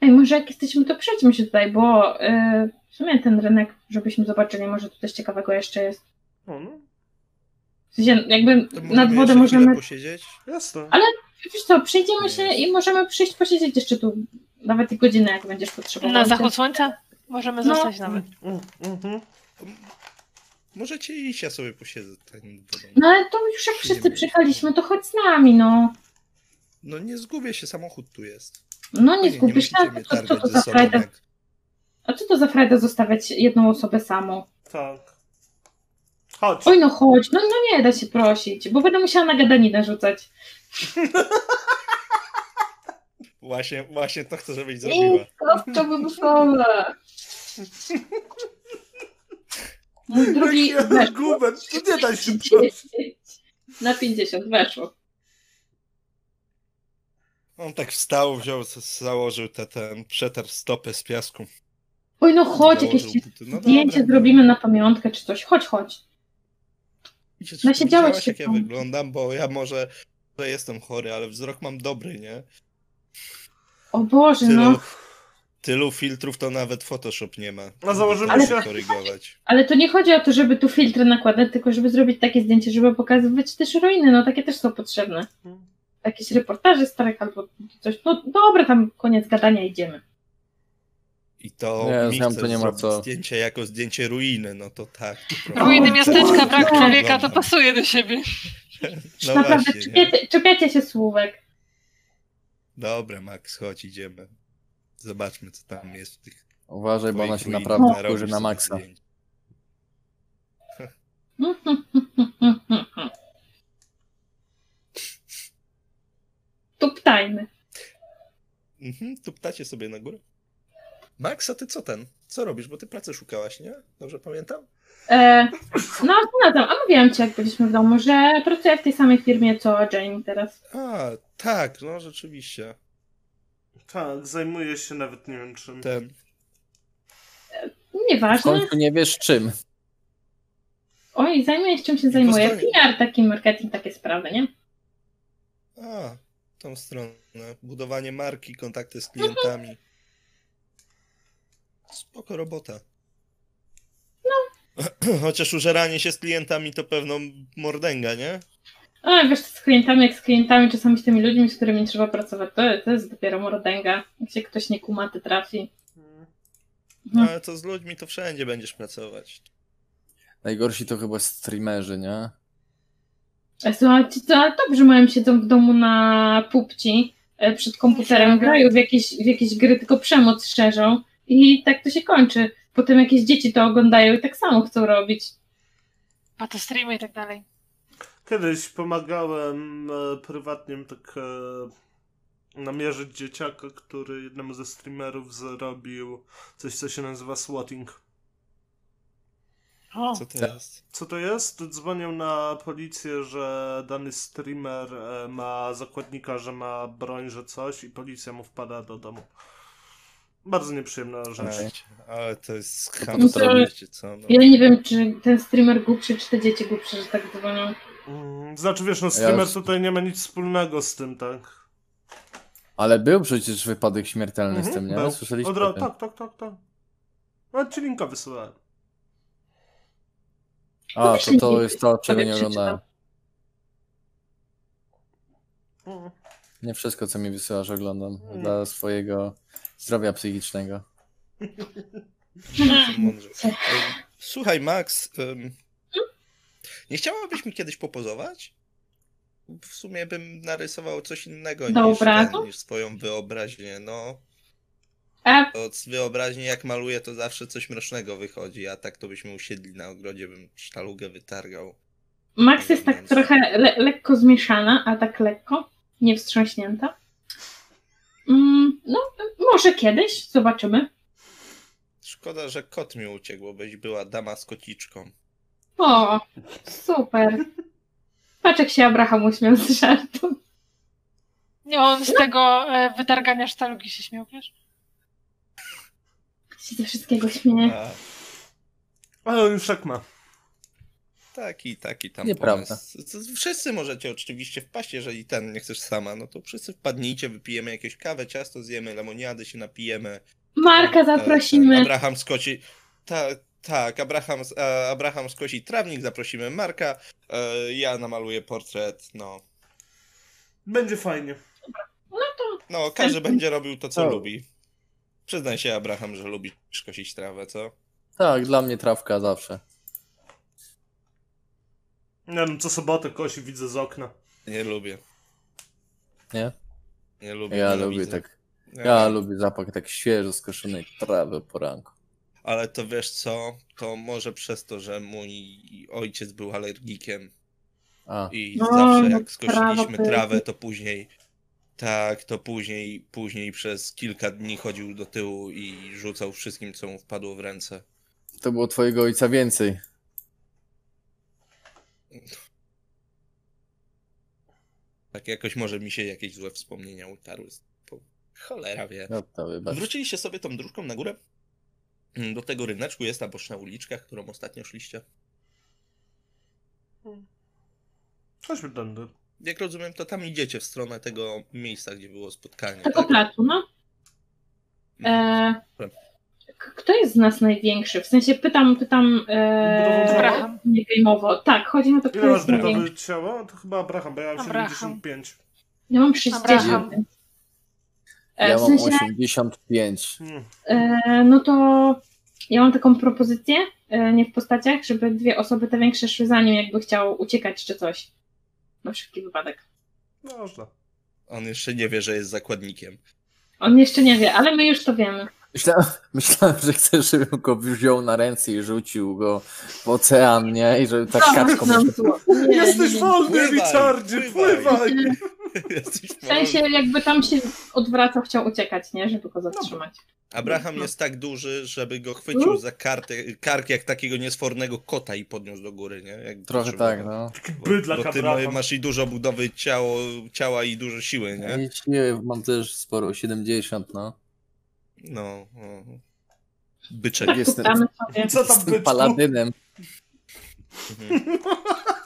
[SPEAKER 6] Ej, może jak jesteśmy, to przejdźmy się tutaj, bo y, w sumie ten rynek, żebyśmy zobaczyli, może tu coś ciekawego jeszcze jest.
[SPEAKER 3] O, no,
[SPEAKER 6] W sensie, jakby nad
[SPEAKER 2] możemy
[SPEAKER 6] wodę możemy...
[SPEAKER 2] posiedzieć?
[SPEAKER 3] jasne.
[SPEAKER 6] Ale- Wiesz co, przejdziemy się i możemy przyjść posiedzieć jeszcze tu nawet i godzinę, jak będziesz potrzebował.
[SPEAKER 5] Na zachód słońca? Możemy
[SPEAKER 6] No.
[SPEAKER 5] zostać nawet.
[SPEAKER 3] Mm, mhm.
[SPEAKER 2] Możecie iść, ja sobie posiedzę. Wodą.
[SPEAKER 6] No ale to już jak wszyscy przyjechaliśmy, to chodź z nami, no.
[SPEAKER 2] No nie zgubię się, samochód tu jest.
[SPEAKER 6] No nie
[SPEAKER 2] Spokojnie,
[SPEAKER 6] zgubisz się. Co, to za frajda?
[SPEAKER 2] jak-
[SPEAKER 6] A co to za frajda zostawiać jedną osobę samą?
[SPEAKER 3] Tak. Chodź.
[SPEAKER 6] Oj no chodź, no, no nie da się prosić, bo będę musiała na gadaninę rzucać. <laughs>
[SPEAKER 2] Właśnie, właśnie to chcę, żebyś zrobiła.
[SPEAKER 6] to wybuchowe. Mój drugi
[SPEAKER 3] Jaki
[SPEAKER 6] weszło.
[SPEAKER 3] argument, to nie da się prosić.
[SPEAKER 6] Na 50 weszło.
[SPEAKER 2] On tak wstał, wziął, założył te, ten, przetarł stopę z piasku.
[SPEAKER 6] Oj no chodź, jakieś.
[SPEAKER 2] No
[SPEAKER 6] zdjęcie
[SPEAKER 2] dobra.
[SPEAKER 6] zrobimy na pamiątkę czy coś. Chodź, chodź. Nasiedziałeś
[SPEAKER 2] widziałaś,
[SPEAKER 6] się
[SPEAKER 2] jak ja wyglądam, bo ja może, że jestem chory, ale wzrok mam dobry, nie?
[SPEAKER 6] O Boże,
[SPEAKER 2] Tylu,
[SPEAKER 6] no.
[SPEAKER 2] tylu filtrów to nawet Photoshop nie ma.
[SPEAKER 3] A założymy
[SPEAKER 2] żeby
[SPEAKER 3] się-
[SPEAKER 2] korygować.
[SPEAKER 6] Ale to nie chodzi o to, żeby tu filtry nakładać, tylko żeby zrobić takie zdjęcie, żeby pokazywać też ruiny, no takie też są potrzebne. Jakieś reportaże starych albo coś. No dobra, tam koniec gadania, idziemy.
[SPEAKER 2] I to
[SPEAKER 4] Nie,
[SPEAKER 2] mi
[SPEAKER 4] znam,
[SPEAKER 2] chcesz
[SPEAKER 4] to nie ma co.
[SPEAKER 2] zdjęcie jako zdjęcie ruiny, no to tak. to
[SPEAKER 5] Ruiny
[SPEAKER 6] O,
[SPEAKER 5] miasteczka, brak
[SPEAKER 6] tak.
[SPEAKER 5] człowieka, to pasuje do siebie.
[SPEAKER 2] No
[SPEAKER 6] Naprawdę,
[SPEAKER 2] właśnie, nie?
[SPEAKER 6] czepiacie, czepiacie się słówek.
[SPEAKER 2] Dobra, Max, chodź, idziemy. Zobaczmy, co tam jest w tych
[SPEAKER 4] Uważaj, bo ona się naprawdę wkurzy na
[SPEAKER 2] zdjęć. <laughs>
[SPEAKER 6] Tuptajmy.
[SPEAKER 2] Mhm, tu ptacie sobie na górę. Max, a ty co ten? Co robisz? Bo ty pracy szukałaś, nie? Dobrze pamiętam?
[SPEAKER 6] E, no, znalazłam. A mówiłam ci, jak byliśmy w domu, że pracuję w tej samej firmie, co Jane teraz.
[SPEAKER 2] A, tak, no rzeczywiście.
[SPEAKER 3] Tak, zajmuję się nawet nie wiem czym.
[SPEAKER 2] Ten.
[SPEAKER 4] W
[SPEAKER 6] Nieważne.
[SPEAKER 4] końcu nie wiesz czym.
[SPEAKER 6] Oj, zajmuję się czym się zajmuję.
[SPEAKER 2] postawię-
[SPEAKER 6] PR, taki marketing, takie sprawy, nie?
[SPEAKER 2] A, tą stronę. Budowanie marki, kontakty z klientami. <laughs> Spoko robota. No. <clears throat> Chociaż użeranie się z klientami to pewną mordęga, nie?
[SPEAKER 6] A wiesz, z klientami, jak z klientami, czasami z tymi ludźmi, z którymi trzeba pracować, to, to jest dopiero mordęga. Jak się ktoś nie kuma, to trafi. Mhm.
[SPEAKER 2] ale to z ludźmi to wszędzie będziesz pracować.
[SPEAKER 4] Najgorsi to chyba streamerzy, nie?
[SPEAKER 6] A Słuchajcie, to dobrze mają siedzą w domu na pupci e, przed komputerem, grają w jakieś, w jakieś gry, tylko przemoc szerzą i tak to się kończy. Potem jakieś dzieci to oglądają i tak samo chcą robić.
[SPEAKER 5] A to streamy i tak dalej.
[SPEAKER 3] Kiedyś pomagałem e, prywatnie tak e, namierzyć dzieciaka, który jednemu ze streamerów zrobił coś, co się nazywa swatting.
[SPEAKER 5] O,
[SPEAKER 2] Co to jest?
[SPEAKER 3] Co to jest? Dzwonią na policję, że dany streamer e, ma zakładnika, że ma broń, że coś i policja mu wpada do domu. Bardzo nieprzyjemna rzecz.
[SPEAKER 4] Ej.
[SPEAKER 2] Ale to jest
[SPEAKER 6] No to-
[SPEAKER 2] wiecie co? No.
[SPEAKER 6] Ja nie wiem, czy ten streamer głupszy, czy te dzieci głupsze, że tak dzwonią.
[SPEAKER 3] Mm, Znaczy wiesz, no streamer
[SPEAKER 4] Ja-
[SPEAKER 3] tutaj nie ma nic wspólnego z tym, tak?
[SPEAKER 4] Ale był przecież wypadek śmiertelny z
[SPEAKER 3] Mhm,
[SPEAKER 4] tym, nie?
[SPEAKER 3] był.
[SPEAKER 4] Słyszeliście
[SPEAKER 3] Od ra-
[SPEAKER 4] o tym?
[SPEAKER 3] Tak, tak, tak, tak. No ci linka wysyłałem.
[SPEAKER 4] A, to to jest to, czego nie oglądałem. Nie wszystko, co mi wysyłasz, oglądam.
[SPEAKER 3] Mm.
[SPEAKER 4] Dla swojego zdrowia psychicznego. <laughs>
[SPEAKER 2] Słuchaj, Max, ym, nie chciałabyś mi kiedyś popozować? W sumie bym narysował coś innego niż, ten, niż swoją wyobraźnię. No, od wyobraźni jak maluję, to zawsze coś mrocznego wychodzi, a tak to byśmy usiedli na ogrodzie, bym sztalugę wytargał.
[SPEAKER 6] Max jest tak trochę le- lekko zmieszana, a tak lekko, niewstrząśnięta. Mm, no, może kiedyś, zobaczymy.
[SPEAKER 2] Szkoda, że kot mi uciekł, bo byś była dama z kociczką.
[SPEAKER 6] O, super. Patrz jak się Abraham uśmiał z żartu.
[SPEAKER 5] nie, on z tego e, wytargania sztalugi się śmiał, wiesz?
[SPEAKER 6] Się ze wszystkiego śmieje.
[SPEAKER 2] A,
[SPEAKER 3] Ale on już tak ma.
[SPEAKER 2] Taki, taki tam
[SPEAKER 4] Nieprawda.
[SPEAKER 2] pomysł. Wszyscy możecie oczywiście wpaść, jeżeli ten nie chcesz sama, no to wszyscy wpadnijcie, wypijemy jakieś kawę, ciasto zjemy, lemoniady się napijemy.
[SPEAKER 6] Marka
[SPEAKER 2] ten
[SPEAKER 6] zaprosimy.
[SPEAKER 2] Abraham skoci. Tak, tak, Abraham, e, Abraham skosi trawnik, zaprosimy Marka. E, ja namaluję portret. No,
[SPEAKER 3] Będzie fajnie.
[SPEAKER 2] no każdy będzie robił to, co
[SPEAKER 4] O.
[SPEAKER 2] lubi. Przyznaj się, Abraham, że lubisz kosić trawę, co?
[SPEAKER 4] Tak, dla mnie trawka zawsze.
[SPEAKER 3] Nie wiem, co sobotę kosi widzę z okna.
[SPEAKER 2] Nie lubię.
[SPEAKER 4] Nie?
[SPEAKER 2] Nie lubię.
[SPEAKER 4] Ja lubię tak.
[SPEAKER 2] Nie.
[SPEAKER 4] Ja lubię zapach tak świeżo skoszonej trawy po ranku.
[SPEAKER 2] Ale to wiesz co? To może przez to, że mój ojciec był alergikiem
[SPEAKER 4] A,
[SPEAKER 2] i
[SPEAKER 6] No,
[SPEAKER 2] zawsze
[SPEAKER 6] no,
[SPEAKER 2] jak skosiliśmy trawę, to później tak, to później, później przez kilka dni chodził do tyłu i rzucał wszystkim, co mu wpadło w ręce.
[SPEAKER 4] to było twojego ojca więcej.
[SPEAKER 2] Tak jakoś może mi się jakieś złe wspomnienia utarły. Po- Cholera wie.
[SPEAKER 4] No to wybacz.
[SPEAKER 2] Wróciliście sobie tą dróżką na górę? Do tego ryneczku jest ta boczna uliczka, którą ostatnio szliście.
[SPEAKER 3] Chodźmy tędy.
[SPEAKER 2] Jak rozumiem, to tam idziecie w stronę tego miejsca, gdzie było spotkanie.
[SPEAKER 6] Tego
[SPEAKER 2] tak?
[SPEAKER 6] placu, no. E, k- kto jest z nas największy? W sensie pytam, pytam e, nie gameowo. Tak, chodzi o to, kto
[SPEAKER 3] Ile
[SPEAKER 6] jest największy.
[SPEAKER 3] ciała? To chyba Abraham, bo ja mam
[SPEAKER 5] Abraham.
[SPEAKER 3] 75.
[SPEAKER 6] Ja mam 60.
[SPEAKER 5] Abraham.
[SPEAKER 6] E,
[SPEAKER 4] Ja
[SPEAKER 6] w
[SPEAKER 4] mam
[SPEAKER 6] sensie,
[SPEAKER 4] 85.
[SPEAKER 3] Hmm.
[SPEAKER 6] e, no to ja mam taką propozycję, e, nie w postaciach, żeby dwie osoby te większe szły za nim, jakby chciał uciekać czy coś. Na wszelki wypadek.
[SPEAKER 3] Można.
[SPEAKER 2] On jeszcze nie wie, że jest zakładnikiem.
[SPEAKER 6] On jeszcze nie wie, ale my już to wiemy.
[SPEAKER 4] Myślałem, <laughs> myślałem, że chcesz, żebym go wziął na ręce i rzucił go w ocean, nie? I żeby tak kaczką...
[SPEAKER 6] Nie,
[SPEAKER 3] Jesteś
[SPEAKER 6] nie, nie.
[SPEAKER 3] wolny, Richardzie,
[SPEAKER 2] pływaj. <laughs>
[SPEAKER 6] W sensie jakby tam się odwracał, chciał uciekać, nie? Żeby go zatrzymać.
[SPEAKER 2] Abraham jest tak duży, żeby go chwycił za kartę, kark jak takiego niesfornego kota i podniósł do góry, nie? Jak
[SPEAKER 4] Trochę tak, no.
[SPEAKER 2] Bo,
[SPEAKER 3] bydlak
[SPEAKER 2] bo ty
[SPEAKER 3] Abraham.
[SPEAKER 2] masz i dużo budowy ciało, ciała i dużo siły, nie?
[SPEAKER 4] I siły mam też sporo, 70, no.
[SPEAKER 2] No. no. Byczek.
[SPEAKER 6] Tak,
[SPEAKER 4] Jestem-. <laughs>
[SPEAKER 3] Co tam
[SPEAKER 4] Jestem
[SPEAKER 3] byczku?
[SPEAKER 4] paladynem.
[SPEAKER 2] Mhm.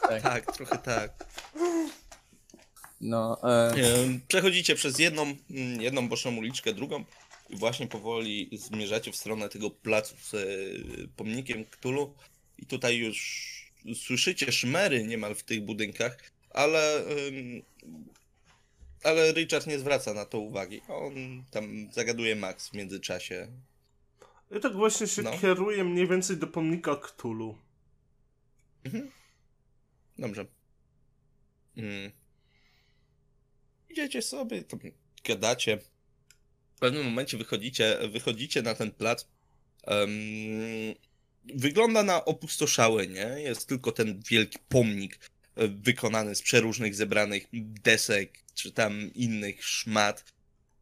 [SPEAKER 4] Tak.
[SPEAKER 2] Tak, trochę tak.
[SPEAKER 4] No, e,
[SPEAKER 2] Em, Przechodzicie przez jedną, mm, jedną boczną uliczkę, drugą i właśnie powoli zmierzacie w stronę tego placu z e, pomnikiem Ktulu i tutaj już słyszycie szmery niemal w tych budynkach, ale ale Richard nie zwraca na to uwagi. On tam zagaduje Max w międzyczasie.
[SPEAKER 3] Ja tak właśnie się
[SPEAKER 2] No.
[SPEAKER 3] kieruję mniej więcej do pomnika Ktulu.
[SPEAKER 2] Mhm. Dobrze. Mm. Idziecie sobie, tam gadacie. W pewnym momencie wychodzicie, wychodzicie na ten plac. Em, wygląda na opustoszały, nie? Jest tylko ten wielki pomnik wykonany z przeróżnych zebranych desek, czy tam innych szmat,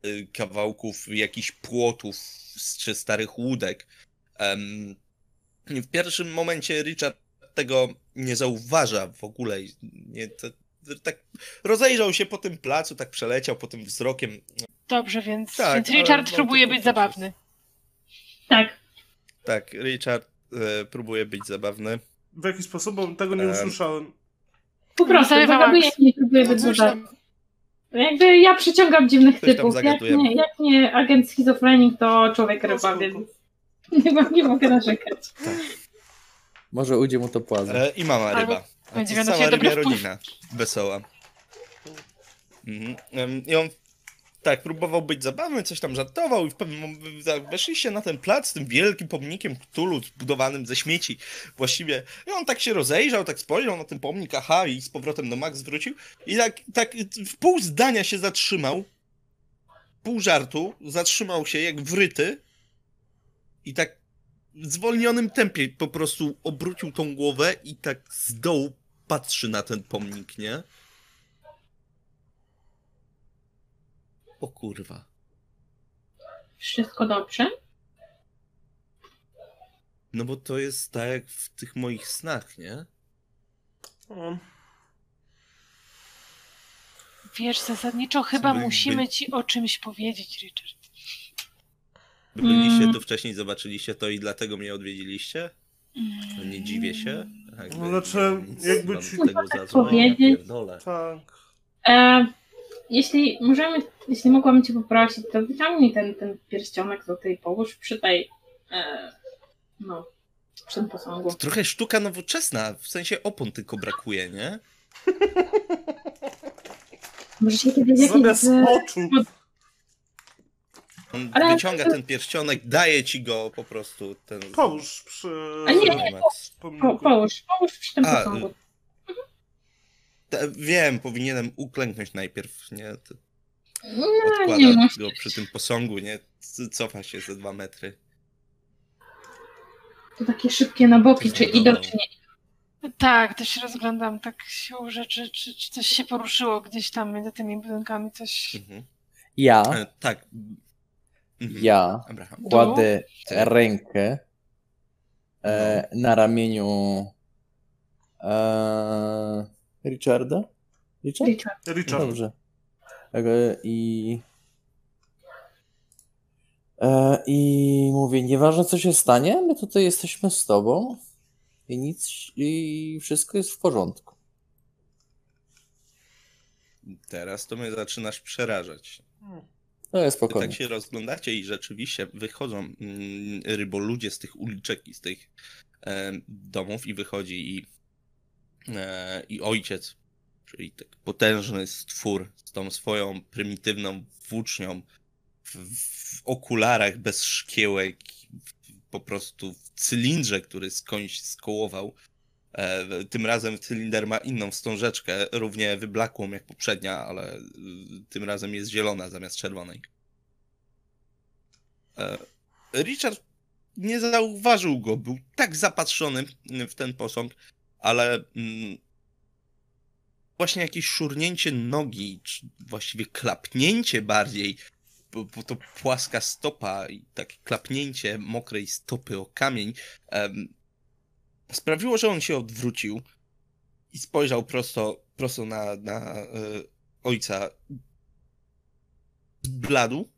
[SPEAKER 2] y, kawałków jakichś płotów z- czy starych łódek. W pierwszym momencie Richard tego nie zauważa w ogóle. Nie, to, tak rozejrzał się po tym placu, tak przeleciał po tym wzrokiem.
[SPEAKER 5] Dobrze, więc,
[SPEAKER 2] Tak,
[SPEAKER 5] więc Richard
[SPEAKER 2] no,
[SPEAKER 5] próbuje być zabawny.
[SPEAKER 6] Tak.
[SPEAKER 2] Tak, Richard e, próbuje być zabawny.
[SPEAKER 3] W jaki sposób? Bo tego nie
[SPEAKER 2] Em.
[SPEAKER 3] usłyszałem.
[SPEAKER 6] Po prostu
[SPEAKER 5] Zarywa
[SPEAKER 6] zagaduję,
[SPEAKER 5] Max.
[SPEAKER 6] nie próbuję
[SPEAKER 2] No tam,
[SPEAKER 6] Jakby ja przyciągam dziwnych typów. Jak nie, jak nie agent schizofrenik, to człowiek
[SPEAKER 3] No,
[SPEAKER 6] ryba, więc <laughs> nie, nie mogę narzekać.
[SPEAKER 4] Może ujdzie mu to płaza.
[SPEAKER 2] e, I mama ryba. A to cała rybia rodzina. Wesoła. Mhm. I on tak, próbował być zabawny, coś tam żartował i w pewnym tak, weszliście na ten plac z tym wielkim pomnikiem Cthulhu zbudowanym ze śmieci właściwie. I on tak się rozejrzał, tak spojrzał na ten pomnik, aha, i z powrotem do Max wrócił i tak, tak w pół zdania się zatrzymał, pół żartu, zatrzymał się jak wryty i tak w zwolnionym tempie po prostu obrócił tą głowę i tak z dołu patrzy na ten pomnik, nie? O kurwa.
[SPEAKER 6] Wszystko dobrze?
[SPEAKER 2] No bo to jest tak jak w tych moich snach, nie?
[SPEAKER 3] O,
[SPEAKER 5] Wiesz, zasadniczo chyba
[SPEAKER 2] By- by-
[SPEAKER 5] musimy ci o czymś powiedzieć, Richard.
[SPEAKER 2] Byliście
[SPEAKER 6] Mm.
[SPEAKER 2] tu wcześniej, zobaczyliście to i dlatego mnie odwiedziliście? No nie dziwię się. Jakby
[SPEAKER 3] No znaczy, jakby ci-
[SPEAKER 2] tego
[SPEAKER 6] tak
[SPEAKER 2] pierdolę.
[SPEAKER 3] tak.
[SPEAKER 6] E, jeśli możemy, jeśli mogłabym cię poprosić, to wyciągnij ten, ten pierścionek tutaj, połóż przy tej, e, no, przy tym posągu.
[SPEAKER 2] To trochę sztuka nowoczesna, w sensie opon tylko brakuje, nie?
[SPEAKER 6] Może się kiedyś.
[SPEAKER 3] Zamiast
[SPEAKER 6] z-
[SPEAKER 3] oczu.
[SPEAKER 2] On
[SPEAKER 6] Ale-
[SPEAKER 2] wyciąga ten pierścionek, daje ci go po prostu. Ten...
[SPEAKER 3] Połóż przy
[SPEAKER 6] A nie, nie,
[SPEAKER 2] Max.
[SPEAKER 6] Po, połóż, połóż przy tym
[SPEAKER 2] A,
[SPEAKER 6] posągu.
[SPEAKER 2] Wiem, powinienem uklęknąć najpierw, nie? To
[SPEAKER 6] No, nie
[SPEAKER 2] Odkłada
[SPEAKER 6] musisz.
[SPEAKER 2] go przy tym posągu, nie? Cofa się ze dwa metry.
[SPEAKER 6] To takie szybkie na boki, czy idą, czy nie.
[SPEAKER 5] Tak, też się rozglądam tak siłą rzeczy, czy, czy coś się poruszyło gdzieś tam między tymi budynkami, coś...
[SPEAKER 2] Mhm.
[SPEAKER 4] Ja,
[SPEAKER 2] E, tak. Mhm.
[SPEAKER 4] ja
[SPEAKER 2] Abraham.
[SPEAKER 4] kładę rękę e, na ramieniu e, Richarda. Richard?
[SPEAKER 6] Richard.
[SPEAKER 3] Richard.
[SPEAKER 4] Dobrze. I e, i mówię, nieważne co się stanie, my tutaj jesteśmy z tobą i nic, i wszystko jest w porządku.
[SPEAKER 2] Teraz to mnie zaczynasz przerażać.
[SPEAKER 4] To jest
[SPEAKER 2] Wy
[SPEAKER 4] spokojnie.
[SPEAKER 2] tak się rozglądacie i rzeczywiście wychodzą mm, ryboludzie z tych uliczek i z tych e, domów i wychodzi i, i ojciec, czyli tak potężny stwór z tą swoją prymitywną włócznią w, w okularach bez szkiełek, po prostu w cylindrze, który skądś skołował. E, tym razem cylinder ma inną wstążeczkę, równie wyblakłą jak poprzednia, ale y, tym razem jest zielona zamiast czerwonej. E, Richard nie zauważył go, był tak zapatrzony w ten posąg, ale mm, właśnie jakieś szurnięcie nogi, czy właściwie klapnięcie bardziej, bo, bo to płaska stopa i takie klapnięcie mokrej stopy o kamień em, sprawiło, że on się odwrócił i spojrzał prosto, prosto na, na e, ojca. Zbladł.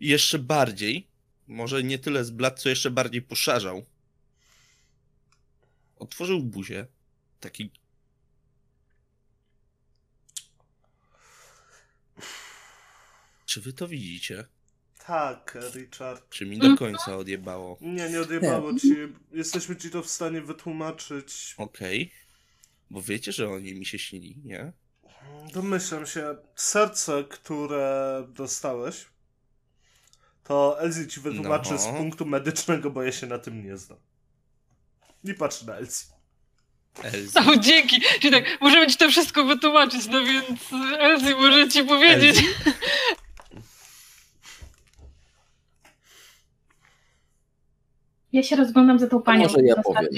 [SPEAKER 2] Jeszcze bardziej, może nie tyle zbladł, co jeszcze bardziej poszarzał. Otworzył buzię. Taki. Czy wy to widzicie?
[SPEAKER 3] Tak, Richard.
[SPEAKER 2] Czy mi do końca odjebało?
[SPEAKER 3] Nie, nie odjebało ci. Jesteśmy ci to w stanie wytłumaczyć.
[SPEAKER 2] Okej. Bo wiecie, że oni mi się śnili, nie?
[SPEAKER 3] Domyślam się, serce, które dostałeś, to Elsie ci wytłumaczy
[SPEAKER 2] No.
[SPEAKER 3] z punktu medycznego, bo ja się na tym nie znam. I patrz na Elsie.
[SPEAKER 2] Elzy.
[SPEAKER 5] O, dzięki. Czyli tak, możemy ci to wszystko wytłumaczyć, no więc Elsie może ci powiedzieć.
[SPEAKER 2] Elzy.
[SPEAKER 6] Ja się rozglądam za tą
[SPEAKER 4] To
[SPEAKER 6] panią.
[SPEAKER 4] może ja powiem.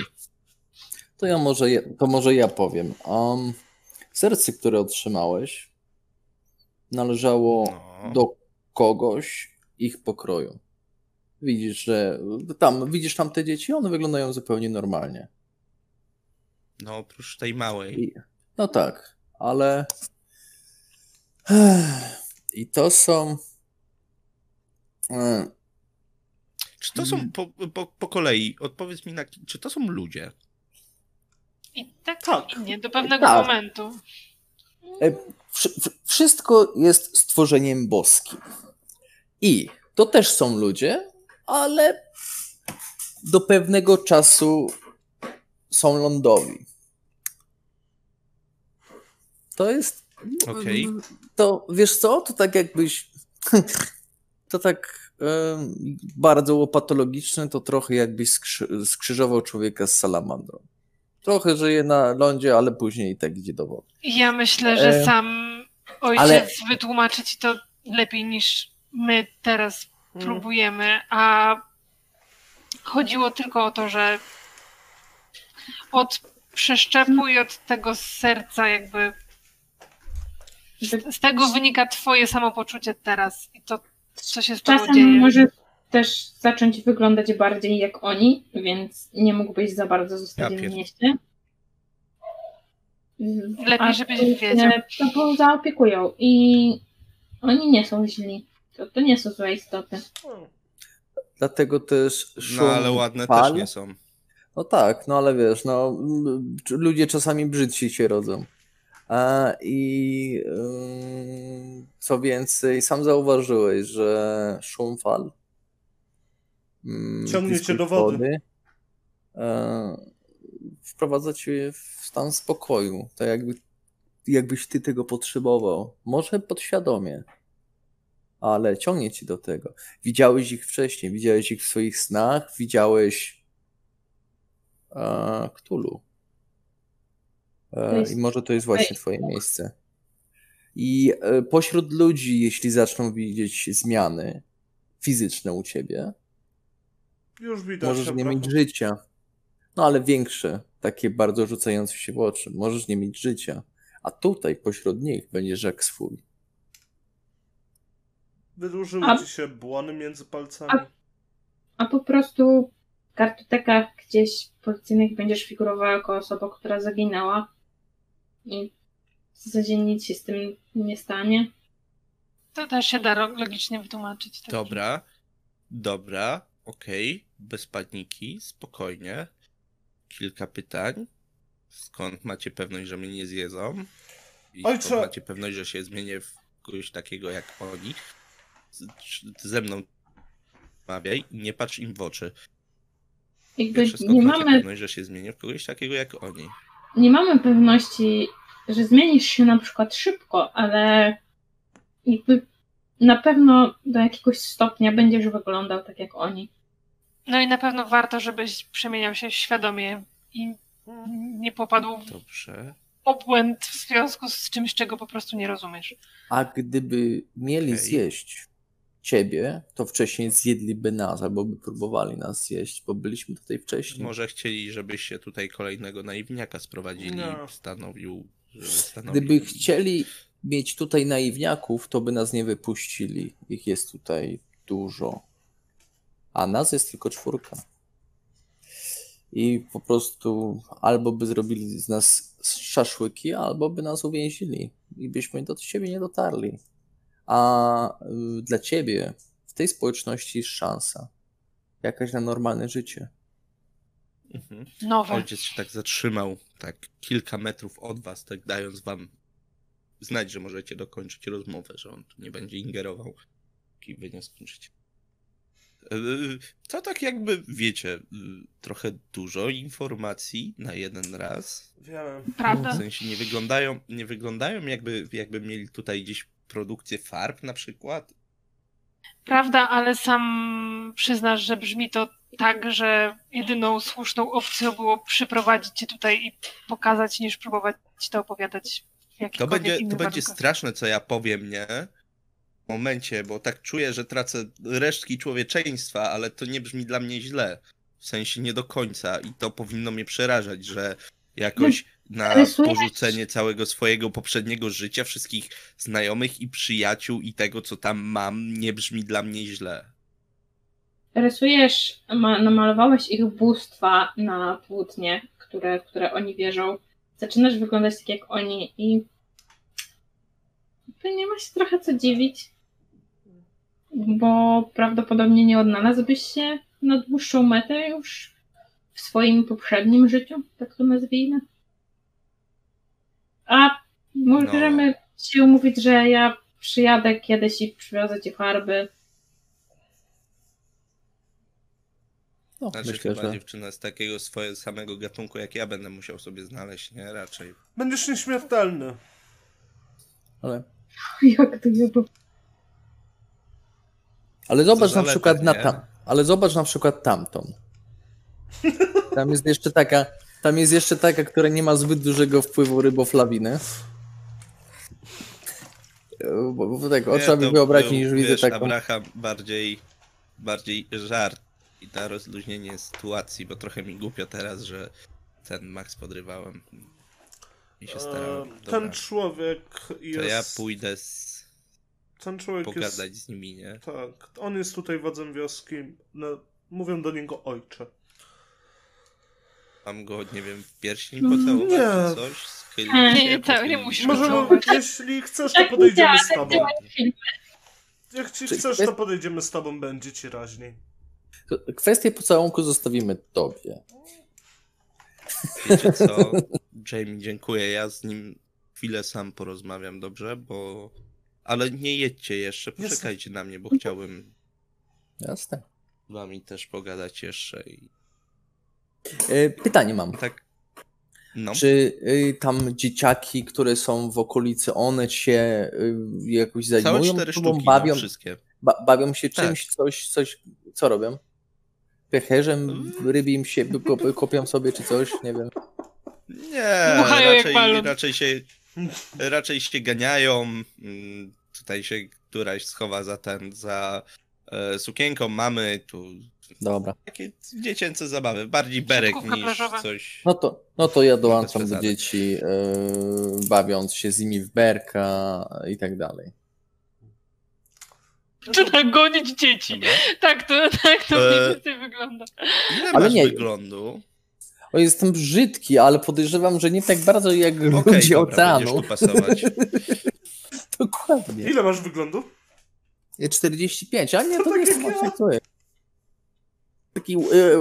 [SPEAKER 4] To, ja może, ja- to może ja powiem. Um, serce, które otrzymałeś, należało
[SPEAKER 2] No.
[SPEAKER 4] do kogoś ich pokroju. Widzisz, że tam, widzisz tam te dzieci, one wyglądają zupełnie normalnie.
[SPEAKER 2] No oprócz tej małej.
[SPEAKER 4] I, no tak, ale i to są e,
[SPEAKER 2] Czy to są po, po, po kolei? Odpowiedz mi na czy to są ludzie?
[SPEAKER 5] I tak,
[SPEAKER 3] Tak.
[SPEAKER 5] i nie, do pewnego
[SPEAKER 4] Tak.
[SPEAKER 5] momentu.
[SPEAKER 4] E, wszy- wszy- Wszystko jest stworzeniem boskim. I to też są ludzie, ale do pewnego czasu są lądowi. To jest.
[SPEAKER 2] Okej.
[SPEAKER 4] To wiesz co? To tak jakbyś. <laughs> To tak bardzo łopatologiczne, to trochę jakbyś skrzy- skrzyżował człowieka z salamandrą. Trochę żyje na lądzie, ale później i tak idzie do wody.
[SPEAKER 5] Ja myślę, że
[SPEAKER 4] E,
[SPEAKER 5] sam ojciec
[SPEAKER 4] ale-
[SPEAKER 5] wytłumaczy ci to lepiej niż my teraz
[SPEAKER 3] Mm.
[SPEAKER 5] próbujemy, a chodziło tylko o to, że od przeszczepu i od tego serca jakby z, z tego wynika twoje samopoczucie teraz i to, co się z tobą
[SPEAKER 6] Czasem
[SPEAKER 5] dzieje.
[SPEAKER 6] może też zacząć wyglądać bardziej jak oni, więc nie mógłbyś za bardzo zostać
[SPEAKER 2] Ja
[SPEAKER 6] w mieście.
[SPEAKER 5] Lepiej, żebyś
[SPEAKER 6] się
[SPEAKER 5] wiedział.
[SPEAKER 6] tobą zaopiekują i oni nie są źli. To, to nie są złe istoty.
[SPEAKER 4] Dlatego też szum
[SPEAKER 2] No ale ładne
[SPEAKER 4] fal.
[SPEAKER 2] też nie są.
[SPEAKER 4] No tak, no ale wiesz, no ludzie czasami brzydsi się rodzą. A, I co więcej, sam zauważyłeś, że szum fal ym,
[SPEAKER 3] Ciągnie cię do wody.
[SPEAKER 4] e, wprowadza cię w stan spokoju. Tak jakby, jakbyś ty tego potrzebował. Może podświadomie, ale ciągnie ci do tego. Widziałeś ich wcześniej, widziałeś ich w swoich snach, widziałeś e.
[SPEAKER 6] To
[SPEAKER 4] E, I może to jest właśnie twoje miejsce. I e, pośród ludzi, jeśli zaczną widzieć zmiany fizyczne u ciebie,
[SPEAKER 3] Już widać.
[SPEAKER 4] możesz nie mieć życia. No ale większe, takie bardzo rzucające się w oczy. Możesz nie mieć życia. A tutaj pośród nich będziesz jak swój.
[SPEAKER 3] Wydłużyły
[SPEAKER 6] A-
[SPEAKER 3] ci się błony między palcami.
[SPEAKER 6] A- A po prostu w kartotekach gdzieś policyjnych będziesz figurowała jako osoba, która zaginęła i w zasadzie nic się z tym nie stanie.
[SPEAKER 5] To też się da logicznie wytłumaczyć. tak.
[SPEAKER 2] Dobra, dobra, okej, bez paniki, spokojnie. Kilka pytań. Skąd macie pewność, że mnie nie zjedzą? I
[SPEAKER 3] Ojcze!
[SPEAKER 2] skąd macie pewność, że się zmienię w kogoś takiego jak oni? Ze mną mawiaj i nie patrz im w oczy.
[SPEAKER 6] Jakby nie mamy,
[SPEAKER 2] pewność, że się zmienię w kogoś takiego jak oni?
[SPEAKER 6] nie mamy pewności, że zmienisz się na przykład szybko, ale jakby na pewno do jakiegoś stopnia będziesz wyglądał tak jak oni.
[SPEAKER 5] No i na pewno warto, żebyś przemieniał się świadomie i nie popadł w
[SPEAKER 2] Dobrze.
[SPEAKER 5] obłęd w związku z czymś, czego po prostu nie rozumiesz.
[SPEAKER 4] A gdyby mieli
[SPEAKER 2] Okej.
[SPEAKER 4] zjeść ciebie, to wcześniej zjedliby nas, albo by próbowali nas zjeść, bo byliśmy tutaj wcześniej.
[SPEAKER 2] Może chcieli, żebyście tutaj kolejnego naiwniaka sprowadzili
[SPEAKER 3] No.
[SPEAKER 2] i stanowił, stanowił...
[SPEAKER 4] Gdyby chcieli mieć tutaj naiwniaków, to by nas nie wypuścili. Ich jest tutaj dużo. A nas jest tylko czwórka. I po prostu albo by zrobili z nas szaszłyki, albo by nas uwięzili i byśmy do ciebie nie dotarli. A y, dla ciebie w tej społeczności jest szansa. Jakaś na normalne życie.
[SPEAKER 2] Mhm.
[SPEAKER 5] Nowe.
[SPEAKER 2] Ojciec się tak zatrzymał, tak kilka metrów od was, tak dając wam znać, że możecie dokończyć rozmowę, że on tu nie będzie ingerował, i wy nie skończycie. Yy, To tak jakby, wiecie, yy, trochę dużo informacji na jeden raz.
[SPEAKER 3] Wiem.
[SPEAKER 5] Prawda?
[SPEAKER 2] W sensie nie wyglądają, nie wyglądają jakby, jakby mieli tutaj gdzieś produkcję farb na przykład.
[SPEAKER 5] Prawda, ale sam przyznasz, że brzmi to tak, że jedyną słuszną opcją było przyprowadzić cię tutaj i pokazać, niż próbować ci to opowiadać
[SPEAKER 2] To będzie, to będzie straszne, co ja powiem, nie? W momencie, bo tak czuję, że tracę resztki człowieczeństwa, ale to nie brzmi dla mnie źle. W sensie nie do końca i to powinno mnie przerażać, że jakoś na porzucenie całego swojego poprzedniego życia, wszystkich znajomych i przyjaciół i tego, co tam mam, nie brzmi dla mnie źle.
[SPEAKER 6] Rysujesz, ma, namalowałeś ich bóstwa na płótnie, które, w które oni wierzą. Zaczynasz wyglądać tak jak oni i to nie ma się trochę co dziwić, bo prawdopodobnie nie odnalazłbyś się na dłuższą metę już w swoim poprzednim życiu, tak to nazwijmy. A możemy się umówić, że ja przyjadę kiedyś i przywiozę ci farby.
[SPEAKER 4] No,
[SPEAKER 2] Znaczy
[SPEAKER 4] myślę,
[SPEAKER 2] chyba
[SPEAKER 4] że...
[SPEAKER 2] dziewczyna z takiego swojego samego gatunku, jak ja będę musiał sobie znaleźć, nie? Raczej.
[SPEAKER 3] Będziesz nieśmiertelny.
[SPEAKER 4] Ale,
[SPEAKER 6] Jak to jeba.
[SPEAKER 4] ale zobacz na przykład na
[SPEAKER 2] nie?
[SPEAKER 4] tam. Ale zobacz na przykład tamtą. Tam jest jeszcze taka. Tam jest jeszcze taka, która nie ma zbyt dużego wpływu ryboflawiny. Bo, bo tak, o,
[SPEAKER 2] Nie,
[SPEAKER 4] trzeba by
[SPEAKER 2] to
[SPEAKER 4] wyobrazić,
[SPEAKER 2] był,
[SPEAKER 4] niż widzę
[SPEAKER 2] wiesz,
[SPEAKER 4] taką.
[SPEAKER 2] Abraham bardziej, bardziej żart i na rozluźnienie sytuacji, bo trochę mi głupio teraz, że ten Max podrywałem i się starałem.
[SPEAKER 3] E,
[SPEAKER 2] Dobra,
[SPEAKER 3] Ten człowiek
[SPEAKER 2] to
[SPEAKER 3] jest...
[SPEAKER 2] ja pójdę z...
[SPEAKER 3] Ten człowiek
[SPEAKER 2] pogadać
[SPEAKER 3] jest...
[SPEAKER 2] z nimi, nie?
[SPEAKER 3] Tak, on jest tutaj wodzem wioski. No, mówią do niego ojcze.
[SPEAKER 2] Mam go, nie wiem, w pierścień pocałować
[SPEAKER 3] Nie.
[SPEAKER 2] czy coś? Schylić
[SPEAKER 6] Nie,
[SPEAKER 2] się,
[SPEAKER 5] nie, to nie musisz.
[SPEAKER 3] Możemy,
[SPEAKER 5] Pocałować.
[SPEAKER 3] jeśli chcesz, to
[SPEAKER 6] Tak
[SPEAKER 3] podejdziemy z
[SPEAKER 6] tak
[SPEAKER 3] tobą.
[SPEAKER 4] Czy
[SPEAKER 3] chcesz, to podejdziemy z tobą, będzie ci raźniej.
[SPEAKER 4] Kwestię pocałunku zostawimy tobie.
[SPEAKER 2] Wiecie co? Jamie, dziękuję. Ja z nim chwilę sam porozmawiam, dobrze? Bo... Ale nie jedźcie jeszcze,
[SPEAKER 3] Jasne.
[SPEAKER 2] poczekajcie na mnie, bo chciałbym
[SPEAKER 4] Jasne.
[SPEAKER 2] z wami też pogadać jeszcze i
[SPEAKER 4] Pytanie mam.
[SPEAKER 2] tak. No.
[SPEAKER 4] Czy y, tam dzieciaki, które są w okolicy, one się y, jakoś
[SPEAKER 2] Całe
[SPEAKER 4] zajmują
[SPEAKER 2] cztery
[SPEAKER 4] tobą,
[SPEAKER 2] sztuki,
[SPEAKER 4] bawią,
[SPEAKER 2] wszystkie.
[SPEAKER 4] ba, bawią się
[SPEAKER 2] Tak.
[SPEAKER 4] czymś, coś, coś, co robią? Pecherzem rybim się, kop- kopią sobie czy coś, nie wiem.
[SPEAKER 2] Nie, raczej, raczej się raczej się ganiają. mm, Tutaj się któraś schowa za ten, za e, sukienką mamy, tu
[SPEAKER 4] Dobra.
[SPEAKER 2] takie dziecięce zabawy, bardziej berek niż
[SPEAKER 5] plażowa.
[SPEAKER 2] coś.
[SPEAKER 4] No to, no to ja dołączam do dzieci, y, bawiąc się z nimi w berka i tak dalej. <laughs>
[SPEAKER 5] Trzeba gonić dzieci.
[SPEAKER 2] Dobra.
[SPEAKER 5] Tak to, tak to mniej
[SPEAKER 2] E,
[SPEAKER 5] więcej wygląda.
[SPEAKER 2] Ile
[SPEAKER 4] Ale
[SPEAKER 2] masz
[SPEAKER 4] nie-
[SPEAKER 2] wyglądu?
[SPEAKER 4] O, jestem brzydki, ale podejrzewam, że nie tak bardzo jak
[SPEAKER 2] Okej,
[SPEAKER 4] ludzie
[SPEAKER 2] dobra, będziesz
[SPEAKER 4] oceanu.
[SPEAKER 2] tu pasować. <laughs>
[SPEAKER 4] Dokładnie.
[SPEAKER 3] Ile masz wyglądu?
[SPEAKER 4] 45, ale nie,
[SPEAKER 3] To
[SPEAKER 4] to
[SPEAKER 3] tak
[SPEAKER 4] nie
[SPEAKER 3] jak
[SPEAKER 4] jest
[SPEAKER 3] ja.
[SPEAKER 4] Taki e, e,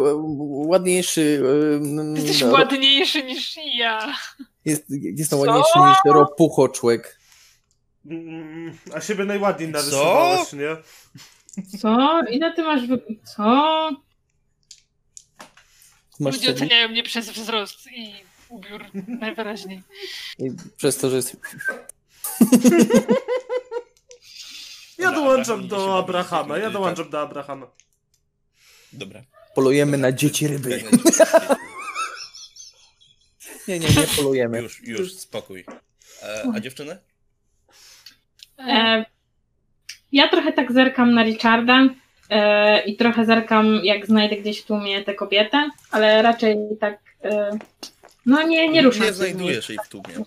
[SPEAKER 4] ładniejszy. e, mm,
[SPEAKER 5] Jesteś
[SPEAKER 4] ro-
[SPEAKER 5] ładniejszy niż ja.
[SPEAKER 4] Jest, jestem
[SPEAKER 5] Co?
[SPEAKER 4] ładniejszy niż ropuchoczłek.
[SPEAKER 3] Mm, A siebie najładniej
[SPEAKER 2] Co?
[SPEAKER 3] narysowałeś, nie?
[SPEAKER 6] Co? Ile ty masz wy... Co?
[SPEAKER 4] Masz
[SPEAKER 5] Ludzie
[SPEAKER 4] sobie-
[SPEAKER 5] oceniają mnie przez wzrost i ubiór najwyraźniej.
[SPEAKER 4] i przez to, że jest.
[SPEAKER 3] Ja dołączam
[SPEAKER 2] się
[SPEAKER 3] do Abrahama, ja dołączam do Abrahama.
[SPEAKER 2] Dobra.
[SPEAKER 4] Polujemy na dzieci ryby. <laughs> Nie, nie, nie polujemy.
[SPEAKER 2] Już, już, spokój. E, a dziewczynę?
[SPEAKER 6] E, ja trochę tak zerkam na Richarda e, i trochę zerkam, jak znajdę gdzieś w tłumie tę kobietę, ale raczej tak. E, no nie, nie ruszam
[SPEAKER 2] Nie znajdujesz jej w tłumie.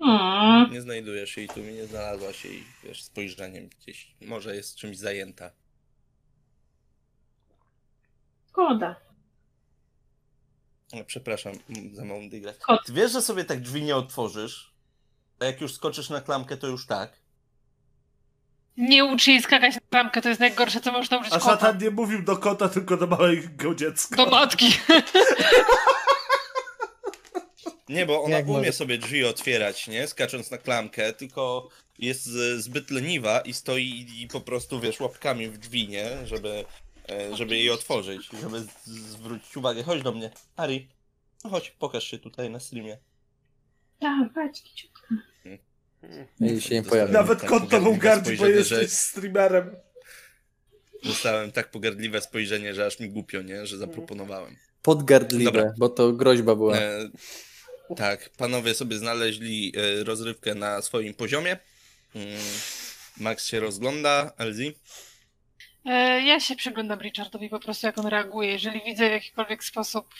[SPEAKER 6] O,
[SPEAKER 2] Nie znajdujesz jej tu, nie znalazłaś jej, wiesz, spojrzeniem gdzieś. Może jest czymś zajęta.
[SPEAKER 6] Szkoda.
[SPEAKER 2] Przepraszam za małą dygrę.
[SPEAKER 6] Kot.
[SPEAKER 2] Ty wiesz, że sobie tak drzwi nie otworzysz? A jak już skoczysz na klamkę, to już tak.
[SPEAKER 5] Nie uczy jej skakać na klamkę, to jest najgorsze, co można uczyć
[SPEAKER 3] A
[SPEAKER 5] kota.
[SPEAKER 3] szatan nie mówił do kota, tylko do małego dziecka.
[SPEAKER 5] Do matki. <laughs>
[SPEAKER 2] Nie, bo ona
[SPEAKER 4] Jak
[SPEAKER 2] umie
[SPEAKER 4] może?
[SPEAKER 2] sobie drzwi otwierać, nie? Skacząc na klamkę, tylko jest z- zbyt leniwa i stoi i po prostu, wiesz, łapkami w drzwi, nie? Żeby e, żeby jej otworzyć, żeby z- zwrócić uwagę. Chodź do mnie. Ari, no chodź, pokaż się tutaj na streamie.
[SPEAKER 6] Tak, patrz, kiciutka.
[SPEAKER 4] I się nie
[SPEAKER 2] Dostałem
[SPEAKER 4] pojawia.
[SPEAKER 3] Nawet
[SPEAKER 2] tak
[SPEAKER 3] kot tobą
[SPEAKER 2] pogardliwe
[SPEAKER 3] gardzi, bo
[SPEAKER 2] spojrzenie,
[SPEAKER 3] jesteś
[SPEAKER 2] że-
[SPEAKER 3] streamerem.
[SPEAKER 2] Dostałem tak pogardliwe spojrzenie, że aż mi głupio, nie? Że zaproponowałem.
[SPEAKER 4] Podgardliwe,
[SPEAKER 2] Dobra.
[SPEAKER 4] bo to groźba była.
[SPEAKER 2] E, tak, panowie sobie znaleźli e, rozrywkę na swoim poziomie. Mm, Max się rozgląda, Elzi.
[SPEAKER 5] E, Ja się przyglądam Richardowi po prostu, jak on reaguje. Jeżeli widzę w jakikolwiek sposób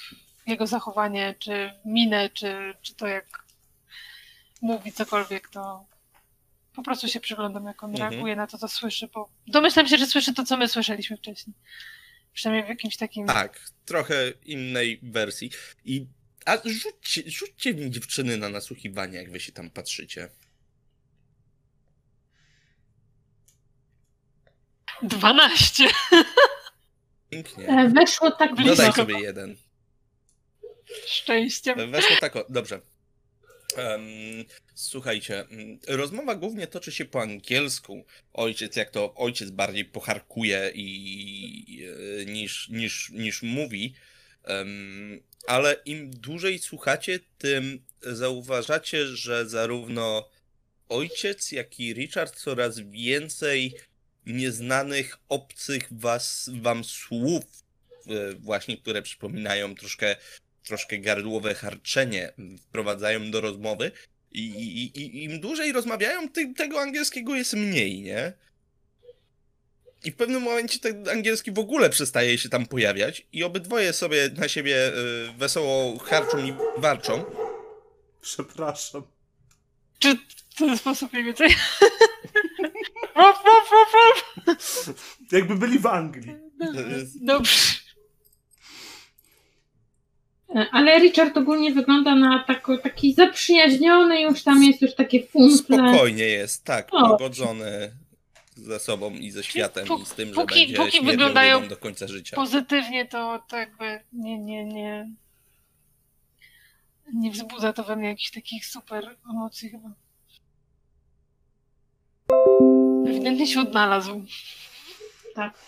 [SPEAKER 5] jego zachowanie, czy minę, czy, czy to jak mówi cokolwiek, to po prostu się przyglądam, jak on
[SPEAKER 2] Mhm.
[SPEAKER 5] reaguje na to, co słyszy, bo domyślam się, że słyszy to, co my słyszeliśmy wcześniej. Przynajmniej w jakimś takim...
[SPEAKER 2] Tak, trochę innej wersji. I a rzućcie, rzućcie mi dziewczyny na nasłuchiwanie, jak wy się tam patrzycie.
[SPEAKER 5] 12!
[SPEAKER 2] Pięknie.
[SPEAKER 6] E, Weszło tak
[SPEAKER 2] Dodaj
[SPEAKER 6] blisko.
[SPEAKER 2] sobie jeden.
[SPEAKER 5] Szczęściem.
[SPEAKER 2] Weszło tak, o, dobrze. Em, słuchajcie, rozmowa głównie toczy się po angielsku. Ojciec, jak to ojciec bardziej pocharkuje i, e, niż, niż, niż mówi. Em, ale im dłużej słuchacie, tym zauważacie, że zarówno ojciec, jak i Richard coraz więcej nieznanych, obcych was, wam słów, e, właśnie, które przypominają troszkę troszkę gardłowe harczenie wprowadzają do rozmowy i, i, i- im dłużej rozmawiają, tym tego angielskiego jest mniej, nie? I w pewnym momencie ten angielski w ogóle przestaje się tam pojawiać i obydwoje sobie na siebie y, wesoło harczą i warczą.
[SPEAKER 3] Przepraszam.
[SPEAKER 5] Czy w ten sposób mniej więcej? <laughs> Ruf, ruf, ruf, ruf.
[SPEAKER 3] Jakby byli w Anglii.
[SPEAKER 5] Dobrze.
[SPEAKER 6] Ale Richard ogólnie wygląda na tako, taki zaprzyjaźniony, już tam jest już takie funtle.
[SPEAKER 2] Spokojnie jest, tak,
[SPEAKER 6] O.
[SPEAKER 2] pogodzony ze sobą i ze światem i z tym, że
[SPEAKER 5] póki-
[SPEAKER 2] będzie
[SPEAKER 5] póki wyglądają
[SPEAKER 2] do końca życia.
[SPEAKER 5] Pozytywnie to, to jakby nie, nie, nie. Nie wzbudza to we mnie jakichś takich super emocji chyba. Ewidentnie się odnalazł.
[SPEAKER 6] Tak.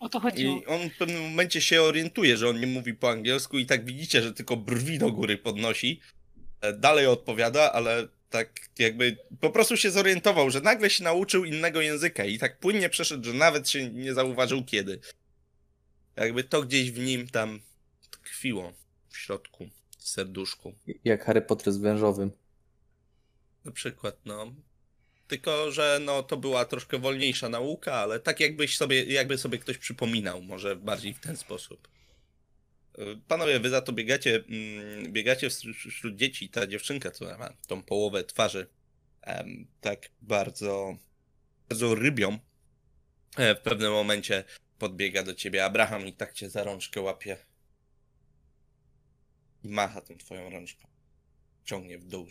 [SPEAKER 5] O to chodziło.
[SPEAKER 2] I on w pewnym momencie się orientuje, że on nie mówi po angielsku i tak widzicie, że tylko brwi do góry podnosi. E, Dalej odpowiada, ale tak jakby po prostu się zorientował, że nagle się nauczył innego języka i tak płynnie przeszedł, że nawet się nie zauważył kiedy. Jakby to gdzieś w nim tam tkwiło w środku, w serduszku.
[SPEAKER 4] Jak Harry Potter z wężowym.
[SPEAKER 2] Na przykład, no. Tylko, że no to była troszkę wolniejsza nauka, ale tak jakbyś sobie, jakby sobie ktoś przypominał, może bardziej w ten sposób. Panowie, wy za to biegacie, mm, biegacie wśród dzieci. Ta dziewczynka, która ma tą połowę twarzy, tak bardzo, bardzo rybią, e, w pewnym momencie podbiega do ciebie Abraham i tak cię za rączkę łapie. I macha tą twoją rączką. Ciągnie w dół.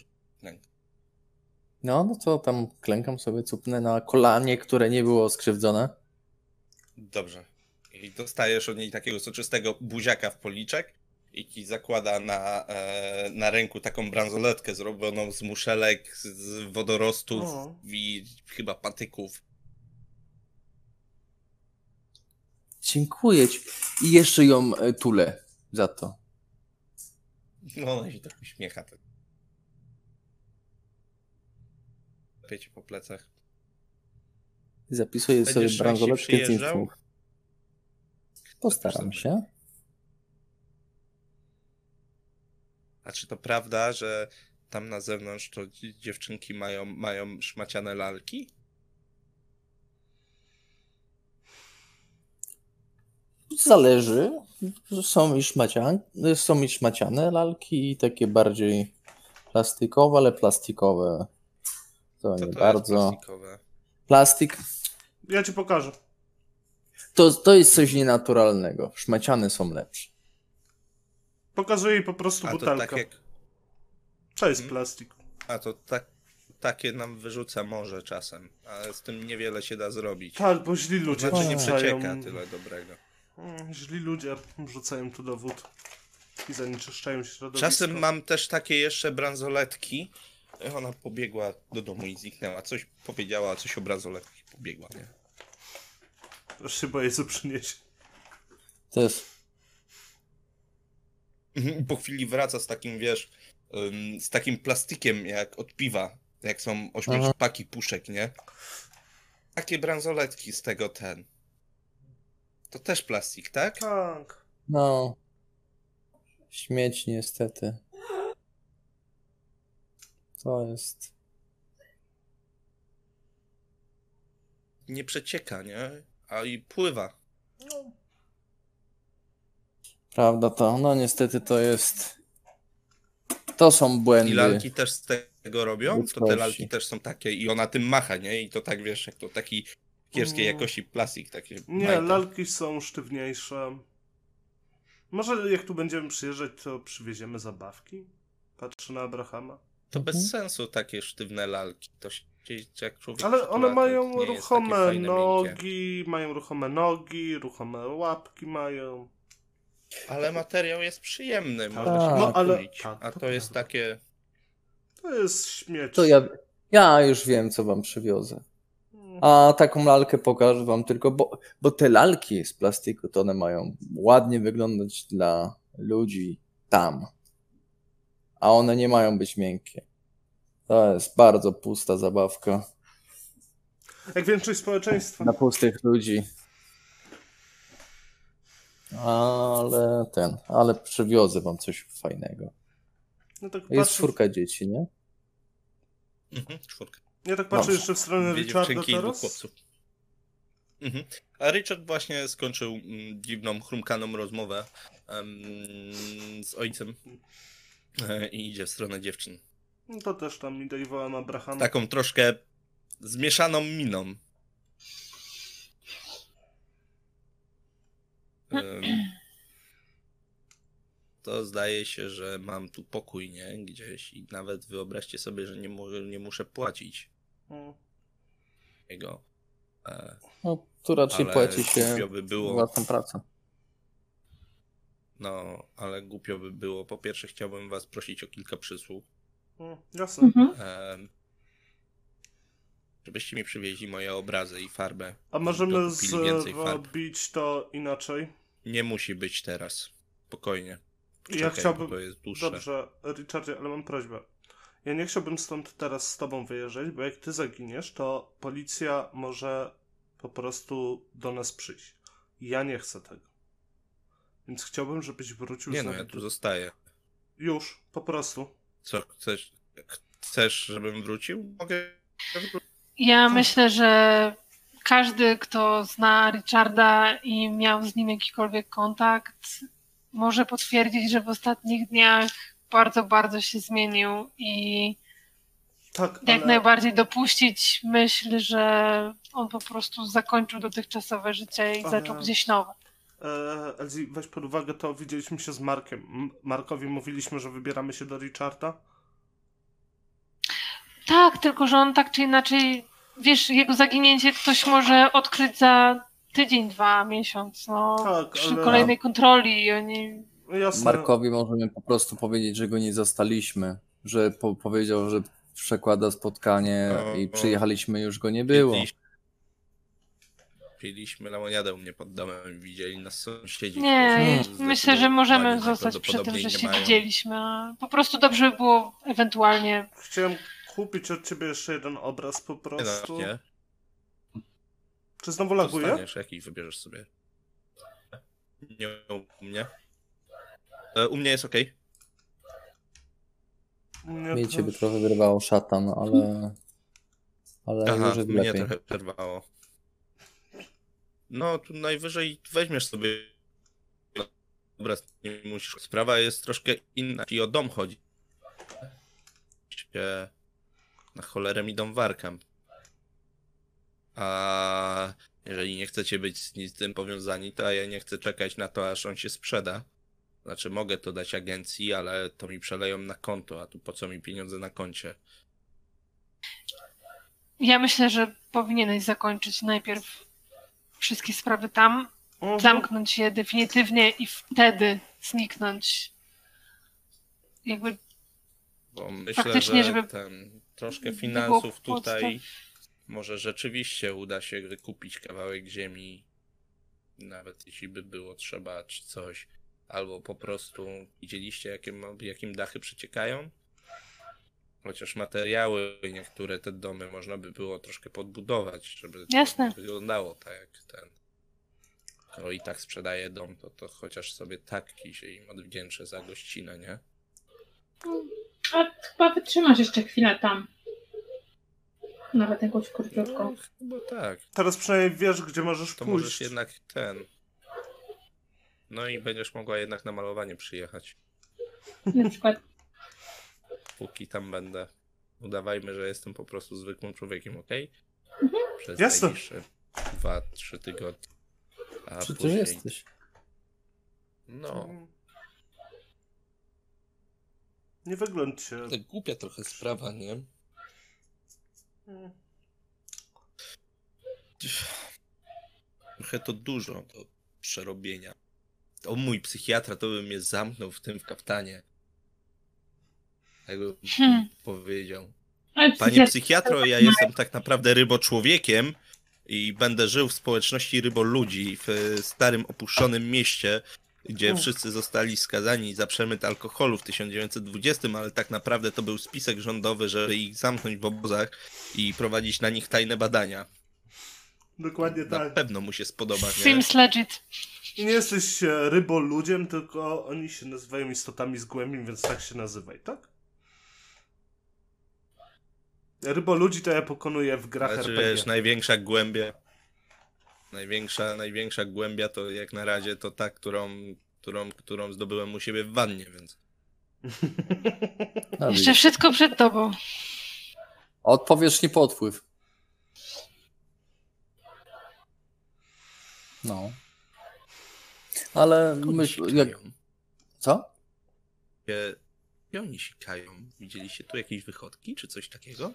[SPEAKER 4] No, no to tam klękam sobie, cupnę na kolanie, które nie było skrzywdzone.
[SPEAKER 2] Dobrze. I dostajesz od niej takiego soczystego buziaka w policzek i ci zakłada na, e, na ręku taką bransoletkę zrobioną z muszelek, z- wodorostów
[SPEAKER 3] O.
[SPEAKER 2] i chyba patyków.
[SPEAKER 4] Dziękuję ci. I jeszcze ją e, tulę za to.
[SPEAKER 2] No ona się tak uśmiecha. Piecie po plecach.
[SPEAKER 4] Zapisuję
[SPEAKER 2] Będziesz
[SPEAKER 4] sobie bransoletkę z. Postaram się.
[SPEAKER 2] A czy to prawda, że tam na zewnątrz to dzi- dziewczynki mają, mają szmaciane lalki?
[SPEAKER 4] Zależy. Są i, szmacian, są i szmaciane lalki i takie bardziej plastikowe, ale plastikowe. To
[SPEAKER 2] To
[SPEAKER 4] nie
[SPEAKER 2] to
[SPEAKER 4] bardzo. Plastik
[SPEAKER 3] Ja ci pokażę.
[SPEAKER 4] to, to jest coś nienaturalnego. Szmaciane są lepsze.
[SPEAKER 3] Pokazuję jej po prostu
[SPEAKER 2] A to
[SPEAKER 3] butelkę.
[SPEAKER 2] tak jak
[SPEAKER 3] To jest
[SPEAKER 2] Hmm?
[SPEAKER 3] plastik.
[SPEAKER 2] A to tak, takie nam wyrzuca morze czasem, ale z tym niewiele się da zrobić.
[SPEAKER 3] Tak, bo źli ludzie
[SPEAKER 2] Znaczy nie przecieka tyle dobrego.
[SPEAKER 3] Mm, Źli ludzie wrzucają tu do wód i zanieczyszczają środowisko.
[SPEAKER 2] Czasem mam też takie jeszcze bransoletki. Ona pobiegła do domu i zniknęła. Coś powiedziała, coś o bransoletkach i pobiegła, nie?
[SPEAKER 3] Się boję, co przyniesie.
[SPEAKER 4] Też.
[SPEAKER 2] Mhm, Po chwili wraca z takim, wiesz, z takim plastikiem jak od piwa, jak są ośmiopaki puszek, nie? Takie bransoletki z tego ten. To też plastik, tak?
[SPEAKER 3] Tak.
[SPEAKER 4] No. Śmieć niestety. To jest.
[SPEAKER 2] Nie przecieka, nie? A i pływa.
[SPEAKER 3] No,
[SPEAKER 4] Prawda to. No niestety to jest. To są błędy.
[SPEAKER 2] I lalki też z tego robią? To te lalki też są takie i ona tym macha, nie? I to tak, wiesz, jak to taki kiepskiej
[SPEAKER 3] Mm.
[SPEAKER 2] jakości plastik, takie
[SPEAKER 3] Nie,
[SPEAKER 2] majta.
[SPEAKER 3] lalki są sztywniejsze. Może jak tu będziemy przyjeżdżać, to przywieziemy zabawki? Patrzę na Abrahama.
[SPEAKER 2] To bez
[SPEAKER 4] Mhm.
[SPEAKER 2] sensu takie sztywne lalki. To się, jak człowiek
[SPEAKER 3] Ale one mają ruchome
[SPEAKER 2] fajne, miękkie.
[SPEAKER 3] nogi, mają ruchome nogi, ruchome łapki mają.
[SPEAKER 2] Ale materiał jest przyjemny, można
[SPEAKER 4] Tak.
[SPEAKER 2] się
[SPEAKER 3] No, ale- tak,
[SPEAKER 2] A
[SPEAKER 3] to
[SPEAKER 2] jest takie...
[SPEAKER 3] To jest śmieć.
[SPEAKER 4] To ja. Ja już wiem, co wam przywiozę. A taką lalkę pokażę wam tylko, bo, bo te lalki z plastiku to one mają ładnie wyglądać dla ludzi tam. A one nie mają być miękkie. To jest bardzo pusta zabawka
[SPEAKER 3] Jak większość społeczeństwa.
[SPEAKER 4] dla pustych ludzi. Ale ten, ale przywiozę wam coś fajnego.
[SPEAKER 3] No tak
[SPEAKER 4] Jest
[SPEAKER 3] patrzę,
[SPEAKER 4] czwórka dzieci, nie?
[SPEAKER 2] Mhm, czwórka.
[SPEAKER 3] ja tak patrzę
[SPEAKER 4] Dobrze.
[SPEAKER 3] jeszcze w stronę
[SPEAKER 2] Dwie
[SPEAKER 3] Richarda teraz.
[SPEAKER 2] chłopców. Mhm. A Richard właśnie skończył mm, dziwną, chrumkaną rozmowę em, z ojcem i idzie w stronę dziewczyn.
[SPEAKER 3] No to też tam idę i wołam Abrahama.
[SPEAKER 2] Taką troszkę zmieszaną miną. To zdaje się, że mam tu pokój, nie? Gdzieś i nawet wyobraźcie sobie, że nie, mu- nie muszę płacić
[SPEAKER 3] Mm.
[SPEAKER 2] jego. E,
[SPEAKER 4] No, tu raczej
[SPEAKER 2] ale
[SPEAKER 4] płaci się
[SPEAKER 2] by było.
[SPEAKER 4] własną pracą.
[SPEAKER 2] No, ale głupio by było. Po pierwsze, chciałbym was prosić o kilka przysług.
[SPEAKER 3] Mm, jasne.
[SPEAKER 6] Mhm.
[SPEAKER 2] żebyście mi przywieźli moje obrazy i farbę.
[SPEAKER 3] A możemy zrobić to inaczej?
[SPEAKER 2] Nie musi być teraz. Spokojnie.
[SPEAKER 3] Ja
[SPEAKER 2] Czekaj,
[SPEAKER 3] chciałbym-
[SPEAKER 2] bo To jest dłuższe.
[SPEAKER 3] Dobrze, Richardzie, ale mam prośbę. Ja nie chciałbym stąd teraz z tobą wyjeżdżać, bo jak ty zaginiesz, to policja może po prostu do nas przyjść. Ja nie chcę tego. Więc chciałbym, żebyś wrócił
[SPEAKER 2] Nie
[SPEAKER 3] z
[SPEAKER 2] no, ja tu zostaję.
[SPEAKER 3] Już, po prostu.
[SPEAKER 2] Co, chcesz, chcesz żebym wrócił? Mogę.
[SPEAKER 5] Ja myślę, że każdy, kto zna Richarda i miał z nim jakikolwiek kontakt, może potwierdzić, że w ostatnich dniach bardzo, bardzo się zmienił i
[SPEAKER 3] Tak,
[SPEAKER 5] jak
[SPEAKER 3] ale...
[SPEAKER 5] najbardziej dopuścić myśl, że on po prostu zakończył dotychczasowe życie i
[SPEAKER 3] Ale-
[SPEAKER 5] zaczął gdzieś nowe.
[SPEAKER 3] E, Elzi, weź pod uwagę to, widzieliśmy się z Markiem. Markowi mówiliśmy, że wybieramy się do Richarda.
[SPEAKER 5] Tak, tylko że on tak czy inaczej, wiesz, jego zaginięcie ktoś może odkryć za tydzień, dwa, miesiąc, no,
[SPEAKER 3] Tak,
[SPEAKER 5] przy
[SPEAKER 3] ale-
[SPEAKER 5] kolejnej kontroli i oni
[SPEAKER 3] Jasne.
[SPEAKER 4] Markowi możemy po prostu powiedzieć, że go nie zastaliśmy, że po powiedział, że przekłada spotkanie
[SPEAKER 2] O,
[SPEAKER 4] i przyjechaliśmy, już go nie było.
[SPEAKER 2] Piliśmy- lemoniadę u mnie pod domem, widzieli nas sąsiedzi.
[SPEAKER 5] Nie, myślę, że możemy zostać przy tym, że się
[SPEAKER 2] nie mają.
[SPEAKER 5] widzieliśmy. Po prostu dobrze by było ewentualnie.
[SPEAKER 3] Chciałem kupić od ciebie jeszcze jeden obraz po
[SPEAKER 2] Nie,
[SPEAKER 3] prostu.
[SPEAKER 2] no, nie.
[SPEAKER 3] Czy znowu laguje?
[SPEAKER 2] Dostaniesz, jaki wybierzesz sobie. Nie u mnie. E, U mnie jest ok.
[SPEAKER 3] Nie,
[SPEAKER 4] Mnie
[SPEAKER 3] też.
[SPEAKER 4] ciebie trochę wyrwało szatan, ale, ale
[SPEAKER 2] Aha, mnie
[SPEAKER 4] lepiej.
[SPEAKER 2] trochę przerwało. No, tu najwyżej weźmiesz sobie obraz, nie musisz. Sprawa jest troszkę inna. I o dom chodzi. Na cholerę mi dom warkam. A jeżeli nie chcecie być z z tym powiązani, to ja nie chcę czekać na to, aż on się sprzeda. Znaczy, mogę to dać agencji, ale to mi przeleją na konto, a tu po co mi pieniądze na koncie?
[SPEAKER 5] Ja myślę, że powinieneś zakończyć najpierw wszystkie sprawy tam,
[SPEAKER 3] Mhm.
[SPEAKER 5] zamknąć je definitywnie i wtedy zniknąć. Jakby
[SPEAKER 2] Bo myślę,
[SPEAKER 5] Faktycznie,
[SPEAKER 2] że
[SPEAKER 5] żeby
[SPEAKER 2] ten, troszkę finansów tutaj może rzeczywiście uda się wykupić kawałek ziemi nawet jeśli by było trzeba czy coś, albo po prostu widzieliście jakim, jakim dachy przeciekają? Chociaż materiały niektóre te domy można by było troszkę podbudować, żeby
[SPEAKER 5] Jasne.
[SPEAKER 2] to wyglądało tak jak ten. Skoro i tak sprzedaje dom, to, to chociaż sobie taki się im odwdzięczę za gościnę, nie?
[SPEAKER 6] A chyba wytrzymasz jeszcze chwilę tam. Nawet jakąś króciutką.
[SPEAKER 2] No, chyba tak.
[SPEAKER 3] Teraz przynajmniej wiesz, gdzie możesz
[SPEAKER 2] To
[SPEAKER 3] pójść.
[SPEAKER 2] możesz jednak ten. No i będziesz mogła jednak na malowanie przyjechać.
[SPEAKER 6] Na przykład.
[SPEAKER 2] Póki tam będę. Udawajmy, że jestem po prostu zwykłym człowiekiem, ok? Przez
[SPEAKER 3] Jasne.
[SPEAKER 2] najbliższe dwa, trzy tygodnie. A
[SPEAKER 4] Przecież
[SPEAKER 2] później,
[SPEAKER 4] jesteś.
[SPEAKER 2] No,
[SPEAKER 3] Nie wygląd się.
[SPEAKER 2] to głupia trochę sprawa, nie? Trochę to dużo do przerobienia. O mój psychiatra to by mnie zamknął w tym w kaftanie. Jakby
[SPEAKER 5] Hmm.
[SPEAKER 2] powiedział. Panie
[SPEAKER 6] psychiatr-
[SPEAKER 2] psychiatro, ja jestem tak naprawdę ryboczłowiekiem i będę żył w społeczności ryboludzi w starym opuszczonym mieście, gdzie wszyscy zostali skazani za przemyt alkoholu w 1920, ale tak naprawdę to był spisek rządowy, żeby ich zamknąć w obozach i prowadzić na nich tajne badania.
[SPEAKER 3] Dokładnie
[SPEAKER 2] Na
[SPEAKER 3] tak.
[SPEAKER 2] pewno mu się spodoba, nie?
[SPEAKER 5] Seems legit.
[SPEAKER 3] I nie jesteś e, ryboludziem, tylko oni się nazywają istotami z głębin, więc tak się nazywaj, tak? Ryboludzi to ja pokonuję w grach
[SPEAKER 2] Znaczy,
[SPEAKER 3] RPG.
[SPEAKER 2] wiesz, największa głębia. Największa, największa głębia to jak na razie to ta, którą, którą, którą zdobyłem u siebie w wannie, więc.
[SPEAKER 4] A,
[SPEAKER 5] Jeszcze wszystko przed tobą.
[SPEAKER 4] Od powierzchni podpływ. No. Ale myśl, jak... Co?
[SPEAKER 2] Gdzie oni sikają? Widzieliście tu jakieś wychodki, czy coś takiego?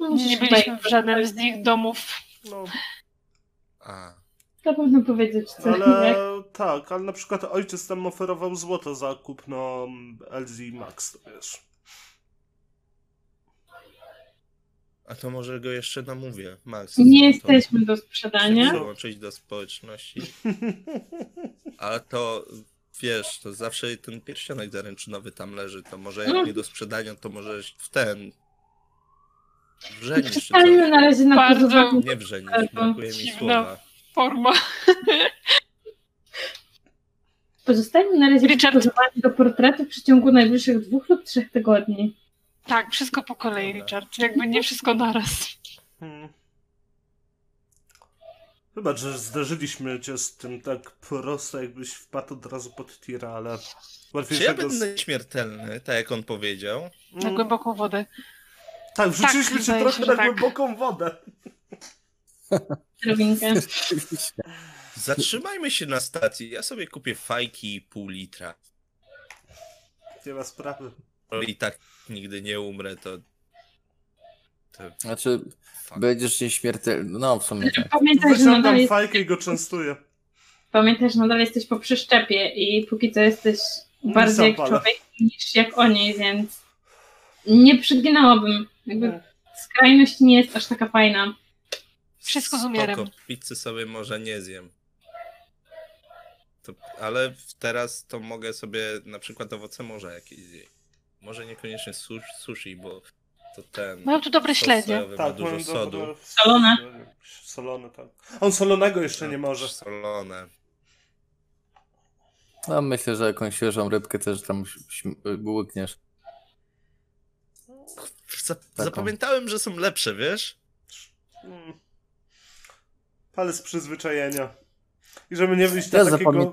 [SPEAKER 5] Nie byliśmy w żadnym z ich domów.
[SPEAKER 3] No,
[SPEAKER 2] A,
[SPEAKER 6] To pewno powiedzieć co.
[SPEAKER 3] ale tak, ale na przykład ojciec tam oferował złoto za kupno LZ Max, to wiesz.
[SPEAKER 2] a to może go jeszcze namówię, Max.
[SPEAKER 6] Nie jesteśmy do sprzedania.
[SPEAKER 2] Dołączyć do społeczności. <laughs> Ale to, wiesz, to zawsze ten pierścionek zaręczynowy tam leży, to może jak nie do sprzedania, to może w ten... Coś.
[SPEAKER 6] Przestajmy na razie na
[SPEAKER 5] Bardzo.
[SPEAKER 2] Nie wrzenić,
[SPEAKER 6] Albo
[SPEAKER 2] brakuje mi słowa.
[SPEAKER 5] Forma. <laughs>
[SPEAKER 6] Pozostajmy na razie
[SPEAKER 5] Richard.
[SPEAKER 6] przygotowani do portretu w przeciągu najbliższych dwóch lub trzech tygodni.
[SPEAKER 5] Tak, wszystko po kolei. Richard. Jakby nie wszystko naraz.
[SPEAKER 3] Hmm. Wybacz, że zderzyliśmy cię z tym tak prosto, jakbyś wpadł od razu pod tira, ale
[SPEAKER 2] Czy ja
[SPEAKER 3] łatwiejszego... z-
[SPEAKER 2] będę śmiertelny, tak jak on powiedział?
[SPEAKER 5] Na głęboką wodę.
[SPEAKER 3] Tak, wrzuciliśmy
[SPEAKER 5] Tak,
[SPEAKER 3] trochę
[SPEAKER 5] się, że
[SPEAKER 3] na
[SPEAKER 5] tak.
[SPEAKER 3] głęboką wodę.
[SPEAKER 6] Drobinkę.
[SPEAKER 2] Zatrzymajmy się na stacji, ja sobie kupię fajki i pół litra.
[SPEAKER 3] Nie ma sprawy.
[SPEAKER 2] Bo I tak nigdy nie umrę, to... to
[SPEAKER 4] Znaczy,
[SPEAKER 2] fuck.
[SPEAKER 4] będziesz nieśmiertelny. No, w sumie tak.
[SPEAKER 6] Pamiętaj, że nadal, jest,
[SPEAKER 3] fajkę i go częstuję.
[SPEAKER 6] pamiętaj, że nadal jesteś po przeszczepie i póki co jesteś bardziej jak człowiek niż jak oni, więc nie przyginałabym. Jakby skrajność nie jest aż taka fajna.
[SPEAKER 5] Wszystko z umiarem.
[SPEAKER 2] Spoko, pizzy sobie może nie zjem. To, ale teraz to mogę sobie na przykład owoce morza jakieś zjeść. Może niekoniecznie sushi, sushi bo to ten...
[SPEAKER 5] Mają tu dobre śledzie.
[SPEAKER 3] Tak,
[SPEAKER 2] dużo
[SPEAKER 3] mam
[SPEAKER 2] sodu.
[SPEAKER 3] dobre-
[SPEAKER 6] Solone.
[SPEAKER 3] Solone, tak. On solonego jeszcze nie może.
[SPEAKER 2] Solone.
[SPEAKER 4] No, myślę, że jakąś świeżą rybkę też tam śm- łykniesz.
[SPEAKER 2] Za, zapamiętałem, że są lepsze, wiesz?
[SPEAKER 3] Mm. Ale z przyzwyczajenia. I żeby nie wyjść na
[SPEAKER 4] Ja
[SPEAKER 3] takiego...
[SPEAKER 4] zapamię-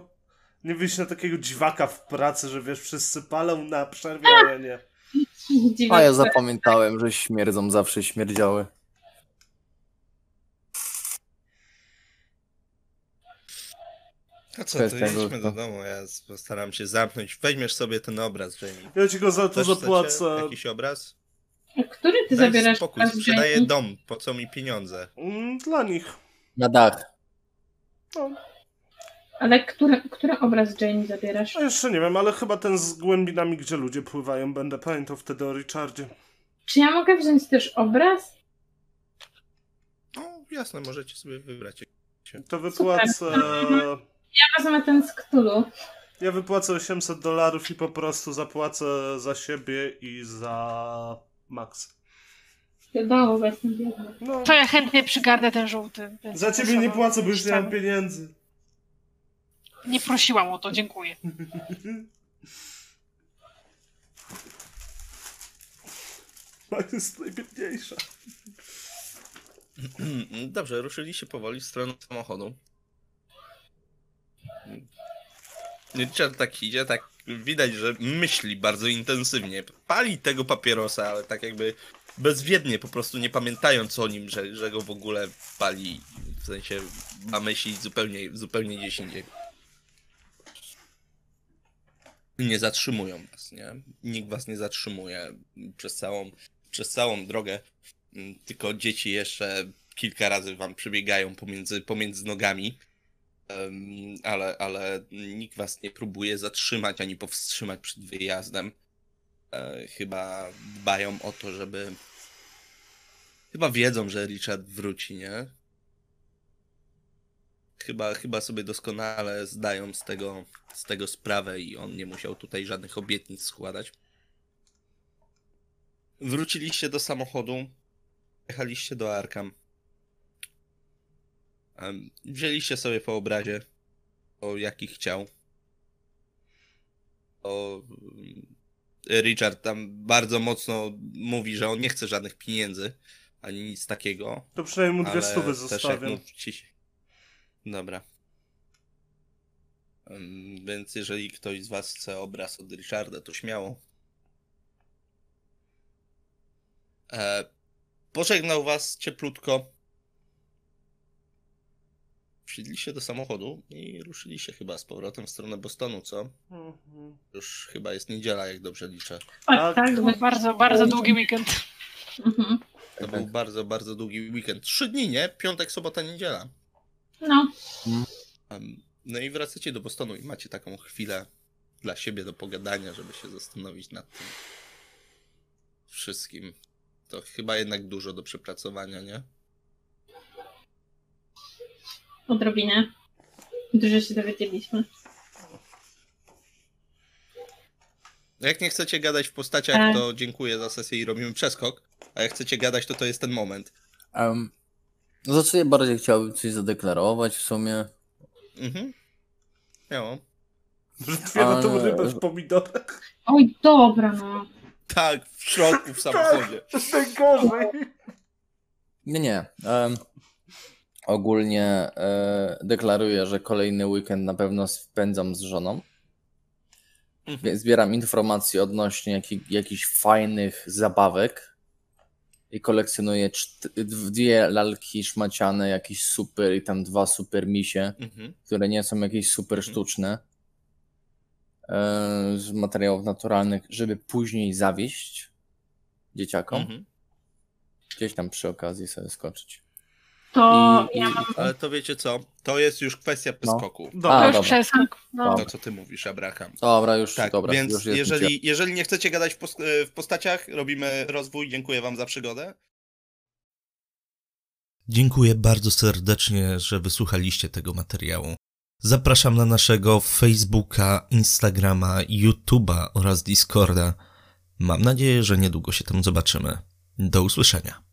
[SPEAKER 3] Nie wyjść na takiego dziwaka w pracy, że wiesz, wszyscy palą na przerwie, a ja nie. <laughs>
[SPEAKER 4] A ja
[SPEAKER 6] że-
[SPEAKER 4] zapamiętałem, że śmierdzą zawsze śmierdziały.
[SPEAKER 2] A co, to
[SPEAKER 4] gustu.
[SPEAKER 2] do domu, ja postaram się zamknąć. Weźmiesz sobie ten obraz, Jamie.
[SPEAKER 3] Ja ci go za to
[SPEAKER 2] Też
[SPEAKER 3] zapłacę.
[SPEAKER 2] Jakiś obraz?
[SPEAKER 6] A Który ty
[SPEAKER 2] Daj
[SPEAKER 6] zabierasz
[SPEAKER 2] spokój, sprzedaję dom, po co mi pieniądze?
[SPEAKER 3] Mm, Dla nich.
[SPEAKER 4] Na dach.
[SPEAKER 3] No,
[SPEAKER 6] Ale który, który obraz Jamie zabierasz?
[SPEAKER 3] no jeszcze nie wiem, ale chyba ten z głębinami, gdzie ludzie pływają, będę pamiętał wtedy o Richardzie.
[SPEAKER 6] Czy ja mogę wziąć też obraz?
[SPEAKER 2] No jasne, możecie sobie wybrać
[SPEAKER 3] To wypłacę...
[SPEAKER 6] Ja wezmę ten z Ktulu.
[SPEAKER 3] Ja wypłacę 800 dolarów i po prostu zapłacę za siebie i za Max. No,
[SPEAKER 5] To ja chętnie przygarnę ten żółty.
[SPEAKER 3] za ciebie nie płacę, bo już nie mam pieniędzy.
[SPEAKER 5] Nie prosiłam o to, dziękuję. <laughs>
[SPEAKER 3] Max jest najbiedniejsza. <clears throat>
[SPEAKER 2] Dobrze, ruszyliście powoli w stronę samochodu. Richard tak idzie, tak widać, że myśli bardzo intensywnie. Pali tego papierosa, ale tak jakby bezwiednie, po prostu nie pamiętając o nim, że, że go w ogóle pali. W sensie ma myśli zupełnie, zupełnie gdzieś indziej. Nie zatrzymują was, nie? Nikt was nie zatrzymuje przez całą, przez całą drogę. Tylko dzieci jeszcze kilka razy wam przebiegają pomiędzy, pomiędzy nogami. Ale, ale nikt was nie próbuje zatrzymać ani powstrzymać przed wyjazdem. E, chyba dbają o to, żeby. Chyba wiedzą, że Richard wróci, nie? Chyba, chyba sobie doskonale zdają z tego, z tego sprawę i on nie musiał tutaj żadnych obietnic składać. Wróciliście do samochodu, jechaliście do Arkham. Wzięliście sobie po obrazie, o jaki chciał. O, mm, Richard tam bardzo mocno mówi, że on nie chce żadnych pieniędzy, ani nic takiego.
[SPEAKER 3] To przynajmniej mu dwie stówy zostawiam.
[SPEAKER 2] się- Dobra. Więc jeżeli ktoś z was chce obraz od Richarda, to śmiało. E, pożegnał was cieplutko. Wsiedliście do samochodu i ruszyliście chyba z powrotem w stronę Bostonu, co?
[SPEAKER 3] Mhm.
[SPEAKER 2] Już chyba jest niedziela, jak dobrze liczę.
[SPEAKER 6] Tak,
[SPEAKER 3] Tak.
[SPEAKER 6] tak.
[SPEAKER 5] To był bardzo, bardzo długi weekend.
[SPEAKER 6] Mhm.
[SPEAKER 2] To był bardzo, bardzo długi weekend. Trzy dni, nie? Piątek, sobota, niedziela.
[SPEAKER 6] No,
[SPEAKER 2] No i wracacie do Bostonu i macie taką chwilę dla siebie do pogadania, żeby się zastanowić nad tym wszystkim. To chyba jednak dużo do przepracowania, nie?
[SPEAKER 6] Odrobinę. Dużo się dowiedzieliśmy.
[SPEAKER 2] Jak nie chcecie gadać w postaciach,
[SPEAKER 6] Tak.
[SPEAKER 2] to dziękuję za sesję i robimy przeskok. A jak chcecie gadać, to to jest ten moment.
[SPEAKER 4] Um, no to co ja bardziej chciałbym coś zadeklarować w sumie.
[SPEAKER 2] Mhm. Miało.
[SPEAKER 3] Otwiera tą
[SPEAKER 4] Ale-
[SPEAKER 3] rybę w pomidorach.
[SPEAKER 6] Oj, dobra, no.
[SPEAKER 2] Tak, w środku, w samochodzie.
[SPEAKER 3] To jest najgorzej.
[SPEAKER 4] Nie, nie. em, ogólnie e, deklaruję, że kolejny weekend na pewno spędzam z żoną.
[SPEAKER 2] Mhm.
[SPEAKER 4] Zbieram informacje odnośnie jaki, jakichś fajnych zabawek i kolekcjonuję dwie lalki szmaciane, jakiś super i tam dwa super misie,
[SPEAKER 2] Mhm.
[SPEAKER 4] które nie są jakieś super
[SPEAKER 2] Mhm.
[SPEAKER 4] sztuczne e, z materiałów naturalnych, żeby później zawieść dzieciakom.
[SPEAKER 2] Mhm.
[SPEAKER 4] Gdzieś tam przy okazji sobie skoczyć.
[SPEAKER 6] To
[SPEAKER 4] I-
[SPEAKER 6] ja mam...
[SPEAKER 2] Ale to wiecie co? To jest już kwestia przeskoku.
[SPEAKER 4] A,
[SPEAKER 3] Dobra.
[SPEAKER 5] To już
[SPEAKER 4] dobra.
[SPEAKER 5] przeskok. No.
[SPEAKER 2] To, co ty mówisz, Abraham.
[SPEAKER 4] Dobra, już,
[SPEAKER 2] Tak,
[SPEAKER 4] dobra.
[SPEAKER 2] więc
[SPEAKER 4] już
[SPEAKER 2] jeżeli, jeżeli nie chcecie gadać w, pos- w postaciach, robimy rozwój. Dziękuję wam za przygodę.
[SPEAKER 1] Dziękuję bardzo serdecznie, że wysłuchaliście tego materiału. Zapraszam na naszego Facebooka, Instagrama, YouTube'a oraz Discorda. Mam nadzieję, że niedługo się tam zobaczymy. Do usłyszenia.